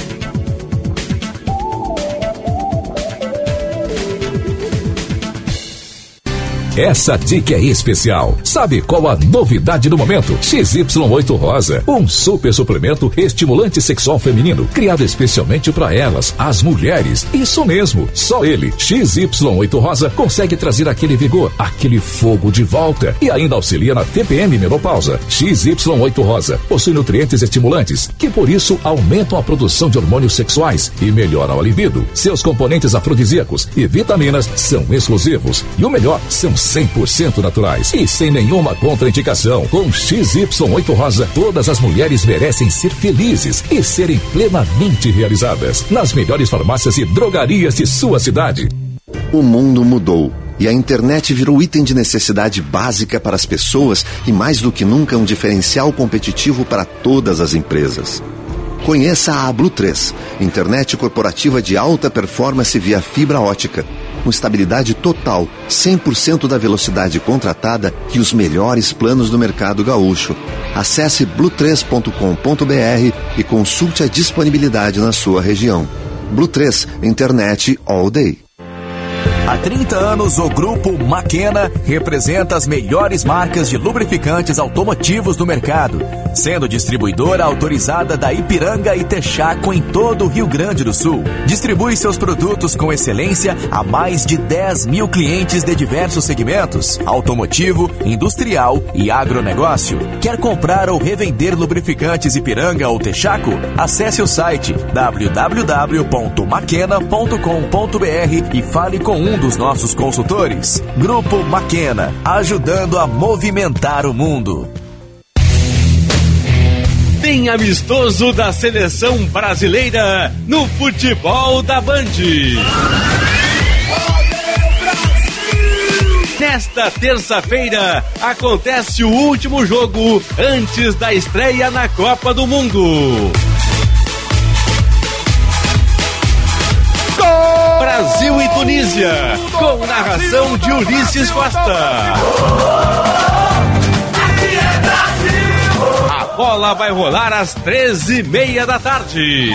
[SPEAKER 102] Essa dica é especial. Sabe qual a novidade do momento? XY8 Rosa, um super suplemento estimulante sexual feminino, criado especialmente para elas, as mulheres. Isso mesmo, só ele, XY8 Rosa, consegue trazer aquele vigor, aquele fogo de volta e ainda auxilia na TPM menopausa. XY8 Rosa possui nutrientes estimulantes que por isso aumentam a produção de hormônios sexuais e melhoram a libido. Seus componentes afrodisíacos e vitaminas são exclusivos e o melhor, são 100% naturais e sem nenhuma contraindicação. Com XY8 Rosa, todas as mulheres merecem ser felizes e serem plenamente realizadas nas melhores farmácias e drogarias de sua cidade.
[SPEAKER 57] O mundo mudou e a internet virou item de necessidade básica para as pessoas e, mais do que nunca, um diferencial competitivo para todas as empresas. Conheça a Blue 3, internet corporativa de alta performance via fibra ótica, com estabilidade total, 100% da velocidade contratada e os melhores planos do mercado gaúcho. Acesse blue3.com.br e consulte a disponibilidade na sua região. Blue 3, internet all day.
[SPEAKER 18] Há 30 anos, o Grupo Maquena representa as melhores marcas de lubrificantes automotivos do mercado, sendo distribuidora autorizada da Ipiranga e Texaco em todo o Rio Grande do Sul. Distribui seus produtos com excelência a mais de 10 mil clientes de diversos segmentos: automotivo, industrial e agronegócio. Quer comprar ou revender lubrificantes Ipiranga ou Texaco? Acesse o site www.maquena.com.br e fale com um dos nossos consultores. Grupo Maquena, ajudando a movimentar o mundo.
[SPEAKER 103] Tem amistoso da seleção brasileira no futebol da Band. Nesta terça-feira acontece o último jogo antes da estreia na Copa do Mundo. Tunísia, com narração de Ulisses Costa. A bola vai rolar às 13h30 da tarde.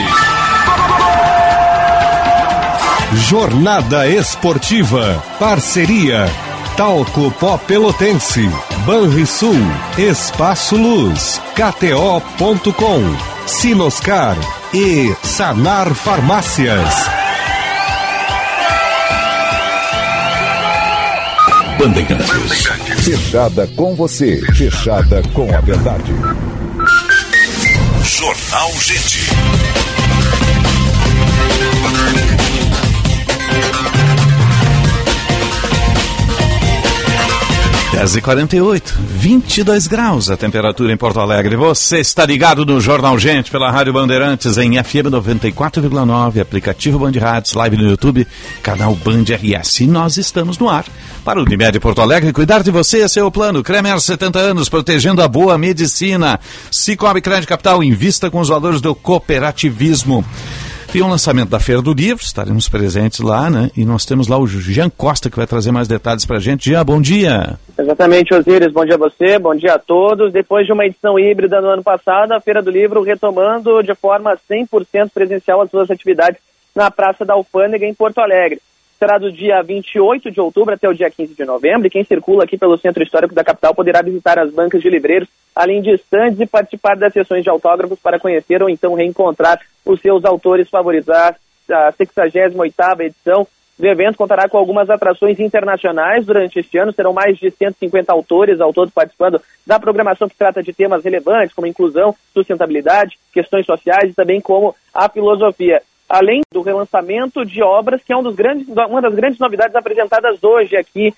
[SPEAKER 1] Jornada Esportiva. Parceria. Talco Pó Pelotense. Banrisul. Espaço Luz. KTO.com. Sinoscar. E Sanar Farmácias.
[SPEAKER 47] Bandeirantes. Fechada com você. Fechada com a verdade.
[SPEAKER 104] Jornal Gente.
[SPEAKER 3] 10 e 48 22 graus a temperatura em Porto Alegre. Você está ligado no Jornal Gente pela Rádio Bandeirantes em FM 94,9, aplicativo Band Rádios, live no YouTube, canal Band RS. E nós estamos no ar para o Unimed Porto Alegre. Cuidar de você é seu plano. Cremer 70 anos, protegendo a boa medicina. Cicobi Crédito Capital, invista com os valores do cooperativismo. Tem um lançamento da Feira do Livro, estaremos presentes lá, né? E nós temos lá o Jean Costa que vai trazer mais detalhes pra gente. Jean, bom dia.
[SPEAKER 105] Exatamente, Osíris. Bom dia a você, bom dia a todos. Depois de uma edição híbrida no ano passado, a Feira do Livro retomando de forma 100% presencial as suas atividades na Praça da Alfândega, em Porto Alegre. Será do dia 28 de outubro até o dia 15 de novembro, e quem circula aqui pelo Centro Histórico da capital poderá visitar as bancas de livreiros, além de estandes e participar das sessões de autógrafos para conhecer ou então reencontrar os seus autores favoritos. A 68ª edição do evento contará com algumas atrações internacionais durante este ano. Serão mais de 150 autores ao todo participando da programação que trata de temas relevantes como inclusão, sustentabilidade, questões sociais e também como a filosofia. Além do relançamento de obras, que é um dos grandes, uma das grandes novidades apresentadas hoje aqui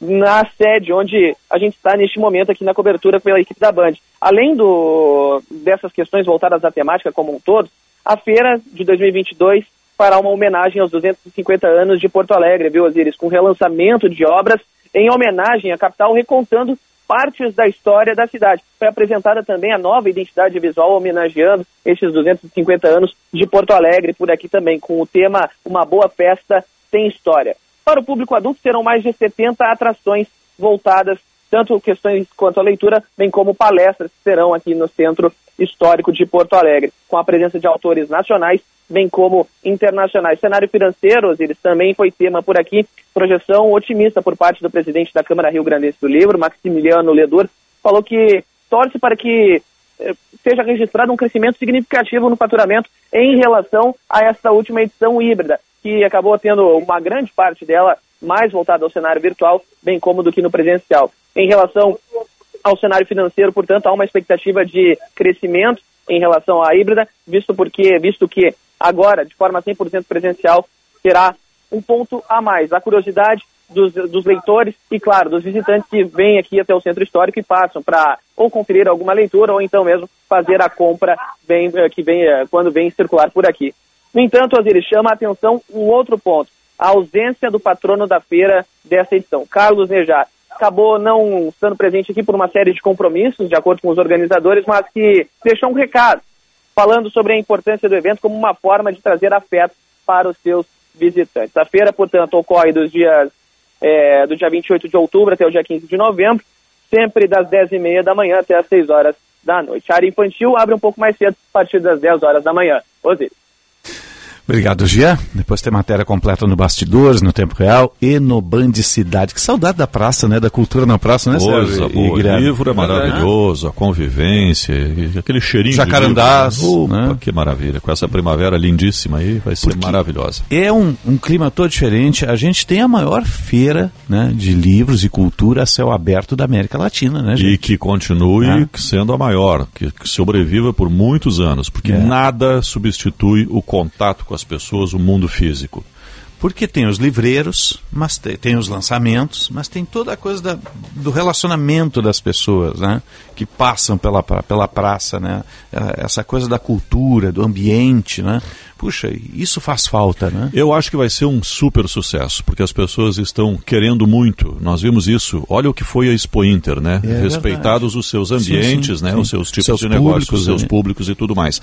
[SPEAKER 105] na sede, onde a gente está neste momento aqui na cobertura pela equipe da Band. Além do, dessas questões voltadas à temática como um todo, a feira de 2022 fará uma homenagem aos 250 anos de Porto Alegre, viu, Osiris? Com relançamento de obras em homenagem à capital, recontando partes da história da cidade. Foi apresentada também a nova identidade visual homenageando esses 250 anos de Porto Alegre, por aqui também, com o tema Uma Boa Festa Tem História. Para o público adulto, serão mais de 70 atrações voltadas tanto questões quanto a leitura, bem como palestras que serão aqui no Centro Histórico de Porto Alegre, com a presença de autores nacionais, bem como internacionais. Cenário financeiro, Osiris, também foi tema por aqui, projeção otimista por parte do presidente da Câmara Rio Grandense do Livro, Maximiliano Ledor, falou que torce para que eh, seja registrado um crescimento significativo no faturamento em relação a essa última edição híbrida, que acabou tendo uma grande parte dela mais voltada ao cenário virtual, bem como do que no presencial. Em relação ao cenário financeiro, portanto, há uma expectativa de crescimento em relação à híbrida, visto porque, visto que agora, de forma 100% presencial, terá um ponto a mais. A curiosidade dos, dos, leitores e, claro, dos visitantes que vêm aqui até o centro histórico e passam para ou conferir alguma leitura ou então mesmo fazer a compra bem, eh, que vem, eh, quando vem circular por aqui. No entanto, Osiris, chama a atenção um outro ponto, a ausência do patrono da feira dessa edição, Carlos Nejar. Acabou não estando presente aqui por uma série de compromissos, de acordo com os organizadores, mas que deixou um recado falando sobre a importância do evento como uma forma de trazer afeto para os seus visitantes. A feira, portanto, ocorre dos dias é, do dia 28 de outubro até o dia 15 de novembro, sempre das 10h30 da manhã até as 6 horas da noite. A área infantil abre um pouco mais cedo, a partir das 10 horas da manhã. Osiris.
[SPEAKER 3] Obrigado, Gia. Depois tem matéria completa no Bastidores, no Tempo Real e no Band Cidade. Que saudade da praça, né? Da cultura na praça, né,
[SPEAKER 4] Coisa Sérgio? boa. O livro é maravilhoso, a convivência, aquele cheirinho
[SPEAKER 3] Jacarandás.
[SPEAKER 4] de livro. Né? Opa, né? que maravilha. Com essa primavera lindíssima aí, vai ser Porque maravilhosa.
[SPEAKER 3] É um, um clima todo diferente. A gente tem a maior feira né, de livros e cultura a céu aberto da América Latina, né, gente?
[SPEAKER 4] E que continue é. sendo a maior, que, que, sobreviva por muitos anos, porque é. nada substitui o contato com as pessoas o mundo físico.
[SPEAKER 3] Porque tem os livreiros, mas tem, tem os lançamentos, mas tem toda a coisa da, do relacionamento das pessoas, né? Que passam pela, pela praça, né? É, essa coisa da cultura, do ambiente, né? Puxa, isso faz falta, né?
[SPEAKER 4] Eu acho que vai ser um super sucesso, porque as pessoas estão querendo muito. Nós vimos isso. Olha o que foi a Expo Inter, né? É Respeitados verdade. os seus ambientes, sim, sim, né? Sim. Os seus tipos seus de negócios, os seus né? públicos e tudo mais.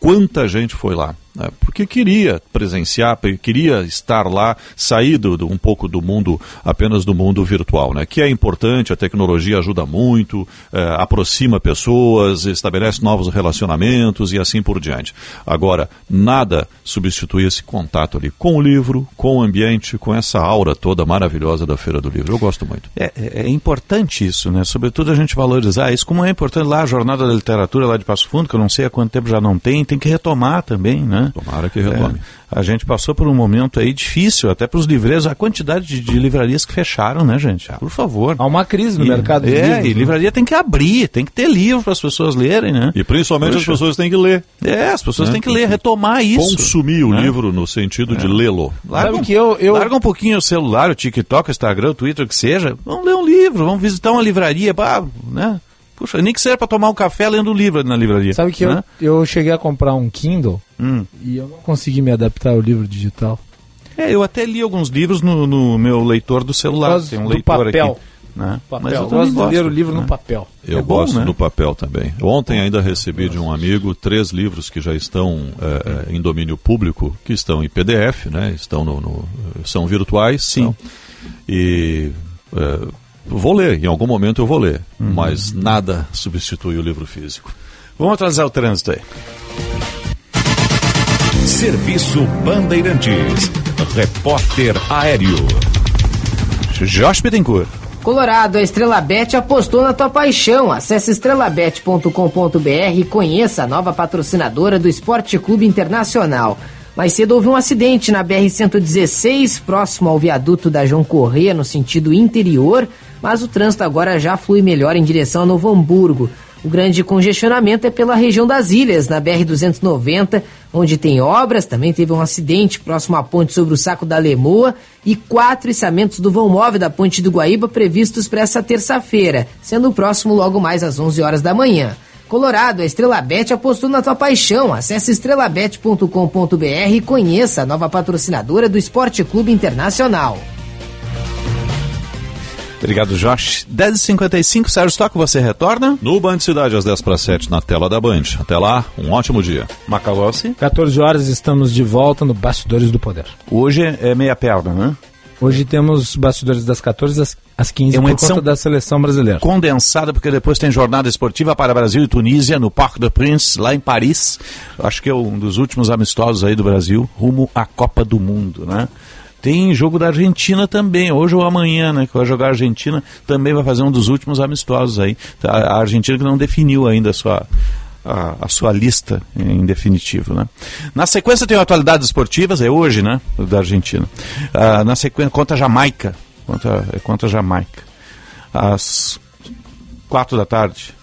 [SPEAKER 4] Quanta gente foi lá? Né? Porque queria presenciar, queria estar lá, sair do, um pouco do mundo, apenas do mundo virtual, né? Que é importante, a tecnologia ajuda muito, é, aproxima pessoas, estabelece novos relacionamentos e assim por diante. Agora, nada substituir esse contato ali com o livro, com o ambiente, com essa aura toda maravilhosa da Feira do Livro. Eu gosto muito.
[SPEAKER 3] É, é, é importante isso, né? Sobretudo a gente valorizar isso, como é importante lá a Jornada da Literatura lá de Passo Fundo, que eu não sei há quanto tempo já não tem, tem que retomar também, né?
[SPEAKER 4] Tomara que retome.
[SPEAKER 3] É a gente passou por um momento aí difícil, até para os livreiros, a quantidade de, de, livrarias que fecharam, né, gente? Por favor.
[SPEAKER 6] Há uma crise no e, mercado
[SPEAKER 3] de é, livros. É, e né? livraria tem que abrir, tem que ter livro para as pessoas lerem, né?
[SPEAKER 4] E principalmente Poxa. as pessoas têm que ler.
[SPEAKER 3] É, as pessoas né? têm que ler, retomar isso.
[SPEAKER 4] Consumir o né? livro no sentido é. de lê-lo.
[SPEAKER 3] Larga, um, que eu, eu... larga um pouquinho o celular, o TikTok, o Instagram, o Twitter, o que seja. Vamos ler um livro, vamos visitar uma livraria, pá, né? Puxa, nem que seja para tomar um café lendo um livro na livraria.
[SPEAKER 6] Sabe que né? eu, eu cheguei a comprar um Kindle hum. e eu não consegui me adaptar ao livro digital.
[SPEAKER 3] É, eu até li alguns livros no, no meu leitor do celular. Tem um
[SPEAKER 6] do
[SPEAKER 3] leitor
[SPEAKER 6] papel.
[SPEAKER 3] aqui. Né?
[SPEAKER 6] Papel. Mas eu, gosto de ler o livro né? no papel.
[SPEAKER 4] Eu é gosto bom, né? do papel também. Ontem ainda recebi de um amigo três livros que já estão é, em domínio público, que estão em PDF, né? Estão no, no são virtuais.
[SPEAKER 3] Sim. Então,
[SPEAKER 4] e é, Vou ler, em algum momento eu vou ler, uhum. mas nada substitui o livro físico.
[SPEAKER 3] Vamos atrasar o trânsito aí.
[SPEAKER 18] Serviço Bandeirantes. Repórter Aéreo.
[SPEAKER 3] Jorge Bittencourt.
[SPEAKER 26] Colorado, a Estrela Bet apostou na tua paixão. Acesse estrelabet.com.br e conheça a nova patrocinadora do Esporte Clube Internacional. Mais cedo houve um acidente na BR-116, próximo ao viaduto da João Corrêa, no sentido interior mas o trânsito agora já flui melhor em direção a Novo Hamburgo. O grande congestionamento é pela região das ilhas, na BR-290, onde tem obras. Também teve um acidente próximo à ponte sobre o Saco da Lemoa e quatro içamentos do vão móvel da ponte do Guaíba previstos para essa terça-feira, sendo o próximo logo mais às 11 horas da manhã. Colorado, a Estrela Bet apostou na tua paixão. Acesse estrelabet.com.br e conheça a nova patrocinadora do Esporte Clube Internacional.
[SPEAKER 3] Obrigado, Josh. 10h55, Sérgio Stock, você retorna?
[SPEAKER 4] No Band Cidade, às 10 para 7, na tela da Band. Até lá, um ótimo dia.
[SPEAKER 3] Macalossi.
[SPEAKER 6] 14 horas, estamos de volta no Bastidores do Poder.
[SPEAKER 3] Hoje é meia perna, né?
[SPEAKER 6] Hoje temos bastidores das 14 às, às 15
[SPEAKER 3] É uma
[SPEAKER 6] por
[SPEAKER 3] edição
[SPEAKER 6] conta da seleção brasileira.
[SPEAKER 3] condensada, porque depois tem jornada esportiva para Brasil e Tunísia no Parc de Prince, lá em Paris. Acho que é um dos últimos amistosos aí do Brasil, rumo à Copa do Mundo, né? Tem jogo da Argentina também, hoje ou amanhã, né? Que vai jogar a Argentina, também vai fazer um dos últimos amistosos aí. A a Argentina que não definiu ainda a sua, a, a sua lista em definitivo, né? Na sequência tem atualidades esportivas, é hoje, né? Da Argentina. Ah, na sequência, contra a Jamaica. Contra, é contra a Jamaica. Às quatro da tarde.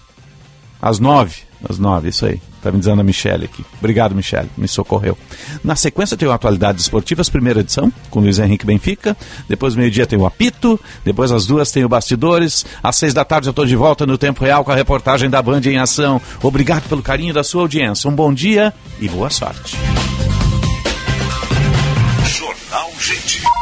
[SPEAKER 3] Às nove. Às nove, isso aí. Tá me dizendo a Michele aqui. Obrigado, Michele, me socorreu. Na sequência tem o Atualidades Esportivas, primeira edição, com Luiz Henrique Benfica. Depois, meio-dia, tem o Apito. Depois, às duas, tem o Bastidores. Às seis da tarde, eu estou de volta no Tempo Real com a reportagem da Band em Ação. Obrigado pelo carinho da sua audiência. Um bom dia e boa sorte.
[SPEAKER 106] Jornal Gente.